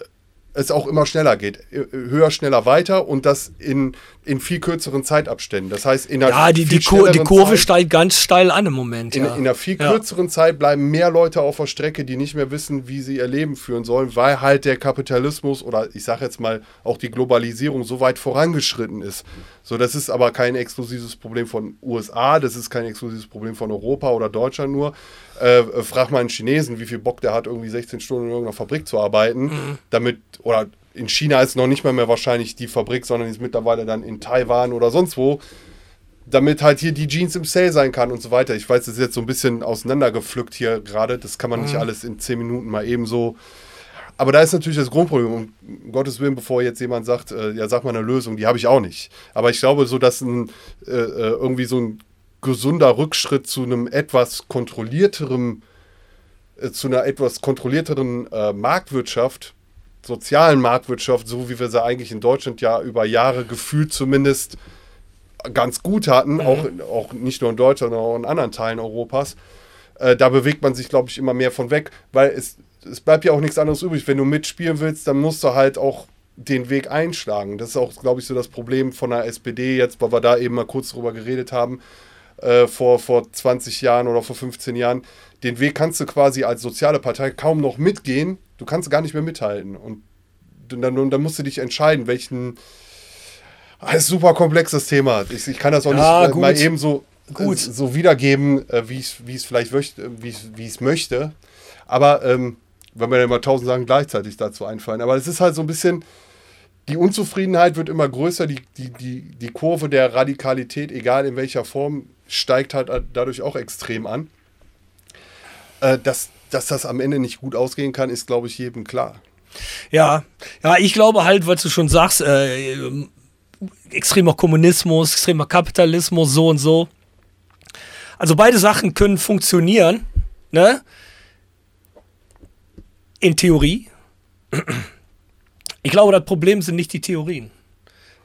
es auch immer schneller geht. Höher, schneller, weiter und das in, in viel kürzeren Zeitabständen. Das heißt, in einer Ja, die, die, Kur die Kurve Zeit, steigt ganz steil an im Moment. In, ja. in einer viel kürzeren ja. Zeit bleiben mehr Leute auf der Strecke, die nicht mehr wissen, wie sie ihr Leben führen sollen, weil halt der Kapitalismus oder ich sage jetzt mal auch die Globalisierung so weit vorangeschritten ist. So, das ist aber kein exklusives Problem von USA, das ist kein exklusives Problem von Europa oder Deutschland nur. Äh, frag mal einen Chinesen, wie viel Bock der hat, irgendwie 16 Stunden in irgendeiner Fabrik zu arbeiten, mhm. damit, oder in China ist noch nicht mal mehr wahrscheinlich die Fabrik, sondern ist mittlerweile dann in Taiwan oder sonst wo, damit halt hier die Jeans im Sale sein kann und so weiter. Ich weiß, das ist jetzt so ein bisschen auseinandergepflückt hier gerade, das kann man mhm. nicht alles in 10 Minuten mal eben so. Aber da ist natürlich das Grundproblem. Und um Gottes Willen, bevor jetzt jemand sagt, äh, ja, sag mal eine Lösung, die habe ich auch nicht. Aber ich glaube, so dass ein, äh, äh irgendwie so ein gesunder Rückschritt zu einem etwas kontrollierteren, äh, zu einer etwas kontrollierteren äh, Marktwirtschaft, sozialen Marktwirtschaft, so wie wir sie eigentlich in Deutschland ja über Jahre gefühlt zumindest ganz gut hatten, mhm. auch, auch nicht nur in Deutschland, sondern auch in anderen Teilen Europas. Äh, da bewegt man sich, glaube ich, immer mehr von weg, weil es, es bleibt ja auch nichts anderes übrig. Wenn du mitspielen willst, dann musst du halt auch den Weg einschlagen. Das ist auch, glaube ich, so das Problem von der SPD jetzt, weil wir da eben mal kurz drüber geredet haben äh, vor, vor 20 Jahren oder vor 15 Jahren. Den Weg kannst du quasi als soziale Partei kaum noch mitgehen. Du kannst gar nicht mehr mithalten. Und dann, dann musst du dich entscheiden, welchen. Das ist ein super komplexes Thema. Ich, ich kann das auch ja, nicht gut. mal eben so, gut. so wiedergeben, äh, wie ich es vielleicht möchte, wie ich es möchte. Aber ähm, wenn mir immer tausend Sachen gleichzeitig dazu einfallen. Aber es ist halt so ein bisschen, die Unzufriedenheit wird immer größer, die, die, die, die Kurve der Radikalität, egal in welcher Form, steigt halt dadurch auch extrem an. Äh, dass, dass das am Ende nicht gut ausgehen kann, ist, glaube ich, jedem klar. Ja, ja, ich glaube halt, was du schon sagst, äh, extremer Kommunismus, extremer Kapitalismus, so und so. Also beide Sachen können funktionieren, ne? In Theorie. Ich glaube, das Problem sind nicht die Theorien.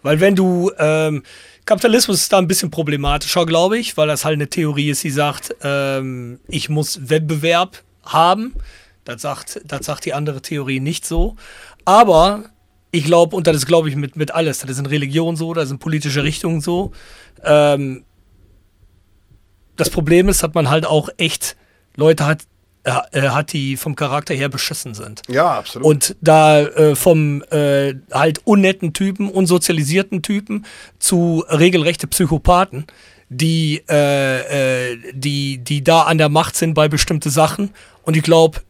Weil wenn du, ähm, Kapitalismus ist da ein bisschen problematischer, glaube ich, weil das halt eine Theorie ist, die sagt, ähm, ich muss Wettbewerb haben. Das sagt, das sagt die andere Theorie nicht so. Aber ich glaube, und das glaube ich mit, mit alles, das ist in Religion so, das sind politische Richtungen so. Ähm, das Problem ist, dass man halt auch echt Leute hat, äh, hat, die vom Charakter her beschissen sind. Ja, absolut. Und da äh, vom äh, halt unnetten Typen, unsozialisierten Typen zu regelrechte Psychopathen, die, äh, äh, die, die da an der Macht sind bei bestimmten Sachen. Und ich glaube,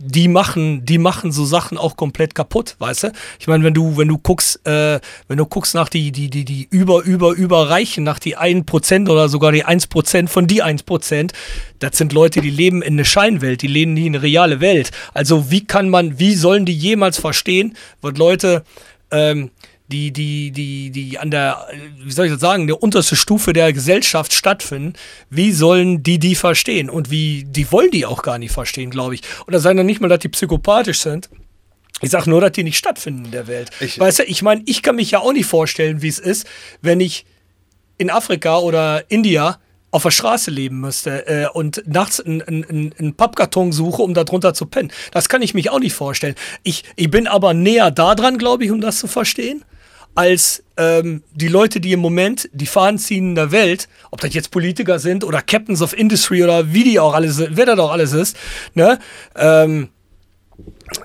die machen, die machen so Sachen auch komplett kaputt, weißt du? Ich meine, wenn du, wenn du guckst, äh, wenn du guckst nach die, die, die, die über, über, überreichen, nach die 1% oder sogar die 1% von die 1%, das sind Leute, die leben in eine Scheinwelt, die leben nie in eine reale Welt. Also wie kann man, wie sollen die jemals verstehen, was Leute, ähm, die, die, die, die an der, wie soll ich das sagen, der unterste Stufe der Gesellschaft stattfinden, wie sollen die die verstehen? Und wie, die wollen die auch gar nicht verstehen, glaube ich. Oder sagen dann nicht mal, dass die psychopathisch sind. Ich sage nur, dass die nicht stattfinden in der Welt. Ich, weißt du, ich meine, ich kann mich ja auch nicht vorstellen, wie es ist, wenn ich in Afrika oder India auf der Straße leben müsste äh, und nachts einen, einen Pappkarton suche, um da drunter zu pennen. Das kann ich mich auch nicht vorstellen. Ich, ich bin aber näher da dran, glaube ich, um das zu verstehen, als ähm, die Leute, die im Moment die Fahnen ziehen in der Welt, ob das jetzt Politiker sind oder Captains of Industry oder wie die auch alles sind, wer das auch alles ist, ne? Ähm,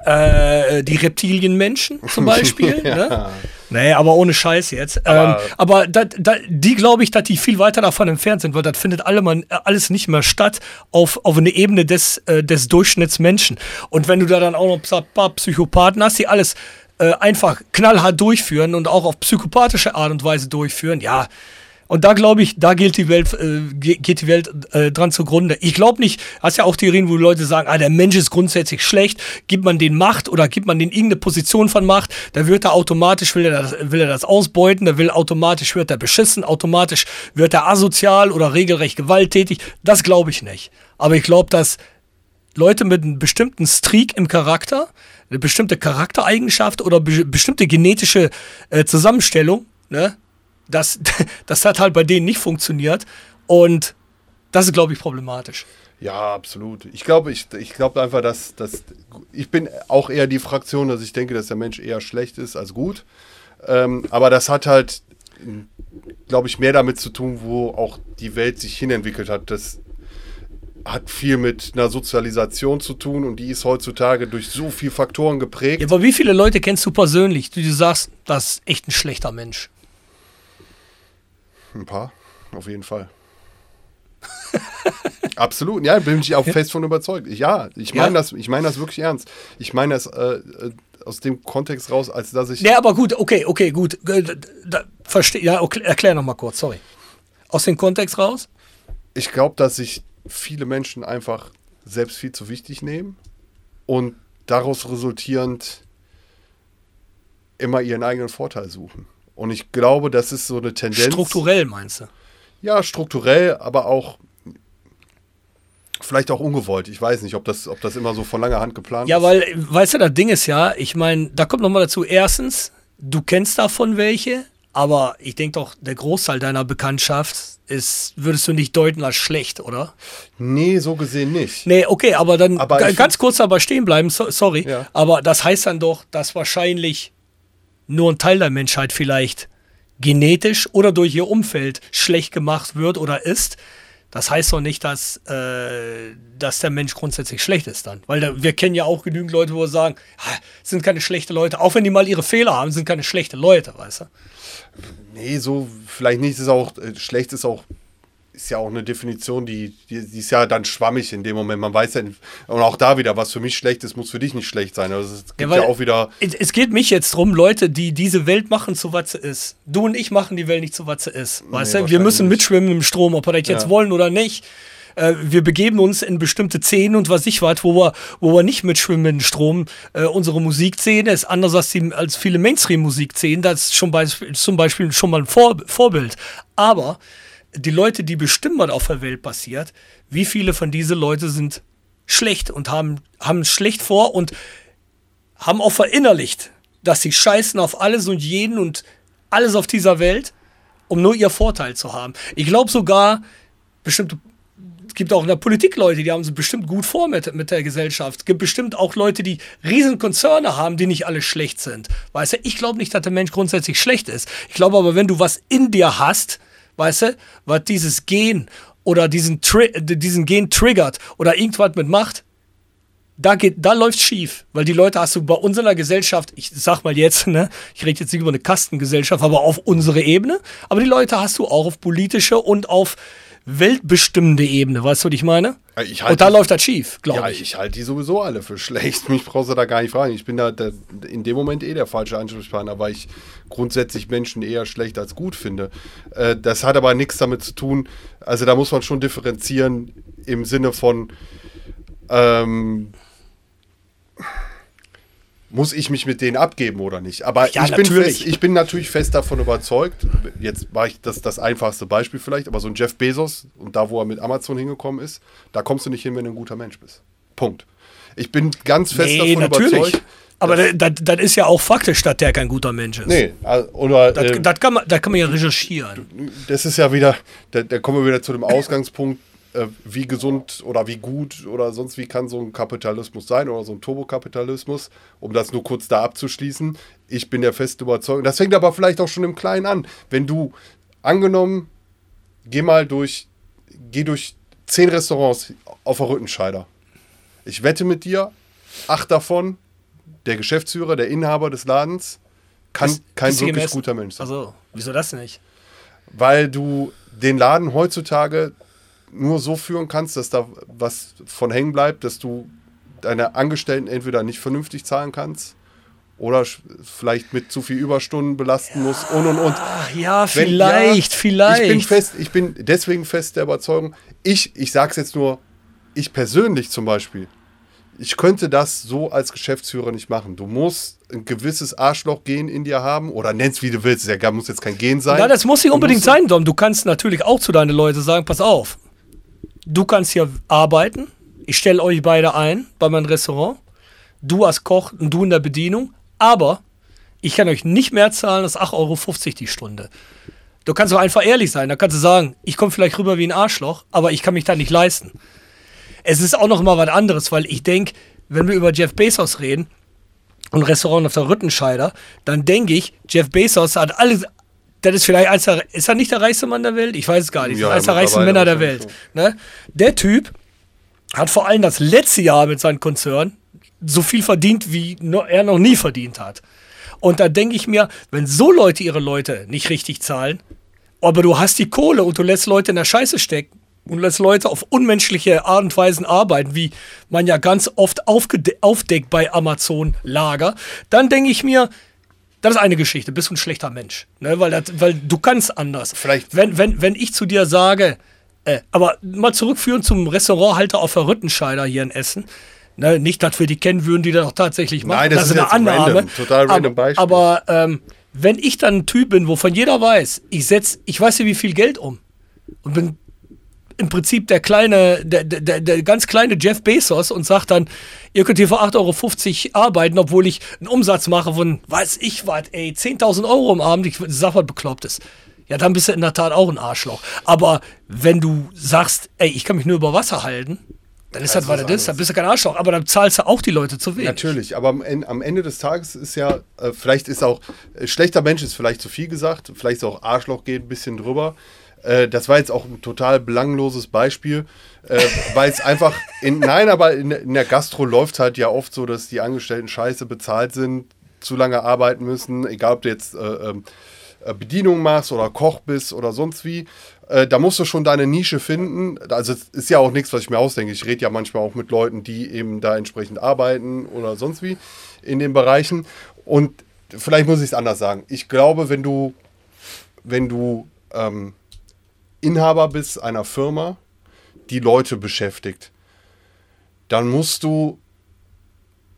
äh, die Reptilienmenschen <laughs> zum Beispiel. ja. ne? Nee, aber ohne Scheiß jetzt. Aber, ähm, aber dat, dat, die glaube ich, dass die viel weiter davon entfernt sind, weil das findet alle man, alles nicht mehr statt auf, auf eine Ebene des, äh, des Durchschnittsmenschen. Und wenn du da dann auch noch ein paar Psychopathen hast, die alles äh, einfach knallhart durchführen und auch auf psychopathische Art und Weise durchführen, ja, und da glaube ich, da geht die Welt, äh, geht die Welt äh, dran zugrunde. Ich glaube nicht, hast ja auch Theorien, wo Leute sagen, ah, der Mensch ist grundsätzlich schlecht, gibt man den Macht oder gibt man den irgendeine Position von Macht, da wird er automatisch, will er das, will er das ausbeuten, da will automatisch, wird er beschissen, automatisch wird er asozial oder regelrecht gewalttätig. Das glaube ich nicht. Aber ich glaube, dass Leute mit einem bestimmten Streak im Charakter, eine bestimmte Charaktereigenschaft oder be bestimmte genetische äh, Zusammenstellung, ne, das, <laughs> das hat halt bei denen nicht funktioniert. Und das ist, glaube ich, problematisch. Ja, absolut. Ich glaube ich, ich glaub einfach, dass, dass ich bin auch eher die Fraktion, dass ich denke, dass der Mensch eher schlecht ist als gut. Ähm, aber das hat halt, glaube ich, mehr damit zu tun, wo auch die Welt sich hinentwickelt hat. Das hat viel mit einer Sozialisation zu tun und die ist heutzutage durch so viele Faktoren geprägt. Ja, aber wie viele Leute kennst du persönlich, die du sagst, das ist echt ein schlechter Mensch? Ein paar, auf jeden Fall. <laughs> Absolut, ja, bin ich auch fest von überzeugt. Ja, ich meine ja. das, ich meine das wirklich ernst. Ich meine das äh, äh, aus dem Kontext raus, als dass ich. Ja, aber gut, okay, okay, gut. Äh, verstehe, ja, okay, erklär noch mal kurz, sorry. Aus dem Kontext raus? Ich glaube, dass sich viele Menschen einfach selbst viel zu wichtig nehmen und daraus resultierend immer ihren eigenen Vorteil suchen. Und ich glaube, das ist so eine Tendenz. Strukturell meinst du? Ja, strukturell, aber auch vielleicht auch ungewollt. Ich weiß nicht, ob das, ob das immer so von langer Hand geplant ja, ist. Ja, weil, weißt du, das Ding ist ja, ich meine, da kommt nochmal dazu, erstens, du kennst davon welche, aber ich denke doch, der Großteil deiner Bekanntschaft ist, würdest du nicht deuten als schlecht, oder? Nee, so gesehen nicht. Nee, okay, aber dann aber ganz kurz dabei stehen bleiben, so, sorry. Ja. Aber das heißt dann doch, dass wahrscheinlich nur ein Teil der Menschheit vielleicht genetisch oder durch ihr Umfeld schlecht gemacht wird oder ist, das heißt doch nicht, dass, äh, dass der Mensch grundsätzlich schlecht ist dann. Weil da, wir kennen ja auch genügend Leute, wo wir sagen, ah, sind keine schlechte Leute, auch wenn die mal ihre Fehler haben, sind keine schlechte Leute, weißt du? Nee, so vielleicht nicht, ist auch, äh, schlecht ist auch ist ja auch eine Definition, die, die, die, ist ja dann schwammig in dem Moment. Man weiß ja, und auch da wieder, was für mich schlecht ist, muss für dich nicht schlecht sein. Also es gibt ja, ja auch wieder. Es geht mich jetzt drum, Leute, die diese Welt machen, zu was sie ist. Du und ich machen die Welt nicht zu was sie ist. Weißt nee, du? Wir müssen mitschwimmen im Strom, ob wir das jetzt ja. wollen oder nicht. Äh, wir begeben uns in bestimmte Szenen und was ich weiß, wo wir, wo wir nicht mitschwimmen im Strom. Äh, unsere Musikszene ist anders als, die, als viele Mainstream-Musikszenen. Das ist schon bei, zum Beispiel schon mal ein Vor Vorbild. Aber die Leute, die bestimmen, was auf der Welt passiert, wie viele von diesen Leuten sind schlecht und haben, haben schlecht vor und haben auch verinnerlicht, dass sie scheißen auf alles und jeden und alles auf dieser Welt, um nur ihr Vorteil zu haben. Ich glaube sogar, bestimmte, es gibt auch in der Politik Leute, die haben es bestimmt gut vor mit, mit der Gesellschaft. Es gibt bestimmt auch Leute, die Riesenkonzerne haben, die nicht alle schlecht sind. Weißt du, ich glaube nicht, dass der Mensch grundsätzlich schlecht ist. Ich glaube aber, wenn du was in dir hast, weißt du, was dieses Gen oder diesen, Tri diesen Gen triggert oder irgendwas mit macht, da geht, da läuft's schief, weil die Leute hast du bei unserer Gesellschaft, ich sag mal jetzt, ne, ich rede jetzt nicht über eine Kastengesellschaft, aber auf unsere Ebene, aber die Leute hast du auch auf politische und auf weltbestimmende Ebene, weißt du, was ich meine? Ich halt und da läuft das schief, glaube ja, ich. ich halte die sowieso alle für schlecht. <laughs> Mich brauchst du da gar nicht fragen. Ich bin da der, in dem Moment eh der falsche Ansprechpartner, weil ich grundsätzlich Menschen eher schlecht als gut finde. Äh, das hat aber nichts damit zu tun. Also da muss man schon differenzieren im Sinne von ähm, muss ich mich mit denen abgeben oder nicht. Aber ja, ich, bin fest, ich bin natürlich fest davon überzeugt, jetzt war ich das, das einfachste Beispiel vielleicht, aber so ein Jeff Bezos und da, wo er mit Amazon hingekommen ist, da kommst du nicht hin, wenn du ein guter Mensch bist. Punkt. Ich bin ganz fest nee, davon natürlich. überzeugt. Aber das, das, ist ja auch faktisch, dass der kein guter Mensch ist. Nee, oder. Das, äh, das, kann, man, das kann man ja recherchieren. Das ist ja wieder, da, da kommen wir wieder zu dem <coughs> Ausgangspunkt, äh, wie gesund oder wie gut oder sonst wie kann so ein Kapitalismus sein oder so ein Turbokapitalismus, um das nur kurz da abzuschließen. Ich bin der festen Überzeugung. Das fängt aber vielleicht auch schon im Kleinen an. Wenn du angenommen, geh mal durch, geh durch zehn Restaurants auf der Rüttenscheider. Ich wette mit dir, acht davon der Geschäftsführer, der Inhaber des Ladens, kann ist, kein ist wirklich guter Mensch sein. Also, wieso das nicht? Weil du den Laden heutzutage nur so führen kannst, dass da was von hängen bleibt, dass du deine Angestellten entweder nicht vernünftig zahlen kannst oder vielleicht mit zu viel Überstunden belasten ja, musst und und und. Ja, vielleicht, ja, vielleicht. Ich bin fest, ich bin deswegen fest der Überzeugung, ich, ich sag's jetzt nur, ich persönlich zum Beispiel, ich könnte das so als Geschäftsführer nicht machen. Du musst ein gewisses Arschloch-Gen in dir haben oder nenn's wie du willst. Es muss jetzt kein Gen sein. Ja, das muss nicht unbedingt sein, Dom. Du kannst natürlich auch zu deinen Leuten sagen: Pass auf, du kannst hier arbeiten. Ich stelle euch beide ein bei meinem Restaurant. Du als Koch und du in der Bedienung. Aber ich kann euch nicht mehr zahlen als 8,50 Euro die Stunde. Du kannst doch einfach ehrlich sein. Da kannst du sagen, ich komme vielleicht rüber wie ein Arschloch, aber ich kann mich da nicht leisten es ist auch noch mal was anderes, weil ich denke, wenn wir über Jeff Bezos reden und Restaurant auf der Rüttenscheider, dann denke ich, Jeff Bezos hat alles. Das ist vielleicht eins der, ist er nicht der reichste Mann der Welt? Ich weiß es gar nicht. Ja, eines der reichsten Männer der Welt. Ne? Der Typ hat vor allem das letzte Jahr mit seinem Konzern so viel verdient, wie er noch nie verdient hat. Und da denke ich mir, wenn so Leute ihre Leute nicht richtig zahlen, aber du hast die Kohle und du lässt Leute in der Scheiße stecken, und lässt Leute auf unmenschliche Art und Weisen arbeiten, wie man ja ganz oft aufdeckt bei Amazon-Lager, dann denke ich mir, das ist eine Geschichte, bist du ein schlechter Mensch. Ne? Weil, das, weil du kannst anders. Vielleicht. Wenn, wenn, wenn ich zu dir sage, äh, aber mal zurückführen zum Restauranthalter auf der Rüttenscheider hier in Essen. Ne, nicht, dass wir die kennen würden, die das auch tatsächlich machen. Nein, das, das ist eine Annahme. Random, total random Beispiel. Aber, aber ähm, wenn ich dann ein Typ bin, wovon jeder weiß, ich setz, ich weiß ja wie viel Geld um und bin im Prinzip der kleine, der, der, der ganz kleine Jeff Bezos und sagt dann, ihr könnt hier für 8,50 Euro arbeiten, obwohl ich einen Umsatz mache von, weiß ich was, ey, 10.000 Euro im Abend, ich sag, was bekloppt ist. Ja, dann bist du in der Tat auch ein Arschloch. Aber wenn du sagst, ey, ich kann mich nur über Wasser halten, dann ist das, was das ist, dann bist du kein Arschloch. Aber dann zahlst du auch die Leute zu wenig. Natürlich, aber am, am Ende des Tages ist ja, äh, vielleicht ist auch, äh, schlechter Mensch ist vielleicht zu viel gesagt, vielleicht ist auch Arschloch geht ein bisschen drüber. Äh, das war jetzt auch ein total belangloses Beispiel, äh, weil es einfach in, nein, aber in, in der Gastro läuft halt ja oft so, dass die Angestellten scheiße bezahlt sind, zu lange arbeiten müssen, egal ob du jetzt äh, ähm, äh Bedienung machst oder Koch bist oder sonst wie. Äh, da musst du schon deine Nische finden. Also es ist ja auch nichts, was ich mir ausdenke. Ich rede ja manchmal auch mit Leuten, die eben da entsprechend arbeiten oder sonst wie in den Bereichen. Und vielleicht muss ich es anders sagen. Ich glaube, wenn du, wenn du ähm, Inhaber bist einer Firma, die Leute beschäftigt, dann musst du,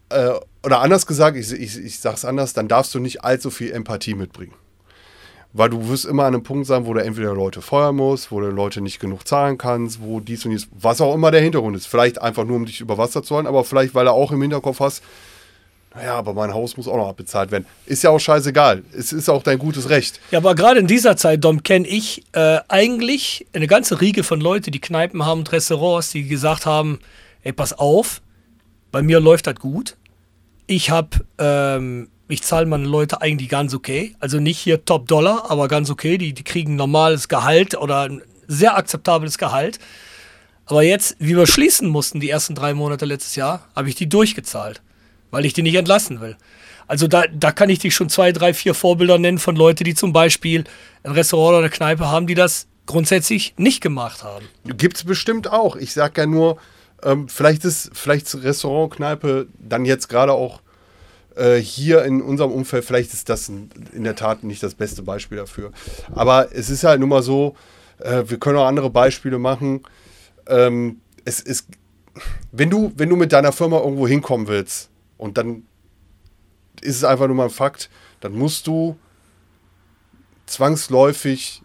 äh, oder anders gesagt, ich, ich, ich sage es anders, dann darfst du nicht allzu viel Empathie mitbringen. Weil du wirst immer an einem Punkt sein, wo du entweder Leute feuern musst, wo du Leute nicht genug zahlen kannst, wo dies und dies, was auch immer der Hintergrund ist. Vielleicht einfach nur, um dich über Wasser zu halten, aber vielleicht, weil du auch im Hinterkopf hast, naja, aber mein Haus muss auch noch abbezahlt werden. Ist ja auch scheißegal. Es ist auch dein gutes Recht. Ja, aber gerade in dieser Zeit, Dom, kenne ich äh, eigentlich eine ganze Riege von Leuten, die Kneipen haben und Restaurants, die gesagt haben, ey, pass auf, bei mir läuft das gut. Ich habe, ähm, ich zahle meine Leute eigentlich ganz okay. Also nicht hier Top Dollar, aber ganz okay. Die, die kriegen normales Gehalt oder ein sehr akzeptables Gehalt. Aber jetzt, wie wir schließen mussten, die ersten drei Monate letztes Jahr, habe ich die durchgezahlt weil ich die nicht entlassen will. Also da, da kann ich dich schon zwei, drei, vier Vorbilder nennen von Leuten, die zum Beispiel ein Restaurant oder eine Kneipe haben, die das grundsätzlich nicht gemacht haben. Gibt es bestimmt auch. Ich sage ja nur, ähm, vielleicht ist vielleicht Restaurant, Kneipe dann jetzt gerade auch äh, hier in unserem Umfeld, vielleicht ist das in der Tat nicht das beste Beispiel dafür. Aber es ist halt nun mal so, äh, wir können auch andere Beispiele machen. Ähm, es ist, wenn du, wenn du mit deiner Firma irgendwo hinkommen willst, und dann ist es einfach nur mal ein Fakt, dann musst du zwangsläufig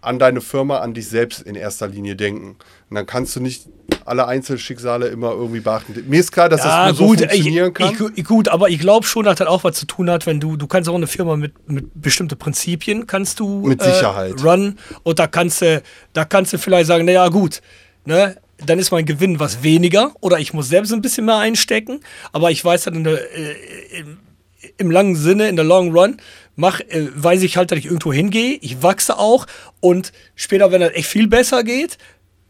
an deine Firma, an dich selbst in erster Linie denken. Und dann kannst du nicht alle Einzelschicksale immer irgendwie beachten. Mir ist klar, dass ja, das nur gut, so funktionieren ich, kann. Ich, gut, aber ich glaube schon, dass das auch was zu tun hat, wenn du, du kannst auch eine Firma mit, mit bestimmten Prinzipien kannst du mit Sicherheit äh, run und da kannst du, da kannst du vielleicht sagen, naja gut, ne, dann ist mein Gewinn was weniger oder ich muss selbst ein bisschen mehr einstecken, aber ich weiß dann der, äh, im, im, langen Sinne, in der Long Run, mach, äh, weiß ich halt, dass ich irgendwo hingehe, ich wachse auch und später, wenn das echt viel besser geht,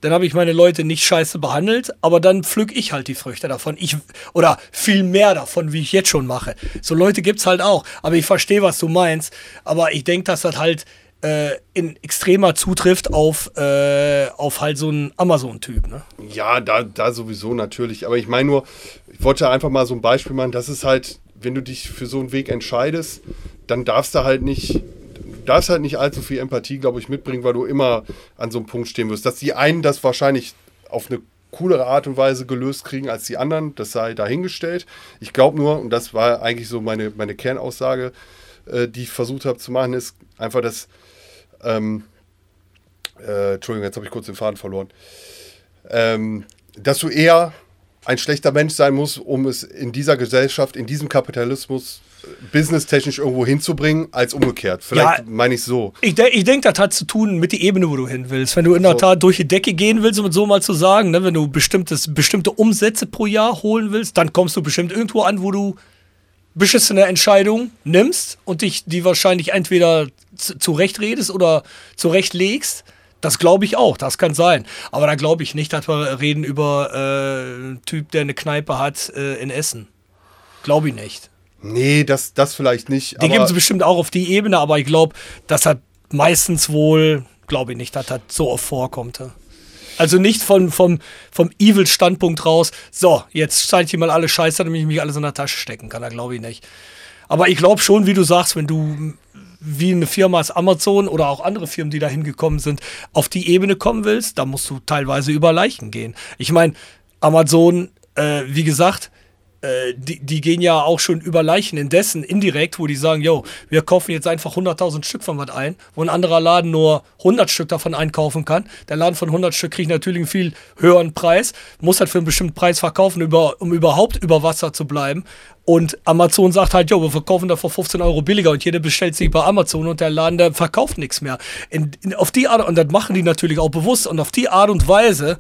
dann habe ich meine Leute nicht scheiße behandelt, aber dann pflück ich halt die Früchte davon. Ich, oder viel mehr davon, wie ich jetzt schon mache. So Leute gibt es halt auch. Aber ich verstehe, was du meinst. Aber ich denke, dass das halt äh, in extremer zutrifft auf, äh, auf halt so einen Amazon-Typ. Ne? Ja, da, da sowieso natürlich. Aber ich meine nur, ich wollte einfach mal so ein Beispiel machen, das ist halt, wenn du dich für so einen Weg entscheidest, dann darfst du halt nicht darfst halt nicht allzu viel Empathie, glaube ich, mitbringen, weil du immer an so einem Punkt stehen wirst. Dass die einen das wahrscheinlich auf eine coolere Art und Weise gelöst kriegen als die anderen, das sei dahingestellt. Ich glaube nur, und das war eigentlich so meine, meine Kernaussage, äh, die ich versucht habe zu machen, ist einfach, dass. Ähm, äh, Entschuldigung, jetzt habe ich kurz den Faden verloren. Ähm, dass du eher ein schlechter Mensch sein musst, um es in dieser Gesellschaft, in diesem Kapitalismus businesstechnisch irgendwo hinzubringen, als umgekehrt. Vielleicht ja, meine ich so. Ich, de ich denke, das hat zu tun mit der Ebene, wo du hin willst. Wenn du in der so. Tat durch die Decke gehen willst, um es so mal zu sagen, ne, wenn du bestimmtes, bestimmte Umsätze pro Jahr holen willst, dann kommst du bestimmt irgendwo an, wo du beschissene Entscheidungen nimmst und dich die wahrscheinlich entweder zurechtredest oder zurechtlegst. Das glaube ich auch, das kann sein. Aber da glaube ich nicht, dass wir reden über äh, einen Typ, der eine Kneipe hat äh, in Essen. Glaube ich nicht. Nee, das, das vielleicht nicht. Die geben sie bestimmt auch auf die Ebene, aber ich glaube, das hat meistens wohl, glaube ich nicht, dass das so oft vorkommt. Also nicht von, vom, vom Evil-Standpunkt raus, so, jetzt zeige ich mal alle Scheiße, damit ich mich alles in der Tasche stecken kann. Da glaube ich nicht. Aber ich glaube schon, wie du sagst, wenn du wie eine Firma als Amazon oder auch andere Firmen, die da hingekommen sind, auf die Ebene kommen willst, da musst du teilweise über Leichen gehen. Ich meine, Amazon, äh, wie gesagt, äh, die, die gehen ja auch schon über Leichen indessen indirekt, wo die sagen, yo, wir kaufen jetzt einfach 100.000 Stück von was ein, wo ein anderer Laden nur 100 Stück davon einkaufen kann. Der Laden von 100 Stück kriegt natürlich einen viel höheren Preis, muss halt für einen bestimmten Preis verkaufen, über, um überhaupt über Wasser zu bleiben. Und Amazon sagt halt, jo, wir verkaufen da für 15 Euro billiger und jeder bestellt sich bei Amazon und der Laden, der verkauft nichts mehr. In, in, auf die Art, und das machen die natürlich auch bewusst, und auf die Art und Weise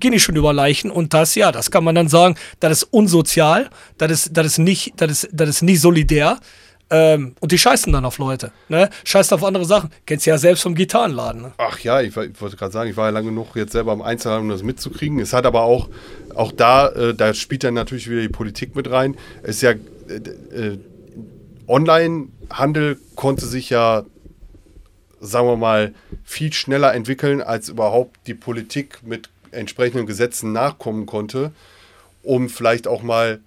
gehen die schon über Leichen und das, ja, das kann man dann sagen, das ist unsozial, das ist, das ist, nicht, das ist, das ist nicht solidär. Ähm, und die scheißen dann auf Leute. Ne? Scheißen auf andere Sachen. Kennst du ja selbst vom Gitarrenladen. Ne? Ach ja, ich, ich wollte gerade sagen, ich war ja lange genug jetzt selber am Einzelhandel, um das mitzukriegen. Es hat aber auch, auch da, äh, da spielt dann natürlich wieder die Politik mit rein. Es ist ja, äh, äh, Online-Handel konnte sich ja, sagen wir mal, viel schneller entwickeln, als überhaupt die Politik mit entsprechenden Gesetzen nachkommen konnte, um vielleicht auch mal,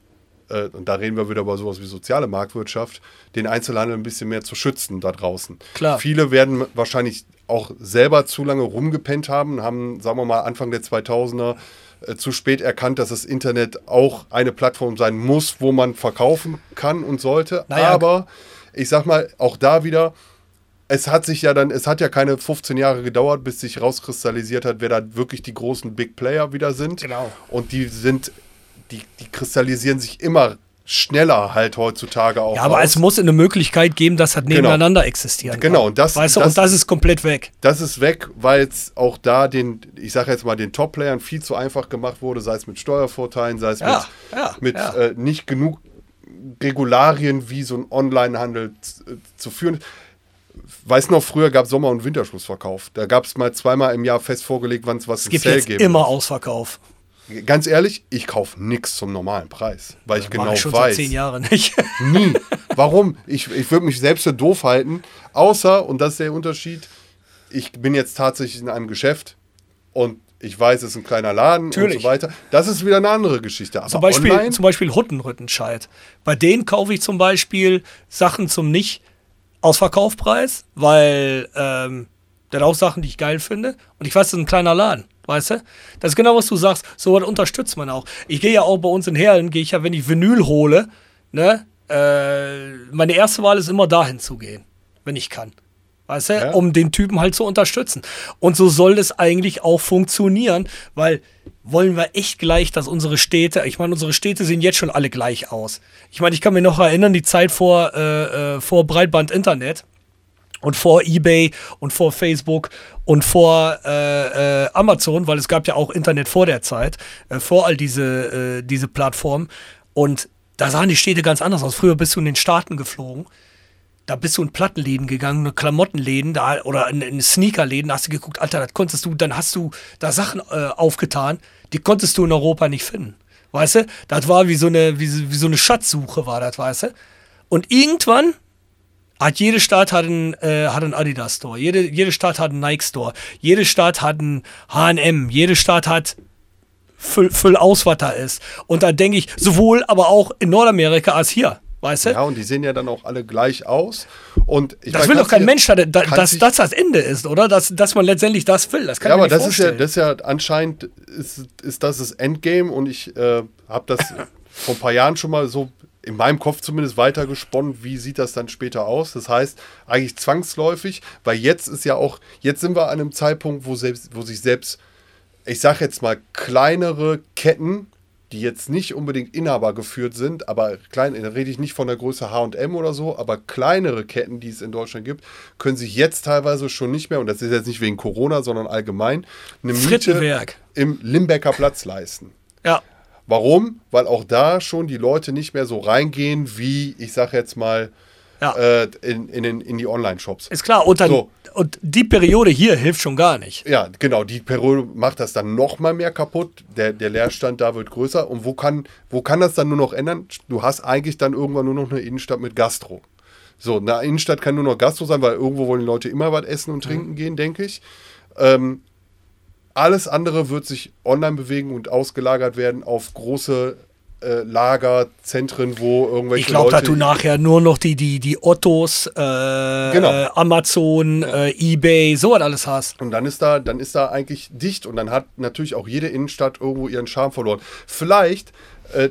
äh, und da reden wir wieder über sowas wie soziale Marktwirtschaft, den Einzelhandel ein bisschen mehr zu schützen da draußen. Klar. Viele werden wahrscheinlich auch selber zu lange rumgepennt haben, haben, sagen wir mal, Anfang der 2000er äh, zu spät erkannt, dass das Internet auch eine Plattform sein muss, wo man verkaufen kann und sollte. Naja. Aber ich sag mal, auch da wieder, es hat sich ja dann, es hat ja keine 15 Jahre gedauert, bis sich rauskristallisiert hat, wer da wirklich die großen Big Player wieder sind. Genau. Und die sind, die, die kristallisieren sich immer schneller halt heutzutage auch. Ja, aber aus. es muss eine Möglichkeit geben, dass halt genau. nebeneinander genau. existieren Genau, und das, weißt du, das, und das ist komplett weg. Das ist weg, weil es auch da den, ich sage jetzt mal, den Top-Playern viel zu einfach gemacht wurde, sei es mit Steuervorteilen, sei es ja, mit, ja, mit ja. Äh, nicht genug Regularien, wie so ein Online-Handel äh, zu führen weiß noch, früher gab es Sommer- und Winterschlussverkauf. Da gab es mal zweimal im Jahr fest vorgelegt, wann es was es gibt Sale jetzt geben immer Ausverkauf. Ganz ehrlich, ich kaufe nichts zum normalen Preis, weil ich genau ich schon weiß. Seit zehn Jahre nicht. <laughs> Nie. <laughs> Warum? Ich, ich würde mich selbst für doof halten, außer, und das ist der Unterschied, ich bin jetzt tatsächlich in einem Geschäft und ich weiß, es ist ein kleiner Laden Natürlich. und so weiter. Das ist wieder eine andere Geschichte. Aber zum Beispiel, online, zum Beispiel Huttenrüttenscheid. Bei denen kaufe ich zum Beispiel Sachen zum nicht Ausverkaufpreis, weil ähm, der hat auch Sachen, die ich geil finde. Und ich weiß, das ist ein kleiner Laden, weißt du? Das ist genau, was du sagst. So was unterstützt man auch. Ich gehe ja auch bei uns in Herlen, gehe ich ja, wenn ich Vinyl hole, ne? äh, meine erste Wahl ist immer dahin zu gehen, wenn ich kann. Weißt du, ja. um den Typen halt zu unterstützen. Und so soll es eigentlich auch funktionieren, weil wollen wir echt gleich, dass unsere Städte, ich meine, unsere Städte sehen jetzt schon alle gleich aus. Ich meine, ich kann mir noch erinnern, die Zeit vor, äh, äh vor Breitband-Internet und vor eBay und vor Facebook und vor äh, äh, Amazon, weil es gab ja auch Internet vor der Zeit, äh, vor all diese, äh, diese Plattformen. Und da sahen die Städte ganz anders aus. Früher bist du in den Staaten geflogen da bist du in Plattenläden gegangen, eine Klamottenläden da, oder in, in Sneakerläden, da hast du geguckt, Alter, das konntest du, dann hast du da Sachen äh, aufgetan, die konntest du in Europa nicht finden. Weißt du? Das war wie so eine, wie, wie so eine Schatzsuche, war das, weißt du? Und irgendwann hat jede Stadt hat einen, äh, hat einen Adidas Store, jede, jede Stadt hat einen Nike Store, jede Stadt hat einen H&M, jede Stadt hat Füll, Füll aus, was da ist. Und da denke ich, sowohl aber auch in Nordamerika als hier. Weißt du? Ja, und die sehen ja dann auch alle gleich aus. Und das meine, will doch kein Mensch, dass, dass das das Ende ist, oder? Dass, dass man letztendlich das will. Das kann ja, aber das vorstellen. ist ja, das ist ja anscheinend ist, ist das das Endgame und ich äh, habe das <laughs> vor ein paar Jahren schon mal so in meinem Kopf zumindest weitergesponnen, wie sieht das dann später aus. Das heißt, eigentlich zwangsläufig, weil jetzt ist ja auch, jetzt sind wir an einem Zeitpunkt, wo, selbst, wo sich selbst, ich sage jetzt mal, kleinere Ketten die jetzt nicht unbedingt Inhaber geführt sind, aber klein, da rede ich nicht von der Größe HM oder so, aber kleinere Ketten, die es in Deutschland gibt, können sich jetzt teilweise schon nicht mehr, und das ist jetzt nicht wegen Corona, sondern allgemein, eine Miete im Limbecker Platz leisten. Ja. Warum? Weil auch da schon die Leute nicht mehr so reingehen, wie, ich sage jetzt mal, ja. äh, in, in, in die Online-Shops. Ist klar, und, dann, so. und die Periode hier hilft schon gar nicht. Ja, genau, die Periode macht das dann noch mal mehr kaputt. Der, der Leerstand da wird größer. Und wo kann, wo kann das dann nur noch ändern? Du hast eigentlich dann irgendwann nur noch eine Innenstadt mit Gastro. So, eine Innenstadt kann nur noch Gastro sein, weil irgendwo wollen die Leute immer was essen und trinken mhm. gehen, denke ich. Ähm, alles andere wird sich online bewegen und ausgelagert werden auf große äh, Lagerzentren, wo irgendwelche. Ich glaube, dass du nachher nur noch die, die, die Ottos, äh, genau. äh, Amazon, äh, Ebay, so was alles hast. Und dann ist da, dann ist da eigentlich dicht und dann hat natürlich auch jede Innenstadt irgendwo ihren Charme verloren. Vielleicht äh,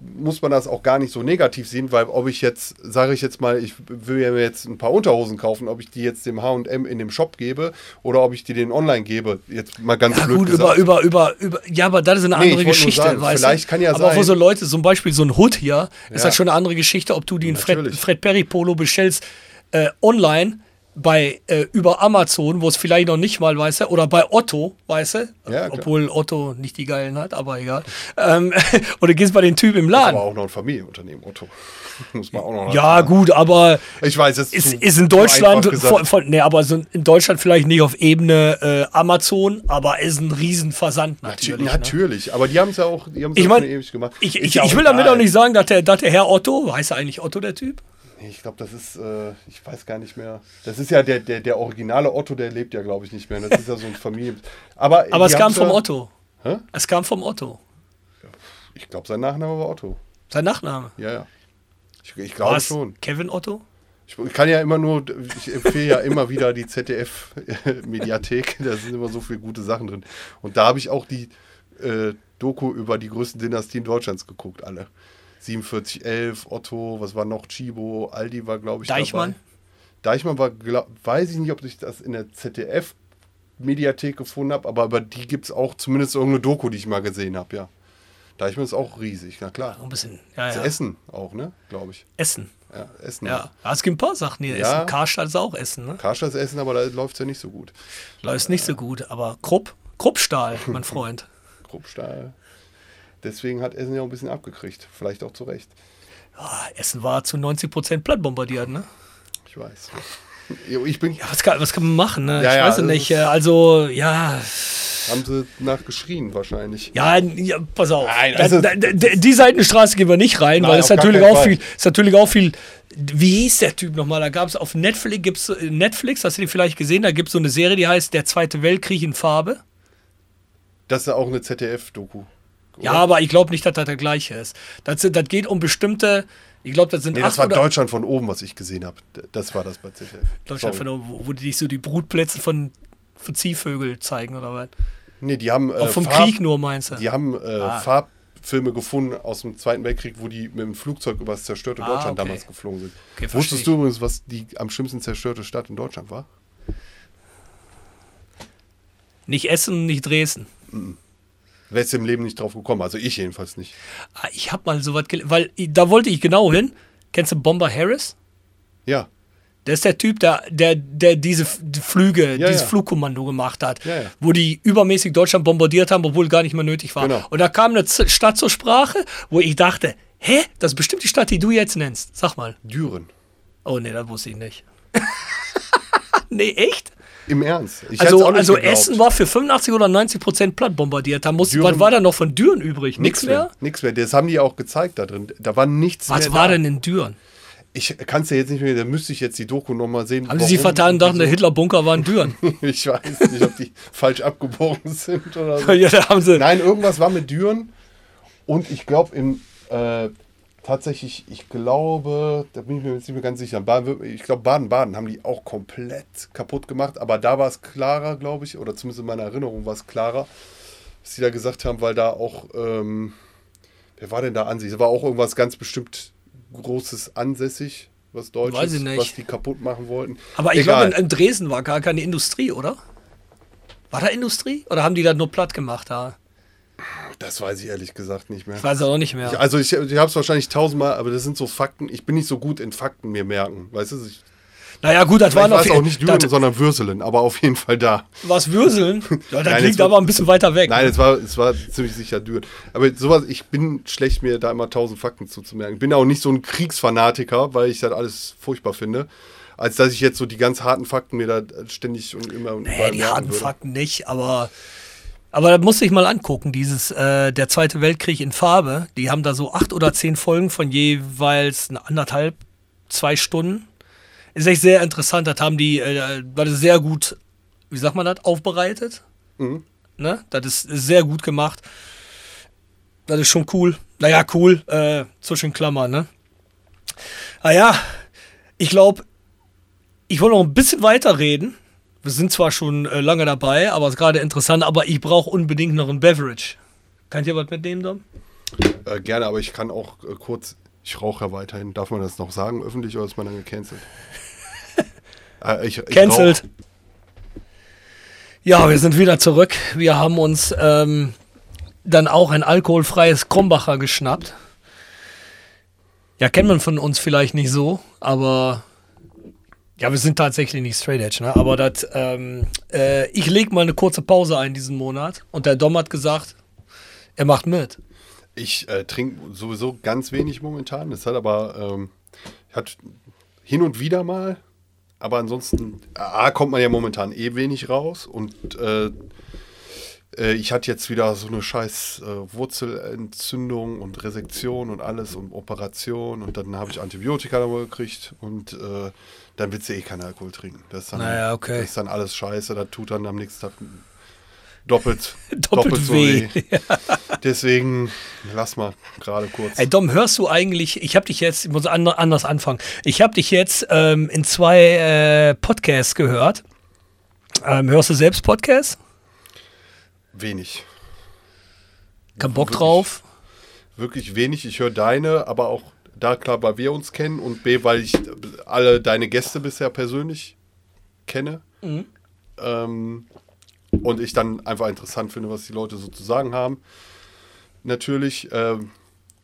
muss man das auch gar nicht so negativ sehen, weil ob ich jetzt, sage ich jetzt mal, ich will mir jetzt ein paar Unterhosen kaufen, ob ich die jetzt dem H&M in dem Shop gebe oder ob ich die den online gebe, jetzt mal ganz ja, blöd gut, gesagt. über, über, über, ja, aber das ist eine nee, andere Geschichte, sagen, weißt Vielleicht kann ja aber sein. Aber für so Leute, zum Beispiel so ein Hood hier, ja. ist halt schon eine andere Geschichte, ob du die in Fred, Fred Perry Polo bestellst äh, online bei äh, über Amazon, wo es vielleicht noch nicht mal, weißt du, oder bei Otto, weißt du, ja, obwohl Otto nicht die geilen hat, aber egal. Ähm, <laughs> oder gehst bei den Typen im Laden. aber auch noch ein Familienunternehmen, Otto. <laughs> Muss man auch noch Ja, sagen. gut, aber ich weiß, es ist, ist in Deutschland von, von, nee, aber so in Deutschland vielleicht nicht auf Ebene äh, Amazon, aber ist ein Riesenversand natürlich. Natürlich, ne? aber die haben es ja auch, die ich mein, ewig gemacht. Ich, ich, ich will damit auch nicht sagen, dass der, dass der Herr Otto, heißt er eigentlich Otto der Typ? Ich glaube, das ist, äh, ich weiß gar nicht mehr. Das ist ja der, der, der originale Otto, der lebt ja, glaube ich, nicht mehr. Das ist ja so ein Familien. Aber, <laughs> Aber es kam vom ja, Otto. Hä? Es kam vom Otto. Ich glaube, sein Nachname war Otto. Sein Nachname? Ja, ja. Ich, ich glaube schon. Kevin Otto? Ich, ich, kann ja immer nur, ich empfehle ja immer wieder die ZDF-Mediathek. <laughs> da sind immer so viele gute Sachen drin. Und da habe ich auch die äh, Doku über die größten Dynastien Deutschlands geguckt, alle. 4711, Otto, was war noch? Chibo, Aldi war, glaube ich, Deichmann? Dabei. Deichmann war, glaub, weiß ich nicht, ob ich das in der ZDF-Mediathek gefunden habe, aber über die gibt es auch zumindest irgendeine Doku, die ich mal gesehen habe, ja. Deichmann ist auch riesig, na klar. Ein bisschen, ja, ja. Essen auch, ne, glaube ich. Essen. Ja, Essen. Ja, es gibt ein paar Sachen hier. Ja. Essen. Karstadt ist auch Essen, ne? Karstadt ist Essen, aber da läuft es ja nicht so gut. Läuft nicht so gut, aber Krupp, Kruppstahl, mein Freund. <laughs> Kruppstahl. Deswegen hat Essen ja auch ein bisschen abgekriegt. Vielleicht auch zu Recht. Ja, Essen war zu 90 Prozent plattbombardiert, ne? Ich weiß. <laughs> Ich bin ja, was, kann, was kann man machen, ne? Ja, ich weiß ja, nicht. Äh, also, ja. Haben sie nachgeschrien wahrscheinlich. Ja, ja pass auf. Nein, also da, da, die Seitenstraße gehen wir nicht rein, nein, weil es natürlich auch viel, ist natürlich auch viel. Wie hieß der Typ nochmal? Da gab es auf Netflix, gibt's, Netflix, hast du die vielleicht gesehen? Da gibt es so eine Serie, die heißt Der Zweite Weltkrieg in Farbe. Das ist ja auch eine ZDF-Doku. Oder? Ja, aber ich glaube nicht, dass das der gleiche ist. Das, das geht um bestimmte. Ich glaube, das sind. Nee, das war Deutschland von oben, was ich gesehen habe. Das war das bei ZDF. Deutschland Sorry. von oben, wo, die so die Brutplätze von, von Ziehvögel zeigen oder was? Nee, die haben. Äh, Auch vom Farb, Krieg nur, meinst du? Die haben äh, ah. Farb, Filme gefunden aus dem Zweiten Weltkrieg, wo die mit dem Flugzeug über das zerstörte ah, Deutschland okay. damals geflogen sind. Okay, Wusstest du übrigens, was die am schlimmsten zerstörte Stadt in Deutschland war? Nicht Essen, nicht Dresden. Mhm. Wärst du im Leben nicht drauf gekommen. Also ich jedenfalls nicht. Ah, ich habe mal so was gelesen, weil da wollte ich genau hin. Kennst du Bomber Harris? Ja. Der ist der Typ, der, der, der diese Flüge, ja, dieses ja. Flugkommando gemacht hat, ja, wo die übermäßig Deutschland bombardiert haben, obwohl gar nicht mehr nötig war. Genau. Und da kam eine Stadt zur Sprache, wo ich dachte, hä, das ist bestimmt die Stadt, die du jetzt nennst. Sag mal. Düren. Oh nee, das wusste ich nicht. <laughs> nee, echt? Im Ernst. Ich also also Essen war für 85 oder 90 Prozent platt bombardiert. Da muss, was war da noch von Düren übrig? Nichts mehr? Nichts mehr. Das haben die auch gezeigt da drin. Da war nichts was mehr. Was war da. denn in Düren? Ich kann es ja jetzt nicht mehr, da müsste ich jetzt die Doku nochmal sehen. Haben Sie vertan und dachten, der Hitler-Bunker war in Düren? <laughs> ich weiß nicht, ob die falsch abgebogen <laughs> sind oder so. ja, da haben sie. Nein, irgendwas war mit Düren. Und ich glaube, im äh, tatsächlich, ich glaube, da bin ich mir jetzt nicht mehr ganz sicher. Ich glaube, Baden-Baden haben die auch komplett kaputt gemacht. Aber da war es klarer, glaube ich, oder zumindest in meiner Erinnerung war es klarer, was sie da gesagt haben, weil da auch, ähm, wer war denn da an sich? Da war auch irgendwas ganz bestimmt Großes ansässig, was Deutsches, was die kaputt machen wollten. Aber ich glaube, in, in, Dresden war gar keine Industrie, oder? War da Industrie? Oder haben die da nur platt gemacht da? Das weiß ich ehrlich gesagt nicht mehr. Ich weiß auch nicht mehr. Ich, also ich, ich habe es wahrscheinlich tausendmal, aber das sind so Fakten. Ich bin nicht so gut in Fakten mir merken. Weißt du, ich, naja, gut, das war noch. Auch nicht Düren, sondern Würselen, aber auf jeden Fall da. Was Würselen? <laughs> Ja, das liegt aber ein bisschen weiter weg. Nein, es war, es war ziemlich sicher Düren. Aber sowas, ich bin schlecht, mir da immer tausend Fakten zuzumerken. Ich bin auch nicht so ein Kriegsfanatiker, weil ich das alles furchtbar finde. Als dass ich jetzt so die ganz harten Fakten mir da ständig und immer und nee, die harten würde. Fakten nicht, aber. Aber da muss ich mal angucken, dieses äh, der Zweite Weltkrieg in Farbe. Die haben da so acht oder zehn Folgen von jeweils anderthalb, zwei Stunden ist echt sehr interessant. Das haben die, äh, das sehr gut, wie sagt man das, aufbereitet. Mhm. Ne? Das ist sehr gut gemacht. Das ist schon cool. Naja, cool, äh, zwischen Klammern, ne? Naja, ich glaube, ich wollte noch ein bisschen weiter reden. Wir sind zwar schon äh, lange dabei, aber es ist gerade interessant, aber ich brauche unbedingt noch ein Beverage. Kann ich dir was mitnehmen, Dom? Äh, gerne, aber ich kann auch äh, kurz ich rauche ja weiterhin. Darf man das noch sagen öffentlich oder ist man dann gecancelt? <laughs> äh, ich, ich Cancelled. Ja, wir sind wieder zurück. Wir haben uns ähm, dann auch ein alkoholfreies Krombacher geschnappt. Ja, kennt man von uns vielleicht nicht so, aber ja, wir sind tatsächlich nicht straight edge, ne? Aber das, ähm, äh, ich lege mal eine kurze Pause ein diesen Monat und der Dom hat gesagt, er macht mit. Ich äh, trinke sowieso ganz wenig momentan. Das hat aber ähm, hat hin und wieder mal. Aber ansonsten A, kommt man ja momentan eh wenig raus. Und äh, äh, ich hatte jetzt wieder so eine scheiß äh, Wurzelentzündung und Resektion und alles und Operation. Und dann habe ich Antibiotika nochmal gekriegt. Und äh, dann willst du eh keinen Alkohol trinken. Das ist dann, naja, okay. das ist dann alles scheiße. Das tut dann am nächsten Tag doppelt, <laughs> doppelt, doppelt weh. So weh. Deswegen lass mal gerade kurz. Ey Dom, hörst du eigentlich, ich habe dich jetzt, ich muss anders anfangen, ich habe dich jetzt ähm, in zwei äh, Podcasts gehört. Ähm, hörst du selbst Podcasts? Wenig. Kein Bock wirklich, drauf? Wirklich wenig. Ich höre deine, aber auch da klar, weil wir uns kennen und B, weil ich alle deine Gäste bisher persönlich kenne. Mhm. Ähm, und ich dann einfach interessant finde, was die Leute so zu sagen haben. Natürlich, äh,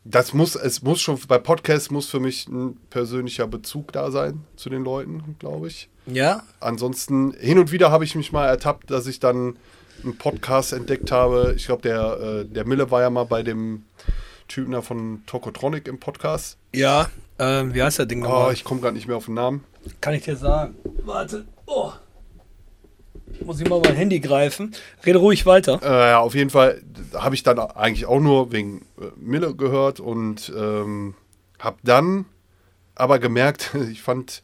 das muss, es muss schon, bei Podcasts muss für mich ein persönlicher Bezug da sein zu den Leuten, glaube ich. Ja. Ansonsten, hin und wieder habe ich mich mal ertappt, dass ich dann einen Podcast entdeckt habe. Ich glaube, der, äh, der Mille war ja mal bei dem Typen da von Tokotronic im Podcast. Ja, ähm, wie heißt der Ding nochmal? Oh, ich komme gerade nicht mehr auf den Namen. Kann ich dir sagen. Warte. Oh. Muss ich mal mein Handy greifen. Rede ruhig weiter. Äh, ja, auf jeden Fall habe ich dann eigentlich auch nur wegen äh, Mille gehört und ähm, habe dann aber gemerkt, <laughs> ich fand,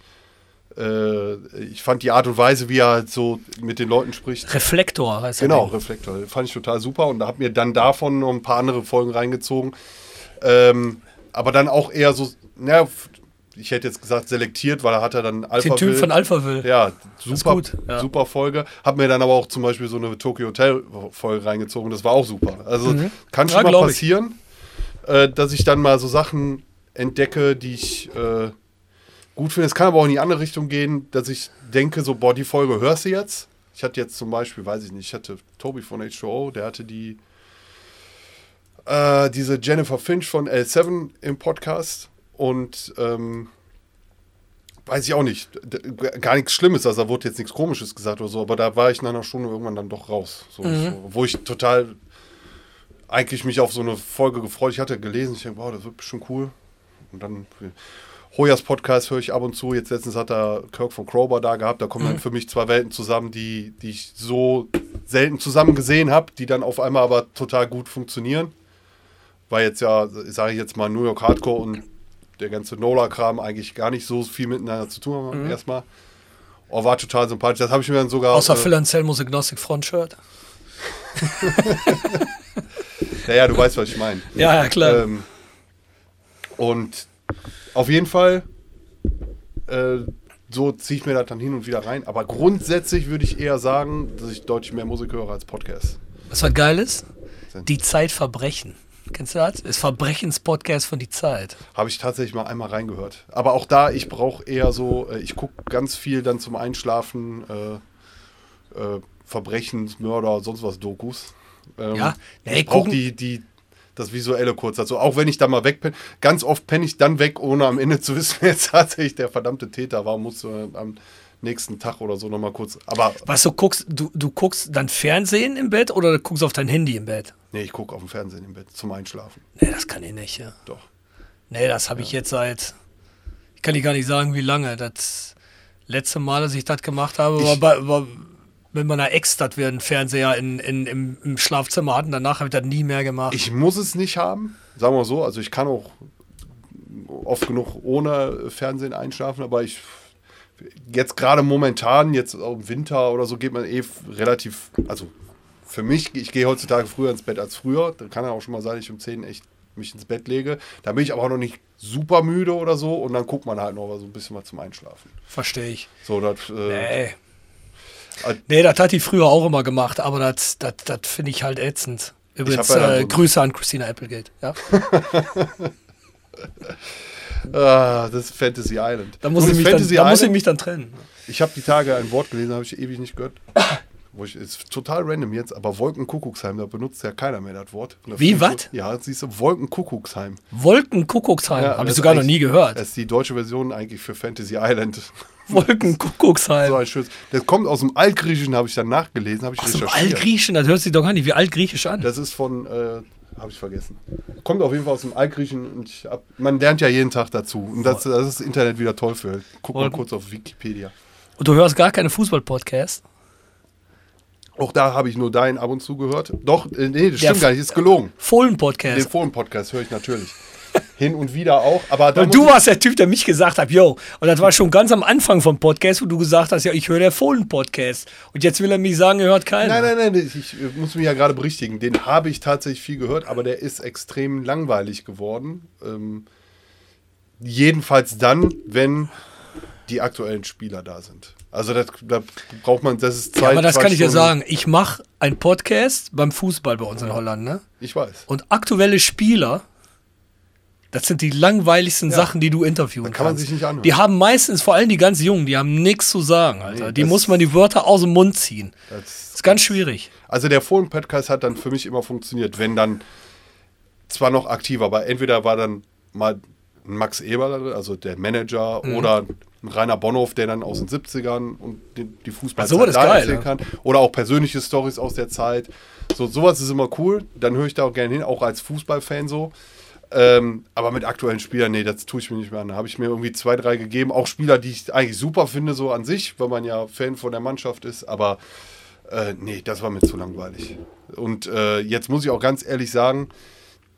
ich fand die Art und Weise, wie er halt so mit den Leuten spricht. Reflektor heißt er. Genau, Reflektor. Fand ich total super und da habe mir dann davon noch ein paar andere Folgen reingezogen. Ähm, aber dann auch eher so, naja, ich hätte jetzt gesagt selektiert, weil er hat ja dann Alpha Den Typ von Alphaville. Ja, super, ja. super Folge. Hab mir dann aber auch zum Beispiel so eine Tokyo Hotel Folge reingezogen. Das war auch super. Also mhm. kann schon ja, mal passieren. äh, dass ich dann mal so Sachen entdecke, die ich äh, gut finde. Es kann aber auch in die andere Richtung gehen, dass ich denke, so, boah, die Folge hörst du jetzt. Ich hatte jetzt zum Beispiel, weiß ich nicht, ich hatte Tobi von H2O, der hatte die, äh, diese Jennifer Finch von L7 im Podcast und ähm, weiß ich auch nicht, gar nichts Schlimmes, also da wurde jetzt nichts Komisches gesagt oder so, aber da war ich nach einer Stunde irgendwann dann doch raus. So, mhm. so, wo ich total eigentlich mich auf so eine Folge gefreut. Ich hatte gelesen, ich denke, wow, das wird bestimmt cool. Und dann Hoyas Podcast höre ich ab und zu. Jetzt letztens hat er Kirk von Crowbar da gehabt. Da kommen mhm. dann für mich zwei Welten zusammen, die, die ich so selten zusammen gesehen habe, die dann auf einmal aber total gut funktionieren. Weil jetzt ja, sage ich jetzt mal, New York Hardcore und der ganze Nola-Kram eigentlich gar nicht so viel miteinander zu tun haben. Mhm. Erstmal. Oh, war total sympathisch. Das habe ich mir dann sogar. Außer äh, Phil Anselmo's Agnostic Frontshirt. naja, <laughs> du weißt, was ich meine. Ja, ja, klar. Ähm, und auf jeden Fall, äh, so ziehe ich mir das dann hin und wieder rein. Aber grundsätzlich würde ich eher sagen, dass ich deutlich mehr Musik höre als Podcast. Was war geil ist? Die Zeit verbrechen. Kennst du das? Das Verbrechenspodcast von die Zeit. Habe ich tatsächlich mal einmal reingehört. Aber auch da, ich brauche eher so, äh, ich gucke ganz viel dann zum Einschlafen äh, äh, Verbrechens, Mörder, sonst was Dokus. Ähm, ja, nee, ich brauche die, die, das Visuelle kurz dazu. Also auch wenn ich da mal wegpenne, ganz oft penne ich dann weg, ohne am Ende zu <laughs> wissen, wer jetzt tatsächlich der verdammte Täter war. Muss äh, am nächsten Tag oder so nochmal kurz. Aber. Was du guckst, du, du guckst dann Fernsehen im Bett oder du guckst auf dein Handy im Bett? Nee, ich gucke auf dem Fernsehen im Bett zum Einschlafen. Nee, das kann ich nicht, ja. Doch. Nee, das habe ich jetzt seit. Ich kann dir gar nicht sagen, wie lange. Das letzte Mal, dass ich das gemacht habe, war, bei, war mit meiner Ex, dass wir einen Fernseher in, in, im, im Schlafzimmer hatten. Danach habe ich das nie mehr gemacht. Ich muss es nicht haben, sagen wir so. Also ich kann auch oft genug ohne Fernsehen einschlafen, aber ich jetzt gerade momentan, jetzt im Winter oder so, geht man eh relativ, also für mich, ich gehe heutzutage früher ins Bett als früher. Da kann ja auch schon mal sein, ich um 10 echt mich ins Bett lege. Da bin ich aber auch noch nicht super müde oder so und dann guckt man halt noch so ein bisschen mal zum Einschlafen. Verstehe ich. So, das. Äh, nee. Nee, das hat die früher auch immer gemacht, aber das, das, das finde ich halt ätzend. Übrigens, ja äh, Grüße an Christina Applegate. Ja? <laughs> ah, das ist Fantasy Island. Da muss, ich mich, dann, da muss ich mich dann trennen. Ich habe die Tage ein Wort gelesen, habe ich ewig nicht gehört. Wo ich, ist total random jetzt, aber Wolkenkuckucksheim, da benutzt ja keiner mehr das Wort. Wie, was? Ja, siehst du, Wolkenkuckucksheim. Wolkenkuckucksheim, ja, habe ich sogar noch nie gehört. Das ist die deutsche Version eigentlich für Fantasy Island. <laughs> Wolkenkuckucksheim. So ein schönes. Das kommt aus dem Altgriechischen, habe ich dann nachgelesen, habe ich aus recherchiert. Dem Altgriechischen, das hört sich doch gar nicht wie Altgriechisch an. Das ist von, äh, habe ich vergessen. Kommt auf jeden Fall aus dem Altgriechischen und hab, man lernt ja jeden Tag dazu. Und das, das ist das Internet wieder toll für. Guck mal kurz auf Wikipedia. Und du hörst gar keine Fußball-Podcasts? Auch da habe ich nur deinen ab und zu gehört. Doch, äh, nee, das stimmt gar nicht, ist gelogen. Fohlen-Podcast. Den Fohlen-Podcast höre ich natürlich. Hin und wieder auch. Aber du warst der Typ, der mich gesagt hat, yo. Und das war schon ganz am Anfang vom Podcast, wo du gesagt hast, ja, ich höre der Fohlen-Podcast. Und jetzt will er mich sagen, er hört keinen. Nein, nein, nein, ich, ich muss mich ja gerade berichtigen. Den habe ich tatsächlich viel gehört, aber der ist extrem langweilig geworden. Ähm, jedenfalls dann, wenn die aktuellen Spieler da sind. Also das, da braucht man, das ist Zeit. Ja, aber das kann ich ja sagen. Ich mache einen Podcast beim Fußball bei uns in Holland, ne? Ich weiß. Und aktuelle Spieler, das sind die langweiligsten ja. Sachen, die du interviewen kann kannst. anhören. Die haben meistens, vor allem die ganz Jungen, die haben nichts zu sagen, Alter. Nee, die muss man die Wörter aus dem Mund ziehen. Das, ist ganz schwierig. Also der Fohlen-Podcast hat dann für mich immer funktioniert, wenn dann zwar noch aktiver, aber entweder war dann mal Max Eberl, also der Manager, mhm. oder Rainer Bonhoff, der dann aus den 70ern und die, die Fußballzeit so, da erzählen kann. Oder auch persönliche Stories aus der Zeit. So, sowas ist immer cool. Dann höre ich da auch gerne hin, auch als Fußballfan so. Ähm, aber mit aktuellen Spielern, nee, das tue ich mir nicht mehr an. Da habe ich mir irgendwie zwei, drei gegeben. Auch Spieler, die ich eigentlich super finde, so an sich, weil man ja Fan von der Mannschaft ist. Aber äh, nee, das war mir zu langweilig. Und äh, jetzt muss ich auch ganz ehrlich sagen,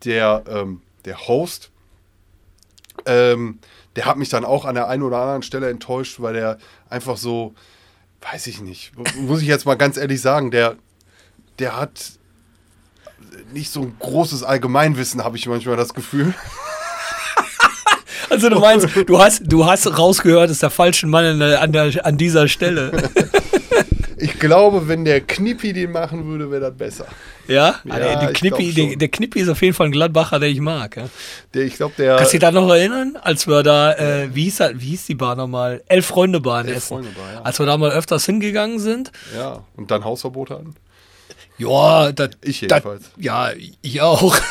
der, ähm, der Host, ähm, der hat mich dann auch an der einen oder anderen Stelle enttäuscht, weil der einfach so, weiß ich nicht, muss ich jetzt mal ganz ehrlich sagen, der, der hat nicht so ein großes Allgemeinwissen, habe ich manchmal das Gefühl. <laughs> Also du meinst, du hast, du hast rausgehört, ist der falsche Mann an, der, an dieser Stelle. <laughs> Ich glaube, wenn der Knippi den machen würde, wäre das besser. Ja? ja ah, der, Knippi, der, der, Knippi ist auf jeden Fall ein Gladbacher, den ich mag. Ja? Der, ich glaube, der. Kannst du dich da noch erinnern, als wir da, äh, wie, hieß, wie hieß die Bar nochmal? Elf Freunde Bahn Elf. Freunde Bar, ja. Als wir da mal öfters hingegangen sind. Ja, und dann Hausverbot hatten. Ja, das, ich jedenfalls. Dat, ja, ich auch. <laughs>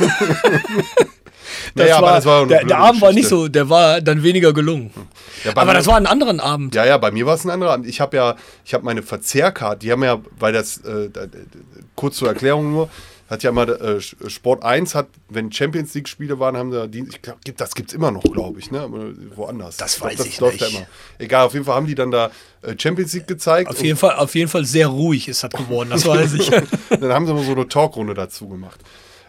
Naja, war, das war der, der Abend war nicht so, der war dann weniger gelungen. Ja, aber das war ein anderer Abend. Ja, ja, bei mir war es ein anderer Abend. Ich habe ja, ich habe meine Verzehrkarte, die haben ja, weil das, äh, kurz zur Erklärung nur, hat ja mal äh, Sport 1 hat, wenn Champions League Spiele waren, haben sie die, ich glaube, das gibt es immer noch, glaube ich, ne? Woanders. Das ich glaub, weiß das ich läuft nicht. Ja immer. Egal, auf jeden Fall haben die dann da äh, Champions League gezeigt. Auf jeden Fall, auf jeden Fall sehr ruhig ist das geworden, das weiß ich. <laughs> dann haben sie mal so eine Talkrunde dazu gemacht,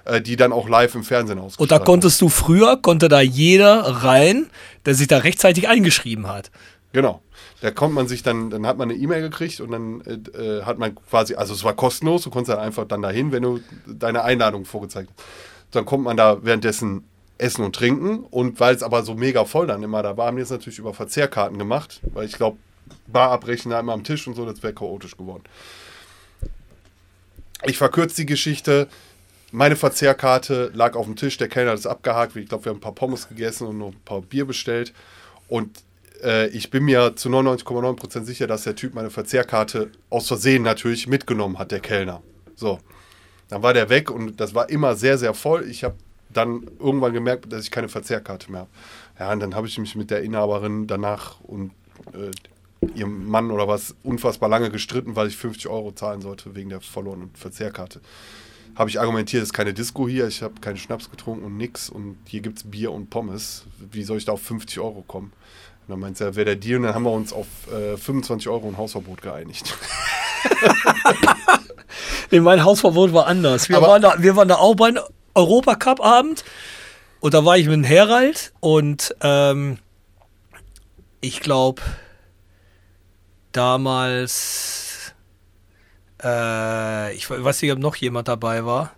äh, die dann auch live im Fernsehen ausgestrahlt Und da konntest du früher, konnte da jeder rein, der sich da rechtzeitig eingeschrieben hat. Genau. Da kommt man sich dann, dann hat man eine E-Mail gekriegt und dann äh, hat man quasi, also es war kostenlos, du konntest dann einfach dann dahin, wenn du deine Einladung vorgezeigt hast. Dann kommt man da währenddessen essen und trinken und weil es aber so mega voll dann immer da war, haben die es natürlich über Verzehrkarten gemacht, weil ich glaube, Bar abbrechen immer am Tisch und so, das wäre chaotisch geworden. Ich verkürze die Geschichte. Meine Verzehrkarte lag auf dem Tisch, der Kellner hat es abgehakt. Ich glaube, wir haben ein paar Pommes gegessen und noch ein paar Bier bestellt. Und äh, ich bin mir zu 99,9% sicher, dass der Typ meine Verzehrkarte aus Versehen natürlich mitgenommen hat, der Kellner. So. Dann war der weg und das war immer sehr, sehr voll. Ich habe dann irgendwann gemerkt, dass ich keine Verzehrkarte mehr habe. Ja, und dann habe ich mich mit der Inhaberin danach und äh, ihrem Mann oder was unfassbar lange gestritten, weil ich 50 Euro zahlen sollte wegen der verlorenen Verzehrkarte. Habe ich argumentiert, es ist keine Disco hier, ich habe keinen Schnaps getrunken und nix und hier gibt es Bier und Pommes. Wie soll ich da auf 50 Euro kommen? Und dann meinte er, wäre der Deal und dann haben wir uns auf äh, 25 Euro ein Hausverbot geeinigt. <laughs> nee, mein Hausverbot war anders. Wir, waren da, wir waren da auch bei einem Europacup-Abend und da war ich mit dem Herald und ähm, ich glaube, damals, äh, ich weiß nicht, ob noch jemand dabei war.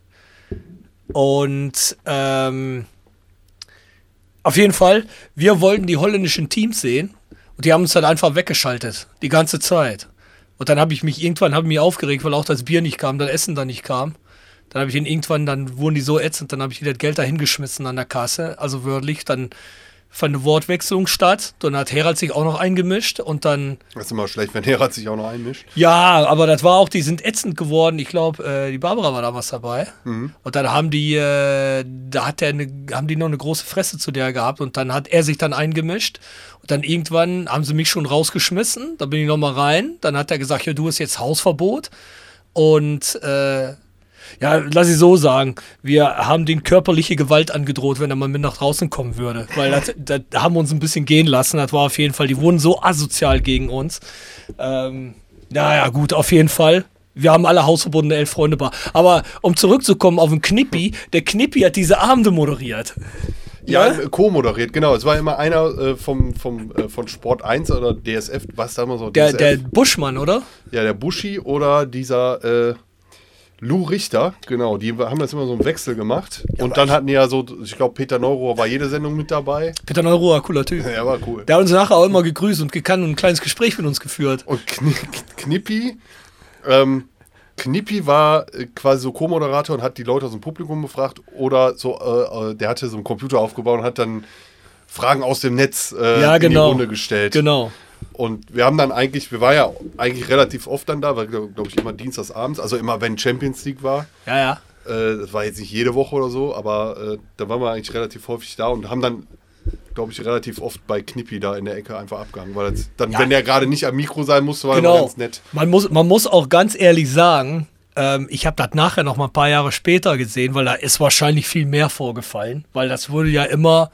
Und ähm, auf jeden Fall, wir wollten die holländischen Teams sehen und die haben uns dann einfach weggeschaltet, die ganze Zeit. Und dann habe ich mich irgendwann hab mich aufgeregt, weil auch das Bier nicht kam, das Essen dann nicht kam. Dann habe ich ihn irgendwann, dann wurden die so ätzend, dann habe ich das Geld da hingeschmissen an der Kasse, also wörtlich. Dann fand eine Wortwechslung statt. Dann hat Herald sich auch noch eingemischt und dann. Das ist immer schlecht, wenn Herald sich auch noch einmischt. Ja, aber das war auch, die sind ätzend geworden. Ich glaube, äh, die Barbara war damals dabei. Mhm. Und dann haben die, äh, da hat der eine, haben die noch eine große Fresse zu der gehabt und dann hat er sich dann eingemischt. Und dann irgendwann haben sie mich schon rausgeschmissen. Da bin ich nochmal rein. Dann hat er gesagt, ja, du hast jetzt Hausverbot. Und äh, ja, lass ich so sagen, wir haben den körperliche Gewalt angedroht, wenn er mal mit nach draußen kommen würde. Weil das, <laughs> das haben wir uns ein bisschen gehen lassen. Das war auf jeden Fall, die wurden so asozial gegen uns. Ähm, naja, gut, auf jeden Fall. Wir haben alle hausverbundene elf Freunde bar. Aber um zurückzukommen auf den Knippi, der Knippi hat diese Abende moderiert. Ja, ja? co-moderiert, genau. Es war immer einer äh, vom, vom, äh, von Sport 1 oder DSF, was da immer so. Der, der Buschmann, oder? Ja, der Buschi oder dieser. Äh, Lou Richter, genau, die haben das immer so im Wechsel gemacht. Ja, und dann hatten die ja so, ich glaube, Peter Neurohr war jede Sendung mit dabei. Peter Neurohr, cooler Typ. Ja, war cool. Der hat uns nachher auch immer gegrüßt und gekannt und ein kleines Gespräch mit uns geführt. Und Kn Knippi, ähm, Knippi war äh, quasi so Co-Moderator und hat die Leute aus dem Publikum befragt oder so, äh, äh der hatte so einen Computer aufgebaut und hat dann Fragen aus dem Netz äh, ja, genau. in die genau. Runde gestellt. Genau. Und wir haben dann eigentlich, wir waren ja eigentlich relativ oft dann da, weil glaube ich immer dienstags abends, also immer wenn Champions League war. Ja, ja. Äh, das war jetzt nicht jede Woche oder so, aber äh, da waren wir eigentlich relativ häufig da und haben dann, glaube ich, relativ oft bei Knippi da in der Ecke einfach abgehangen, weil das, dann, ja. wenn der gerade nicht am Mikro sein musste, war genau. ganz nett. Man muss, man muss auch ganz ehrlich sagen, ähm, ich habe das nachher noch mal ein paar Jahre später gesehen, weil da ist wahrscheinlich viel mehr vorgefallen, weil das wurde ja immer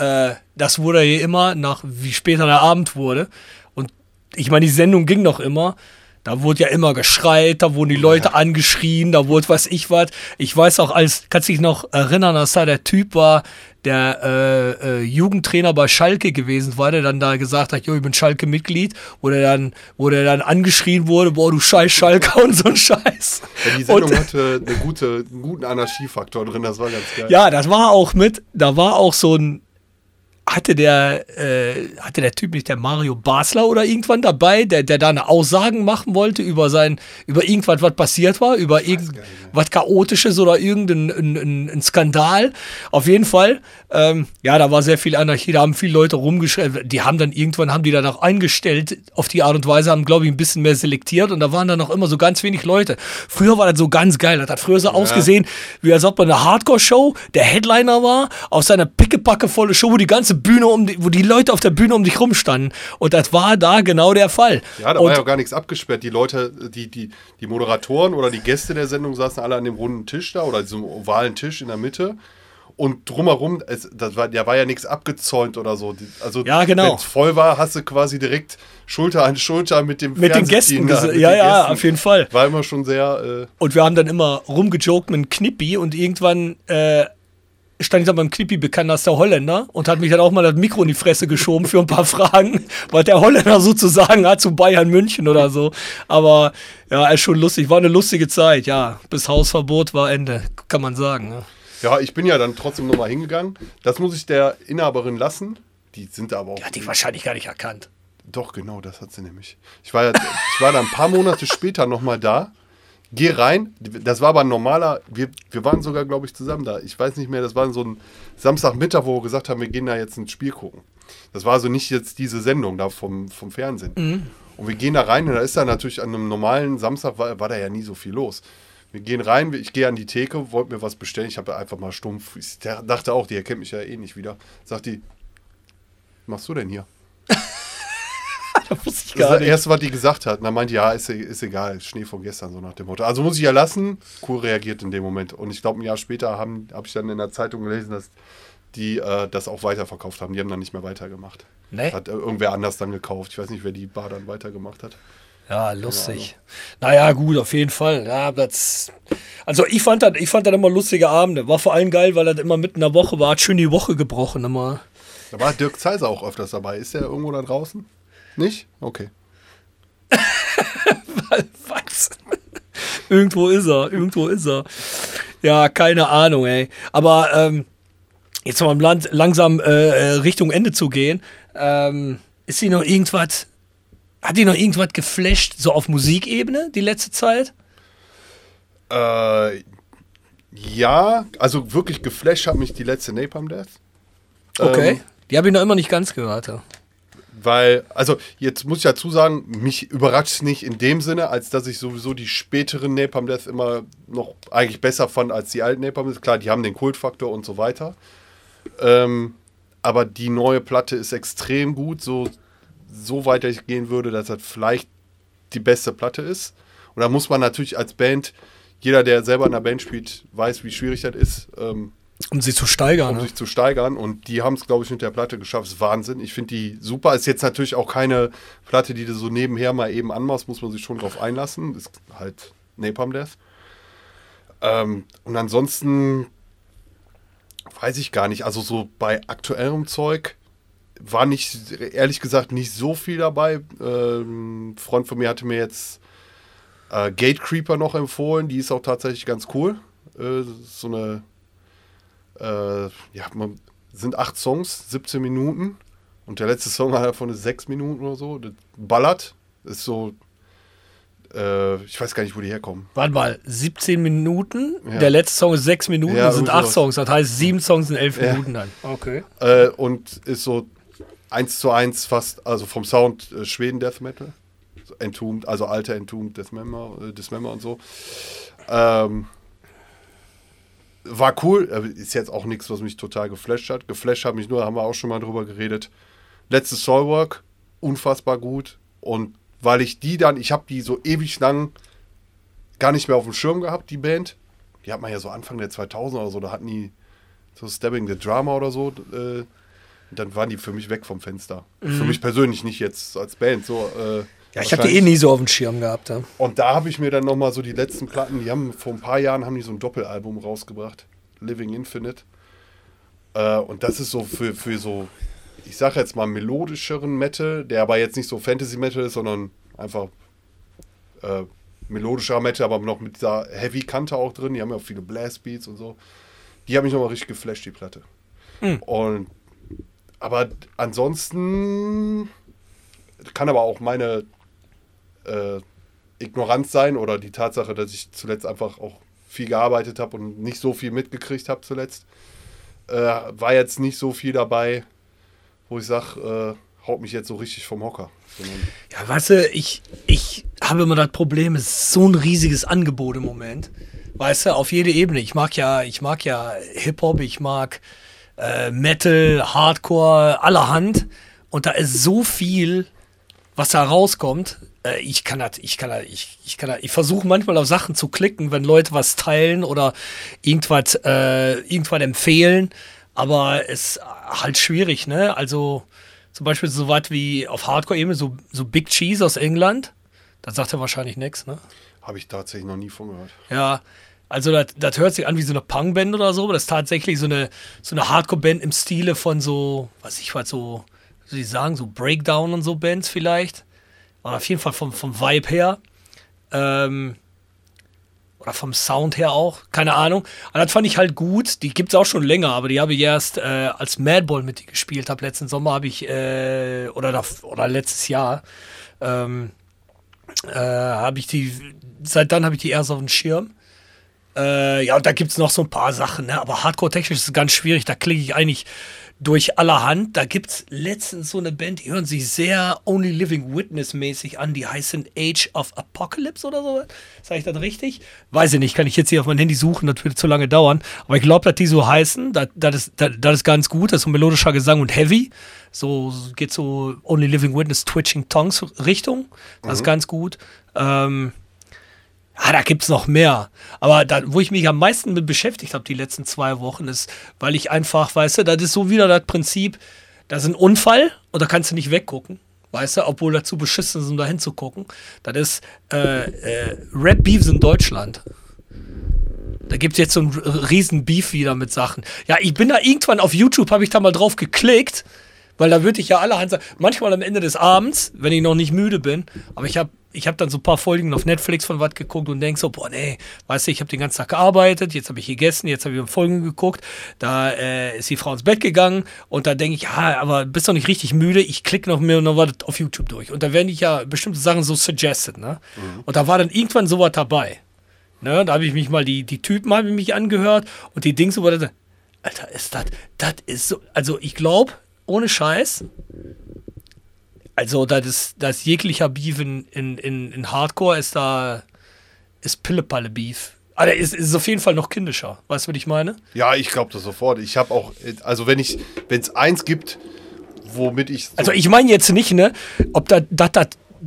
äh, das wurde ja immer nach, wie später der Abend wurde. Und ich meine, die Sendung ging noch immer. Da wurde ja immer geschreit, da wurden die Leute ja. angeschrien, da wurde was ich was. Ich weiß auch, als, kannst du dich noch erinnern, dass da der Typ war, der äh, äh, Jugendtrainer bei Schalke gewesen war, der dann da gesagt hat, jo, ich bin Schalke-Mitglied, wo der dann, wo der dann angeschrien wurde, boah, du scheiß Schalke und so ein Scheiß. Ja, die Sendung und, hatte eine gute, einen guten Anarchiefaktor drin, das war ganz geil. Ja, das war auch mit, da war auch so ein hatte der, äh, hatte der Typ nicht der Mario Basler oder irgendwann dabei, der, der da eine Aussagen machen wollte über sein, über irgendwas, was passiert war, über irgendwas Chaotisches oder irgendein ein, ein, ein Skandal. Auf jeden Fall, ähm, ja, da war sehr viel Anarchie, da haben viele Leute rumgeschrieben, die haben dann irgendwann, haben die danach eingestellt, auf die Art und Weise, haben, glaube ich, ein bisschen mehr selektiert und da waren dann noch immer so ganz wenig Leute. Früher war das so ganz geil, das hat früher so ja. ausgesehen, wie als ob man eine Hardcore-Show, der Headliner war, aus seiner pickepacke volle Show, wo die ganze Bühne um die, wo die Leute auf der Bühne um dich rumstanden. Und das war da genau der Fall. Ja, da und war ja auch gar nichts abgesperrt. Die Leute, die, die, die Moderatoren oder die Gäste der Sendung saßen alle an dem runden Tisch da oder diesem ovalen Tisch in der Mitte und drumherum, es, das war, da war ja nichts abgezäunt oder so. Also ja, genau. wenn es voll war, hast du quasi direkt Schulter an Schulter mit dem mit den Gästen. Da, mit ja, den ja, Gästen. auf jeden Fall. War immer schon sehr. Äh und wir haben dann immer rumgejoked mit einem Knippi und irgendwann äh, stand ich dann beim Knippi bekannt als der Holländer und hat mich dann auch mal das Mikro in die Fresse geschoben für ein paar Fragen, <laughs> weil der Holländer sozusagen hat zu Bayern München oder so. Aber ja, ist schon lustig. War eine lustige Zeit, ja. Bis Hausverbot war Ende, kann man sagen. Ja. Ja, ich bin ja dann trotzdem nochmal hingegangen. Das muss ich der Inhaberin lassen. Die sind aber auch. Die hat die wahrscheinlich gar nicht erkannt. Doch, genau, das hat sie nämlich. Ich war, ja, ich war dann ein paar Monate <laughs> später nochmal da. Geh rein. Das war aber ein normaler. Wir, wir waren sogar, glaube ich, zusammen da. Ich weiß nicht mehr, das war so ein Samstagmittag, wo wir gesagt haben, wir gehen da jetzt ins Spiel gucken. Das war also nicht jetzt diese Sendung da vom, vom Fernsehen. Mhm. Und wir gehen da rein und da ist da natürlich an einem normalen Samstag, war, war da ja nie so viel los. Wir gehen rein, ich gehe an die Theke, wollte mir was bestellen. Ich habe einfach mal stumpf. Ich dachte auch, die erkennt mich ja eh nicht wieder. Sagt die, was machst du denn hier? Das wusste ich gar das nicht. Das erste, was die gesagt hat. Und dann meinte, ja, ist, ist egal, Schnee von gestern, so nach dem Motto. Also muss ich ja lassen. Cool reagiert in dem Moment. Und ich glaube, ein Jahr später habe hab ich dann in der Zeitung gelesen, dass die äh, das auch weiterverkauft haben. Die haben dann nicht mehr weitergemacht. Nee. Hat äh, irgendwer anders dann gekauft. Ich weiß nicht, wer die Bar dann weitergemacht hat. Ja, lustig. Naja, gut, auf jeden Fall. Ja, das, also ich fand das, ich fand das immer lustige Abende. War vor allem geil, weil das immer mitten in der Woche war. Hat schön die Woche gebrochen immer. Da war Dirk Zeiser auch öfters dabei. Ist der irgendwo da draußen? Nicht? Okay. <laughs> Was? irgendwo ist er, irgendwo ist er. Ja, keine Ahnung, ey. Aber ähm, jetzt mal Land langsam äh, äh Richtung Ende zu gehen. Ähm, ist hier noch irgendwas hat die noch irgendwas geflasht, so auf Musikebene, die letzte Zeit? Äh, ja, also wirklich geflasht hat mich die letzte Napalm Death. Okay, ähm, die habe ich noch immer nicht ganz gehört. Ja. Weil, also jetzt muss ich dazu sagen, mich überrascht es nicht in dem Sinne, als dass ich sowieso die späteren Napalm Death immer noch eigentlich besser fand als die alten Napalm Death. Klar, die haben den Kultfaktor und so weiter. Ähm, aber die neue Platte ist extrem gut, so so weitergehen würde, dass das vielleicht die beste Platte ist. Und da muss man natürlich als Band, jeder, der selber in einer Band spielt, weiß, wie schwierig das ist. Ähm, um sie zu steigern. Um ne? sich zu steigern. Und die haben es, glaube ich, mit der Platte geschafft. Das ist Wahnsinn. Ich finde die super. Ist jetzt natürlich auch keine Platte, die du so nebenher mal eben anmachst, muss man sich schon drauf einlassen. Ist halt Napalm Death. Ähm, und ansonsten weiß ich gar nicht. Also so bei aktuellem Zeug war nicht, ehrlich gesagt, nicht so viel dabei. Ähm, Freund von mir hatte mir jetzt äh, Gatecreeper noch empfohlen. Die ist auch tatsächlich ganz cool. Äh, so eine, äh, ja, man, sind acht Songs, 17 Minuten. Und der letzte Song davon ist sechs Minuten oder so. Das ballert. Ist so, äh, ich weiß gar nicht, wo die herkommen. Warte mal, 17 Minuten. Ja. Der letzte Song ist sechs Minuten. Ja, das sind acht Songs. Das heißt, sieben Songs sind elf ja. Minuten dann. Okay. Äh, und ist so eins zu eins fast, also vom Sound äh, Schweden Death Metal. Entombed, also alter Entombed Dismember, äh, Dismember und so. Ähm, war cool, ist jetzt auch nichts, was mich total geflasht hat. Geflasht hat mich nur, haben wir auch schon mal drüber geredet. Letztes Soulwork, unfassbar gut. Und weil ich die dann, ich habe die so ewig lang gar nicht mehr auf dem Schirm gehabt, die Band. Die hat man ja so Anfang der 2000 oder so, da hatten die so Stabbing the Drama oder so äh, dann waren die für mich weg vom Fenster. Mhm. Für mich persönlich nicht jetzt als Band. So, äh, ja, ich habe die eh nie so auf dem Schirm gehabt. Ja. Und da habe ich mir dann nochmal so die letzten Platten, die haben vor ein paar Jahren haben die so ein Doppelalbum rausgebracht. Living Infinite. Äh, und das ist so für, für so, ich sage jetzt mal melodischeren Metal, der aber jetzt nicht so Fantasy Metal ist, sondern einfach äh, melodischer Metal, aber noch mit dieser Heavy-Kante auch drin. Die haben ja auch viele Blast Beats und so. Die haben mich nochmal richtig geflasht, die Platte. Mhm. Und aber ansonsten kann aber auch meine äh, Ignoranz sein oder die Tatsache, dass ich zuletzt einfach auch viel gearbeitet habe und nicht so viel mitgekriegt habe zuletzt. Äh, war jetzt nicht so viel dabei, wo ich sage, äh, haut mich jetzt so richtig vom Hocker. Ja, weißt du, ich, ich habe immer das Problem, es ist so ein riesiges Angebot im Moment. Weißt du, auf jede Ebene. Ich mag ja, ich mag ja Hip-Hop, ich mag äh, Metal, Hardcore, allerhand. Und da ist so viel, was da rauskommt. Äh, ich kann das, ich kann das, ich, ich kann das, ich versuche manchmal auf Sachen zu klicken, wenn Leute was teilen oder irgendwas, äh, irgendwas empfehlen. Aber es ist halt schwierig, ne? Also zum Beispiel so was wie auf Hardcore-Ebene, so, so Big Cheese aus England. Da sagt er wahrscheinlich nichts, ne? Habe ich tatsächlich noch nie von gehört. Ja, also das hört sich an wie so eine Punk-Band oder so, aber das ist tatsächlich so eine, so eine Hardcore-Band im Stile von so, was ich was so, wie soll ich sagen, so Breakdown und so Bands vielleicht. Aber auf jeden Fall vom, vom Vibe her. Ähm, oder vom Sound her auch, keine Ahnung. Aber das fand ich halt gut. Die gibt es auch schon länger, aber die habe ich erst äh, als Madball mit gespielt habe. Letzten Sommer habe ich, äh, oder, oder letztes Jahr, ähm, äh, habe ich die, seit dann habe ich die erst auf dem Schirm. Äh, ja, und da gibt es noch so ein paar Sachen, ne? aber Hardcore-technisch ist es ganz schwierig. Da klicke ich eigentlich durch allerhand. Da gibt es letztens so eine Band, die hören sich sehr Only Living Witness-mäßig an. Die heißen Age of Apocalypse oder so. Sag ich das richtig? Weiß ich nicht, kann ich jetzt hier auf mein Handy suchen, das würde zu lange dauern. Aber ich glaube, dass die so heißen. Das, das, ist, das, das ist ganz gut. Das ist so melodischer Gesang und Heavy. So geht so Only Living Witness Twitching Tongues Richtung. Das mhm. ist ganz gut. Ähm, Ah, da gibt es noch mehr. Aber da, wo ich mich am meisten mit beschäftigt habe die letzten zwei Wochen, ist, weil ich einfach, weißt du, das ist so wieder das Prinzip, da ist ein Unfall und da kannst du nicht weggucken. Weißt du, obwohl dazu beschissen ist, um da hinzugucken. Das ist äh, äh, Rap Beefs in Deutschland. Da gibt es jetzt so einen riesen Beef wieder mit Sachen. Ja, ich bin da irgendwann auf YouTube, habe ich da mal drauf geklickt, weil da würde ich ja allerhand sagen, manchmal am Ende des Abends, wenn ich noch nicht müde bin, aber ich habe ich habe dann so ein paar Folgen auf Netflix von was geguckt und denk so, boah, nee, weißt du, ich habe den ganzen Tag gearbeitet, jetzt habe ich gegessen, jetzt habe ich Folgen geguckt, da äh, ist die Frau ins Bett gegangen und da denke ich, ja, aber bist doch nicht richtig müde, ich klicke noch mehr noch was auf YouTube durch. Und da werden ich ja bestimmte Sachen so suggested, ne? Mhm. Und da war dann irgendwann sowas dabei. Ne? Da habe ich mich mal, die, die Typen habe ich mich angehört und die Dings über Alter, ist das, das ist so, also ich glaube, ohne Scheiß, also, das ist, das jeglicher Beef in, in, in, Hardcore ist da, ist Pillepalle-Beef. Aber ist, ist auf jeden Fall noch kindischer. Weißt du, was ich meine? Ja, ich glaube das sofort. Ich habe auch, also wenn ich, wenn es eins gibt, womit ich. So also ich meine jetzt nicht, ne, ob das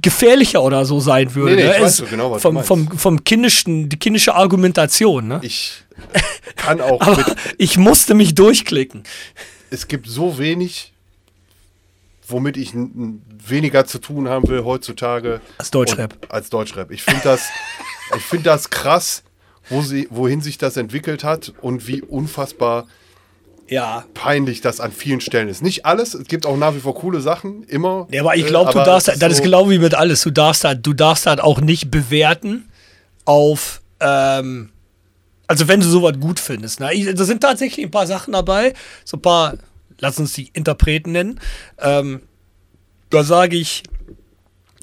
gefährlicher oder so sein würde. Nee, nee, ne? ich weiß so genau, was vom, du vom, vom kindischen, die kindische Argumentation, ne? Ich kann auch. <laughs> Aber ich musste mich durchklicken. Es gibt so wenig womit ich weniger zu tun haben will heutzutage. Als Deutschrap. Als Deutschrap. Ich finde das, <laughs> find das krass, wo sie, wohin sich das entwickelt hat und wie unfassbar ja. peinlich das an vielen Stellen ist. Nicht alles, es gibt auch nach wie vor coole Sachen, immer. Ja, aber ich glaube, äh, du darfst, das, das ist genau wie mit alles, du darfst halt, du darfst halt auch nicht bewerten auf, ähm, also wenn du sowas gut findest. Ne? da sind tatsächlich ein paar Sachen dabei, so ein paar lass uns die Interpreten nennen. Ähm, da sage ich,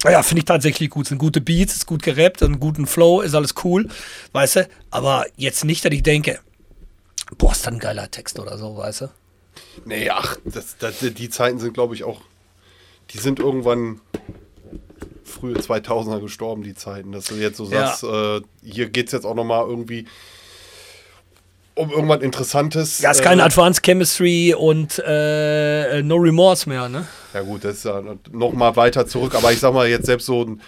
ja, finde ich tatsächlich gut. Sind gute Beats, ist gut gerappt, einen guten Flow, ist alles cool, weißt du? Aber jetzt nicht, dass ich denke, boah, ist das ein geiler Text oder so, weißt du? Nee, ach, das, das, die Zeiten sind, glaube ich, auch, die sind irgendwann frühe 2000er gestorben, die Zeiten, dass du jetzt so ja. sagst, äh, hier geht es jetzt auch nochmal irgendwie um irgendwas Interessantes. Ja, ist keine äh, Advanced Chemistry und äh, No Remorse mehr, ne? Ja gut, das ist ja noch mal weiter zurück. Aber ich sag mal jetzt selbst so ein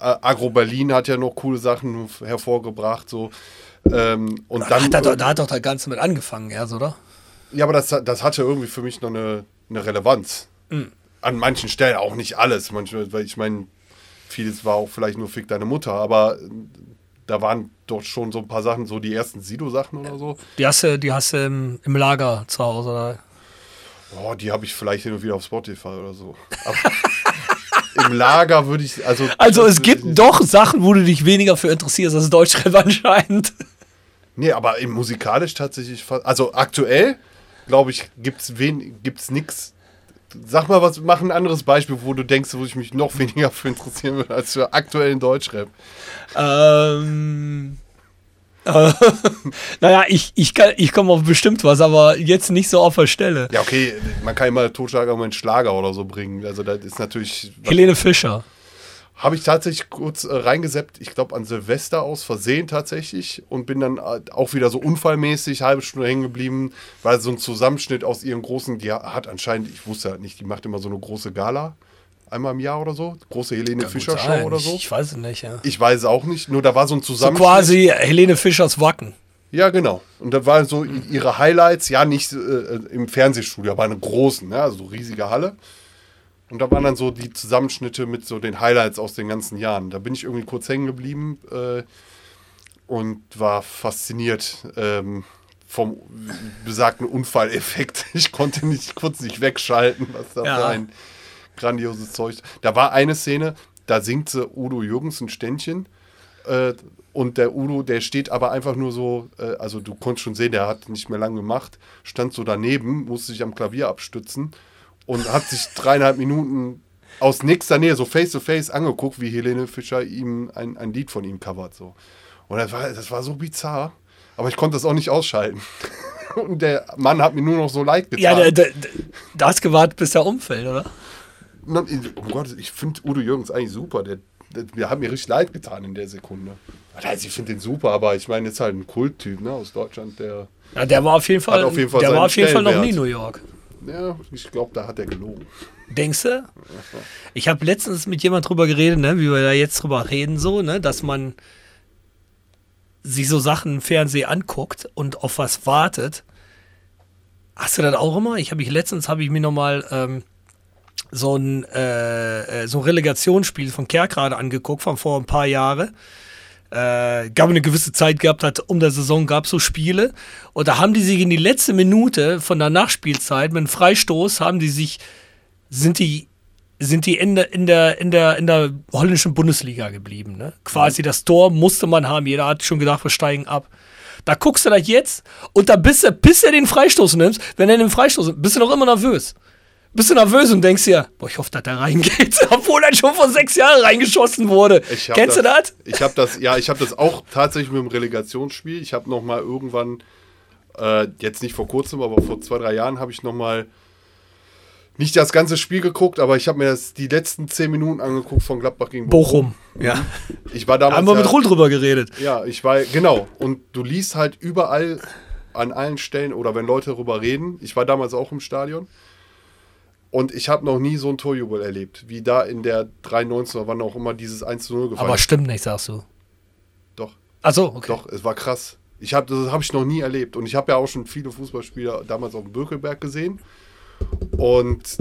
äh, Agro Berlin hat ja noch coole Sachen hervorgebracht, so. Ähm, und da, dann, hat er, da hat doch das Ganze mit angefangen erst, oder? Ja, aber das, das hatte irgendwie für mich noch eine, eine Relevanz. Mhm. An manchen Stellen, auch nicht alles. Manchmal, weil ich meine, vieles war auch vielleicht nur Fick deine Mutter, aber da waren doch schon so ein paar Sachen, so die ersten Sido-Sachen oder so. Die hast du, die hast du im, im Lager zu Hause, oder? Oh, die habe ich vielleicht hin und wieder auf Spotify oder so. <laughs> Im Lager würde ich, also. Also es gibt doch Sachen, wo du dich weniger für interessierst als Deutschrap <laughs> anscheinend. Nee, aber musikalisch tatsächlich, also aktuell, glaube ich, gibt es gibt's nichts, Sag mal was, mach ein anderes Beispiel, wo du denkst, wo ich mich noch <laughs> weniger für interessieren würde als für aktuellen Deutschrap. Ähm. Äh, <laughs> naja, ich, ich, ich komme auf bestimmt was, aber jetzt nicht so auf der Stelle. Ja, okay, man kann immer Totschlager um einen Schlager oder so bringen. Also, das ist natürlich. Helene Fischer. Habe ich tatsächlich kurz äh, reingeseppt, ich glaube an Silvester aus Versehen tatsächlich und bin dann äh, auch wieder so unfallmäßig halbe Stunde hängen geblieben, weil so ein Zusammenschnitt aus ihren großen, die hat anscheinend, ich wusste halt nicht, die macht immer so eine große Gala einmal im Jahr oder so, große Helene Kann Fischer Show oder so. Ich weiß es nicht, ja. Ich weiß es auch nicht, nur da war so ein Zusammenschnitt. So quasi Helene Fischers Wacken. Ja, genau. Und da waren so ihre Highlights, ja nicht äh, im Fernsehstudio, aber in großen, ne? also so riesige Halle. Und da waren dann so die Zusammenschnitte mit so den Highlights aus den ganzen Jahren. Da bin ich irgendwie kurz hängen geblieben äh, und war fasziniert ähm, vom besagten Unfalleffekt. <laughs> Ich konnte nicht kurz nicht wegschalten, was da ja. für ein grandioses Zeug. Da war eine Szene, da singt sie Udo Jürgens ein Ständchen. Äh, und der Udo, der steht aber einfach nur so, äh, also du konntest schon sehen, der hat nicht mehr lange gemacht, stand so daneben, musste sich am Klavier abstützen und hat sich dreieinhalb Minuten aus nächster Nähe so face to face angeguckt, wie Helene Fischer ihm ein, ein Lied von ihm covert. So. Und das war, das war so bizarr. Aber ich konnte das auch nicht ausschalten. <laughs> Und der Mann hat mir nur noch so leid getan. Ja, der, der, der hast gewartet, bis er umfällt, oder? Oh Gott, ich finde Udo Jürgens eigentlich super. Der, der, der, hat mir richtig leid getan in der Sekunde. Also ich finde den super, aber ich meine, jetzt halt ein Kulttyp ne, aus Deutschland, der. Ja, der war auf jeden Fall, auf jeden Fall der war auf jeden Fall noch nie New York. Ja, ich glaube, da hat er gelogen. Denkst du? Ich habe letztens mit jemand drüber geredet, ne, wie wir da jetzt drüber reden, so, ne, dass man sich so Sachen im Fernsehen anguckt und auf was wartet. Hast du das auch immer? Ich habe mich letztens habe ich mir nochmal ähm, so ein äh, äh, so ein Relegationsspiel von Kerkrade angeguckt von vor ein paar Jahren äh, gab eine gewisse Zeit gehabt hat, um der Saison gab es so Spiele. Und da haben die sich in die letzte Minute von der Nachspielzeit mit einem Freistoß haben die sich, sind die, sind die in der, in der, in der, in der holländischen Bundesliga geblieben. Ne? Quasi das Tor musste man haben. Jeder hat schon gedacht, wir steigen ab. Da guckst du das jetzt und da bist du, bis er den Freistoß nimmst, wenn er den Freistoß bist du noch immer nervös bist du nervös und denkst dir, boah, ich hoffe, dass der reingeht, <laughs> obwohl er schon vor sechs Jahren reingeschossen wurde. Kennst das, du das? Ich habe das, ja, ich habe das auch tatsächlich mit dem Relegationsspiel. Ich habe noch mal irgendwann, äh, jetzt nicht vor kurzem, aber vor zwei, drei Jahren habe ich noch mal nicht das ganze Spiel geguckt, aber ich habe mir das die letzten zehn Minuten angeguckt von Gladbach gegen Bochum. Bochum. Ja. <laughs> Ich war damals. Haben wir mit Ruhl drüber geredet. Ja, ich war, genau. Und du liest halt überall an allen Stellen oder wenn Leute darüber reden. Ich war damals auch im Stadion. Und ich habe noch nie so ein Torjubel erlebt, wie da in der 93 oder wann auch immer dieses 1 zu 0 gefallen Aber stimmt nicht, sagst du. Doch. Achso, okay. Doch, es war krass. Ich hab, das habe ich noch nie erlebt. Und ich habe ja auch schon viele Fußballspieler damals auf dem Birkelberg gesehen. Und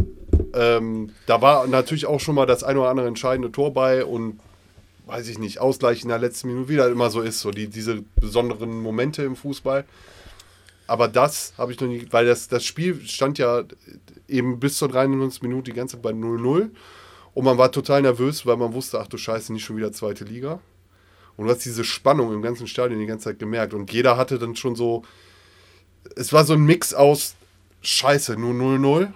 ähm, da war natürlich auch schon mal das ein oder andere entscheidende Tor bei und weiß ich nicht, Ausgleich in der letzten Minute, wie das immer so ist, so die, diese besonderen Momente im Fußball. Aber das habe ich noch nie, weil das, das Spiel stand ja eben bis zur 93 Minute die ganze Zeit bei 0-0. Und man war total nervös, weil man wusste, ach du Scheiße, nicht schon wieder zweite Liga. Und du hast diese Spannung im ganzen Stadion die ganze Zeit gemerkt. Und jeder hatte dann schon so, es war so ein Mix aus Scheiße, nur 0-0.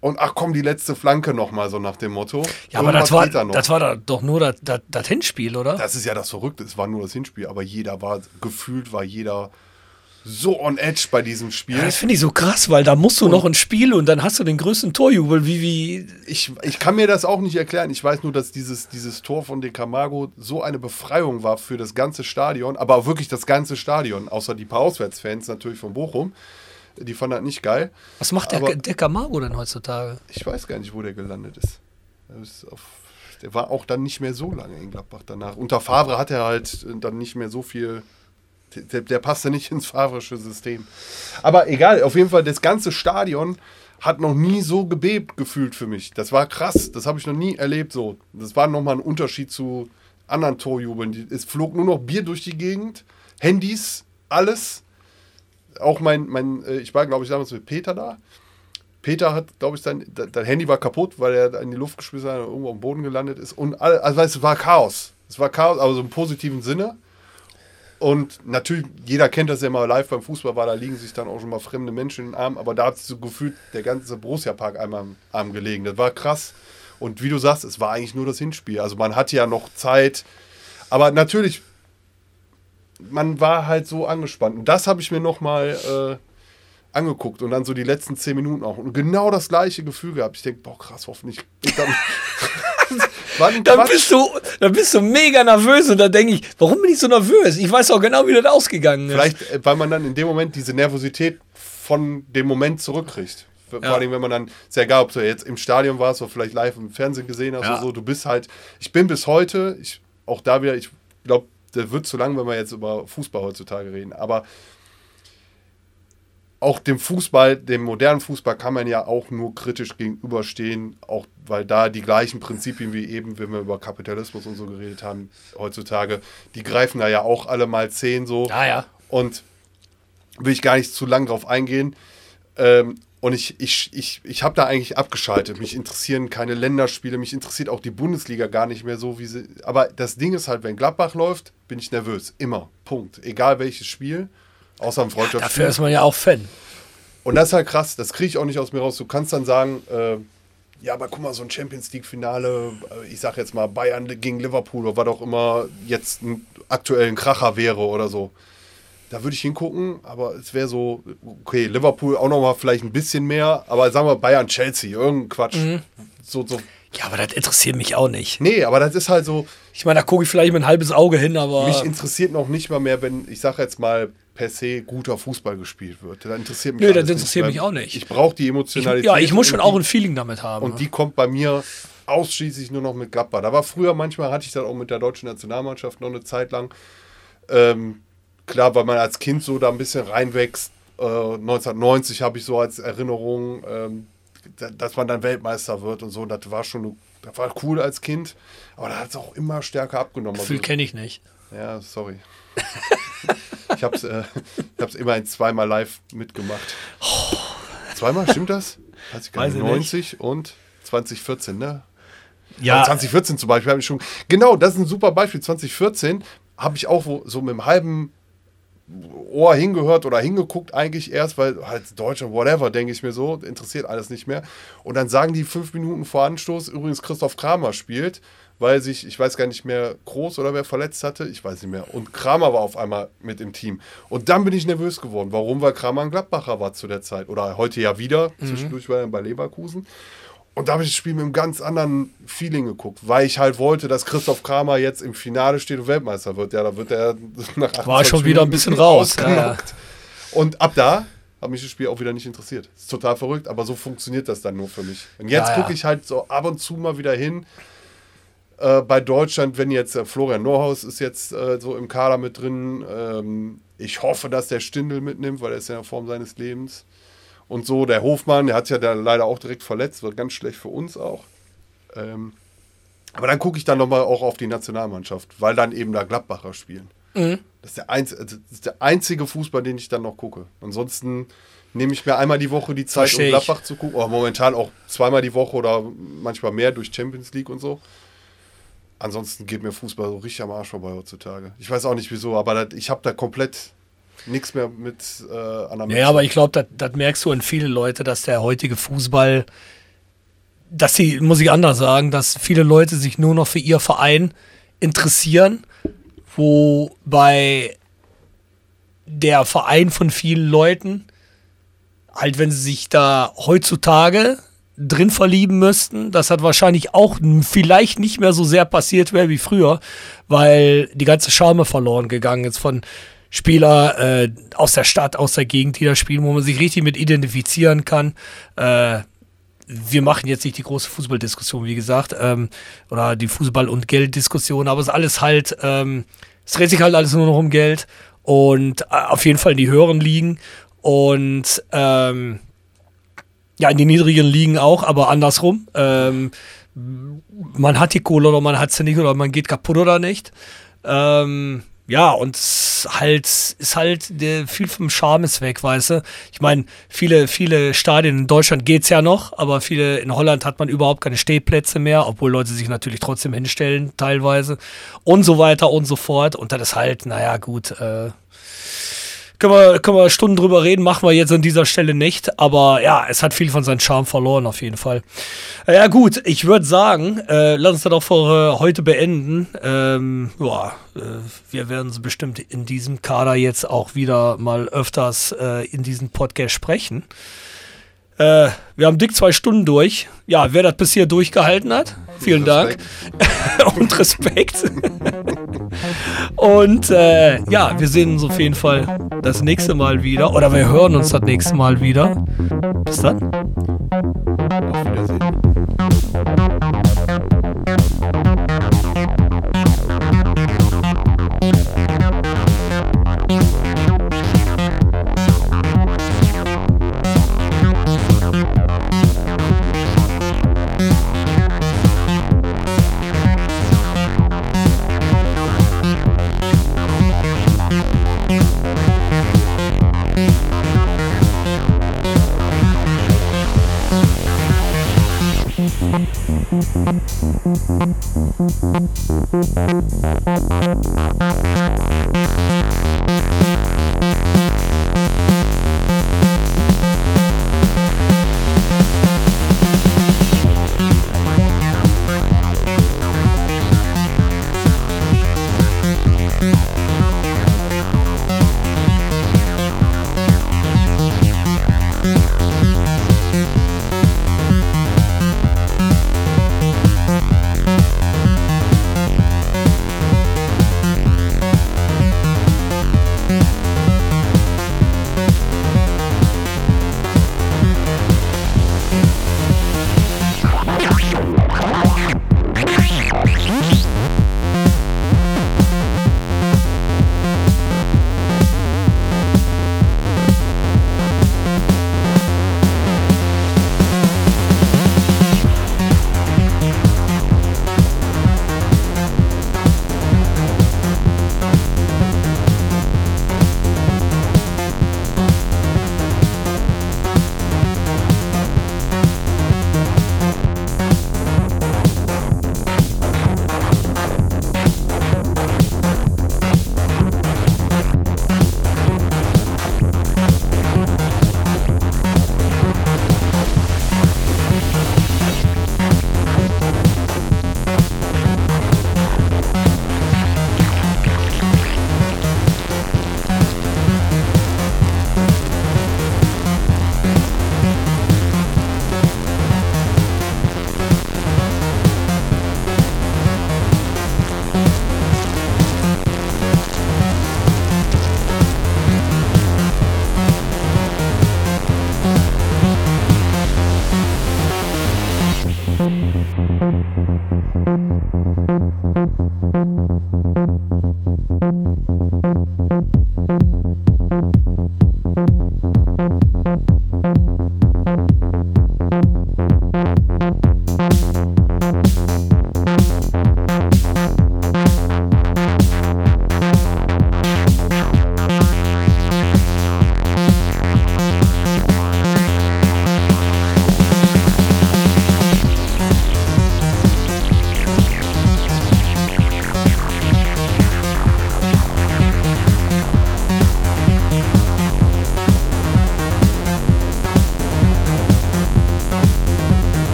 Und ach komm, die letzte Flanke nochmal, so nach dem Motto. Ja, aber das war, da das war doch nur das, das, das Hinspiel, oder? Das ist ja das Verrückte, es war nur das Hinspiel, aber jeder war, gefühlt war jeder so on edge bei diesem Spiel. Ja, das finde ich so krass, weil da musst du und noch ein Spiel und dann hast du den größten Torjubel, wie, wie. Ich, ich kann mir das auch nicht erklären. Ich weiß nur, dass dieses, dieses Tor von De Camargo so eine Befreiung war für das ganze Stadion, aber auch wirklich das ganze Stadion, außer die paar Auswärtsfans natürlich von Bochum. Die fanden das nicht geil. Was macht der, aber, der Camargo denn heutzutage? Ich weiß gar nicht, wo der gelandet ist. ist auf, der war auch dann nicht mehr so lange in Gladbach danach. Unter Favre hat er halt dann nicht mehr so viel der, der passte nicht ins fahrische System. Aber egal, auf jeden Fall, das ganze Stadion hat noch nie so gebebt gefühlt für mich. Das war krass, das habe ich noch nie erlebt so. Das war nochmal ein Unterschied zu anderen Torjubeln. Es flog nur noch Bier durch die Gegend, Handys, alles. Auch mein, mein äh, ich war glaube ich damals mit Peter da. Peter hat, glaube ich, sein, dein Handy war kaputt, weil er in die Luft geschmissen hat und irgendwo am Boden gelandet ist. Und alle, also es war Chaos. Es war Chaos, aber so im positiven Sinne. Und natürlich, jeder kennt das ja mal live beim Fußball, war da liegen sich dann auch schon mal fremde Menschen in den Arm, aber da hat sich so gefühlt der ganze Borussia-Park einmal am Arm gelegen. Das war krass. Und wie du sagst, es war eigentlich nur das Hinspiel. Also man hatte ja noch Zeit. Aber natürlich, man war halt so angespannt. Und das habe ich mir nochmal äh, angeguckt und dann so die letzten zehn Minuten auch. Und genau das gleiche Gefühl gehabt. Ich denke, boah, krass, hoffentlich. <laughs> Dann, bist du, dann bist du mega nervös und dann denke ich, warum bin ich so nervös? Ich weiß auch genau, wie das ausgegangen ist. Vielleicht, äh, weil man dann in dem Moment diese Nervosität von dem Moment zurückkriegt. Vor ja. allem, wenn man dann, ist ja egal, ob du jetzt im Stadion warst oder vielleicht live im Fernsehen gesehen hast ja. oder so, du bist halt, ich bin bis heute, ich, auch da wieder, ich glaube, das wird zu lang, wenn wir jetzt über Fußball heutzutage reden, aber auch dem Fußball, dem modernen Fußball kann man ja auch nur kritisch gegenüberstehen, auch weil da die gleichen Prinzipien wie eben, wenn wir über Kapitalismus und so geredet haben, heutzutage, die greifen da ja auch alle mal zehn so. Ah, ja. Und will ich gar nicht zu lang drauf eingehen. Ähm, und ich, ich, ich, ich habe da eigentlich abgeschaltet. Mich interessieren keine Länderspiele, mich interessiert auch die Bundesliga gar nicht mehr so, wie sie. Aber das Ding ist halt, wenn Gladbach läuft, bin ich nervös. Immer. Punkt. Egal welches Spiel. Außer im Freundschaftsspiel. Ja, dafür ist man ja auch Fan. Und das ist halt krass, das kriege ich auch nicht aus mir raus. Du kannst dann sagen, äh, ja, aber guck mal, so ein Champions League-Finale, äh, ich sag jetzt mal Bayern gegen Liverpool oder was auch immer jetzt ein aktuellen Kracher wäre oder so. Da würde ich hingucken, aber es wäre so, okay, Liverpool auch nochmal vielleicht ein bisschen mehr, aber sagen wir Bayern, Chelsea, irgendein Quatsch. Mhm. So, so. Ja, aber das interessiert mich auch nicht. Nee, aber das ist halt so. Ich meine, da gucke ich vielleicht mit ein halbes Auge hin, aber. Mich interessiert noch nicht mal mehr, wenn, ich sag jetzt mal, per se guter Fußball gespielt wird. Das interessiert mich Nö, das interessiert mich auch nicht. Ich brauche die Emotionalität. Ich, ja, ich muss schon auch ein Feeling damit haben. Und ne? die kommt bei mir ausschließlich nur noch mit Gladbach. Da war früher, manchmal hatte ich das auch mit der deutschen Nationalmannschaft noch eine Zeit lang. Ähm, klar, weil man als Kind so da ein bisschen reinwächst. Äh, 1990 habe ich so als Erinnerung, ähm, dass man dann Weltmeister wird und so. Und das war schon das war cool als Kind. Aber da hat es auch immer stärker abgenommen. Gefühl also, kenne ich nicht. Ja, sorry. Ich habe es äh, immerhin zweimal live mitgemacht. Oh. Zweimal, stimmt das? Weiß ich gar nicht. 90 nicht. und 2014, ne? Ja. Also 2014 zum Beispiel habe ich schon. Genau, das ist ein super Beispiel. 2014 habe ich auch so mit einem halben Ohr hingehört oder hingeguckt eigentlich erst, weil halt Deutschland, whatever, denke ich mir so, interessiert alles nicht mehr. Und dann sagen die fünf Minuten vor Anstoß, übrigens Christoph Kramer spielt weil sich, ich weiß gar nicht mehr, Groß oder wer verletzt hatte, ich weiß nicht mehr. Und Kramer war auf einmal mit im Team. Und dann bin ich nervös geworden. Warum? Weil Kramer ein Gladbacher war zu der Zeit. Oder heute ja wieder. Mhm. Zwischendurch war er bei Leverkusen. Und da habe ich das Spiel mit einem ganz anderen Feeling geguckt, weil ich halt wollte, dass Christoph Kramer jetzt im Finale steht und Weltmeister wird. Ja, da wird er <laughs> nach War schon wieder ein bisschen raus. Ja. Und ab da hat mich das Spiel auch wieder nicht interessiert. Ist total verrückt, aber so funktioniert das dann nur für mich. Und jetzt ja. gucke ich halt so ab und zu mal wieder hin äh, bei Deutschland, wenn jetzt äh, Florian Norhaus ist jetzt äh, so im Kader mit drin. Ähm, ich hoffe, dass der Stindel mitnimmt, weil er ist ja in der Form seines Lebens. Und so, der Hofmann, der hat sich ja da leider auch direkt verletzt, wird ganz schlecht für uns auch. Ähm, aber dann gucke ich dann nochmal auch auf die Nationalmannschaft, weil dann eben da Gladbacher spielen. Mhm. Das, ist der einz, das ist der einzige Fußball, den ich dann noch gucke. Ansonsten nehme ich mir einmal die Woche die Zeit, Versteh um Gladbach zu gucken. Oder momentan auch zweimal die Woche oder manchmal mehr durch Champions League und so. Ansonsten geht mir Fußball so richtig am Arsch vorbei heutzutage. Ich weiß auch nicht wieso, aber das, ich habe da komplett nichts mehr mit äh, an der Ja, aber ich glaube, das merkst du an viele Leute, dass der heutige Fußball, dass sie, muss ich anders sagen, dass viele Leute sich nur noch für ihr Verein interessieren, wobei der Verein von vielen Leuten, halt wenn sie sich da heutzutage drin verlieben müssten. Das hat wahrscheinlich auch vielleicht nicht mehr so sehr passiert wäre wie früher, weil die ganze Charme verloren gegangen ist von Spieler äh, aus der Stadt, aus der Gegend, die da spielen, wo man sich richtig mit identifizieren kann. Äh, wir machen jetzt nicht die große Fußballdiskussion, wie gesagt, ähm, oder die Fußball- und Gelddiskussion, aber es ist alles halt, ähm, es dreht sich halt alles nur noch um Geld und äh, auf jeden Fall in die höheren Ligen und ähm, ja, in den niedrigen Ligen auch, aber andersrum. Ähm, man hat die Kohle oder man hat sie nicht oder man geht kaputt oder nicht. Ähm, ja, und halt ist halt viel vom Charme ist weg, weißt du. Ich meine, viele, viele Stadien in Deutschland geht's ja noch, aber viele in Holland hat man überhaupt keine Stehplätze mehr, obwohl Leute sich natürlich trotzdem hinstellen, teilweise und so weiter und so fort. Und das ist halt, naja, gut, äh, können wir, können wir Stunden drüber reden, machen wir jetzt an dieser Stelle nicht. Aber ja, es hat viel von seinem Charme verloren, auf jeden Fall. Ja, gut, ich würde sagen, äh, lass uns das auch für äh, heute beenden. Ähm, ja, äh, wir werden es bestimmt in diesem Kader jetzt auch wieder mal öfters äh, in diesem Podcast sprechen. Äh, wir haben dick zwei Stunden durch. Ja, wer das bis hier durchgehalten hat, vielen Dank. <laughs> und Respekt. und äh, ja, wir sehen uns auf jeden Fall das nächste Mal wieder. Oder wir hören uns das nächste Mal wieder. Bis dann.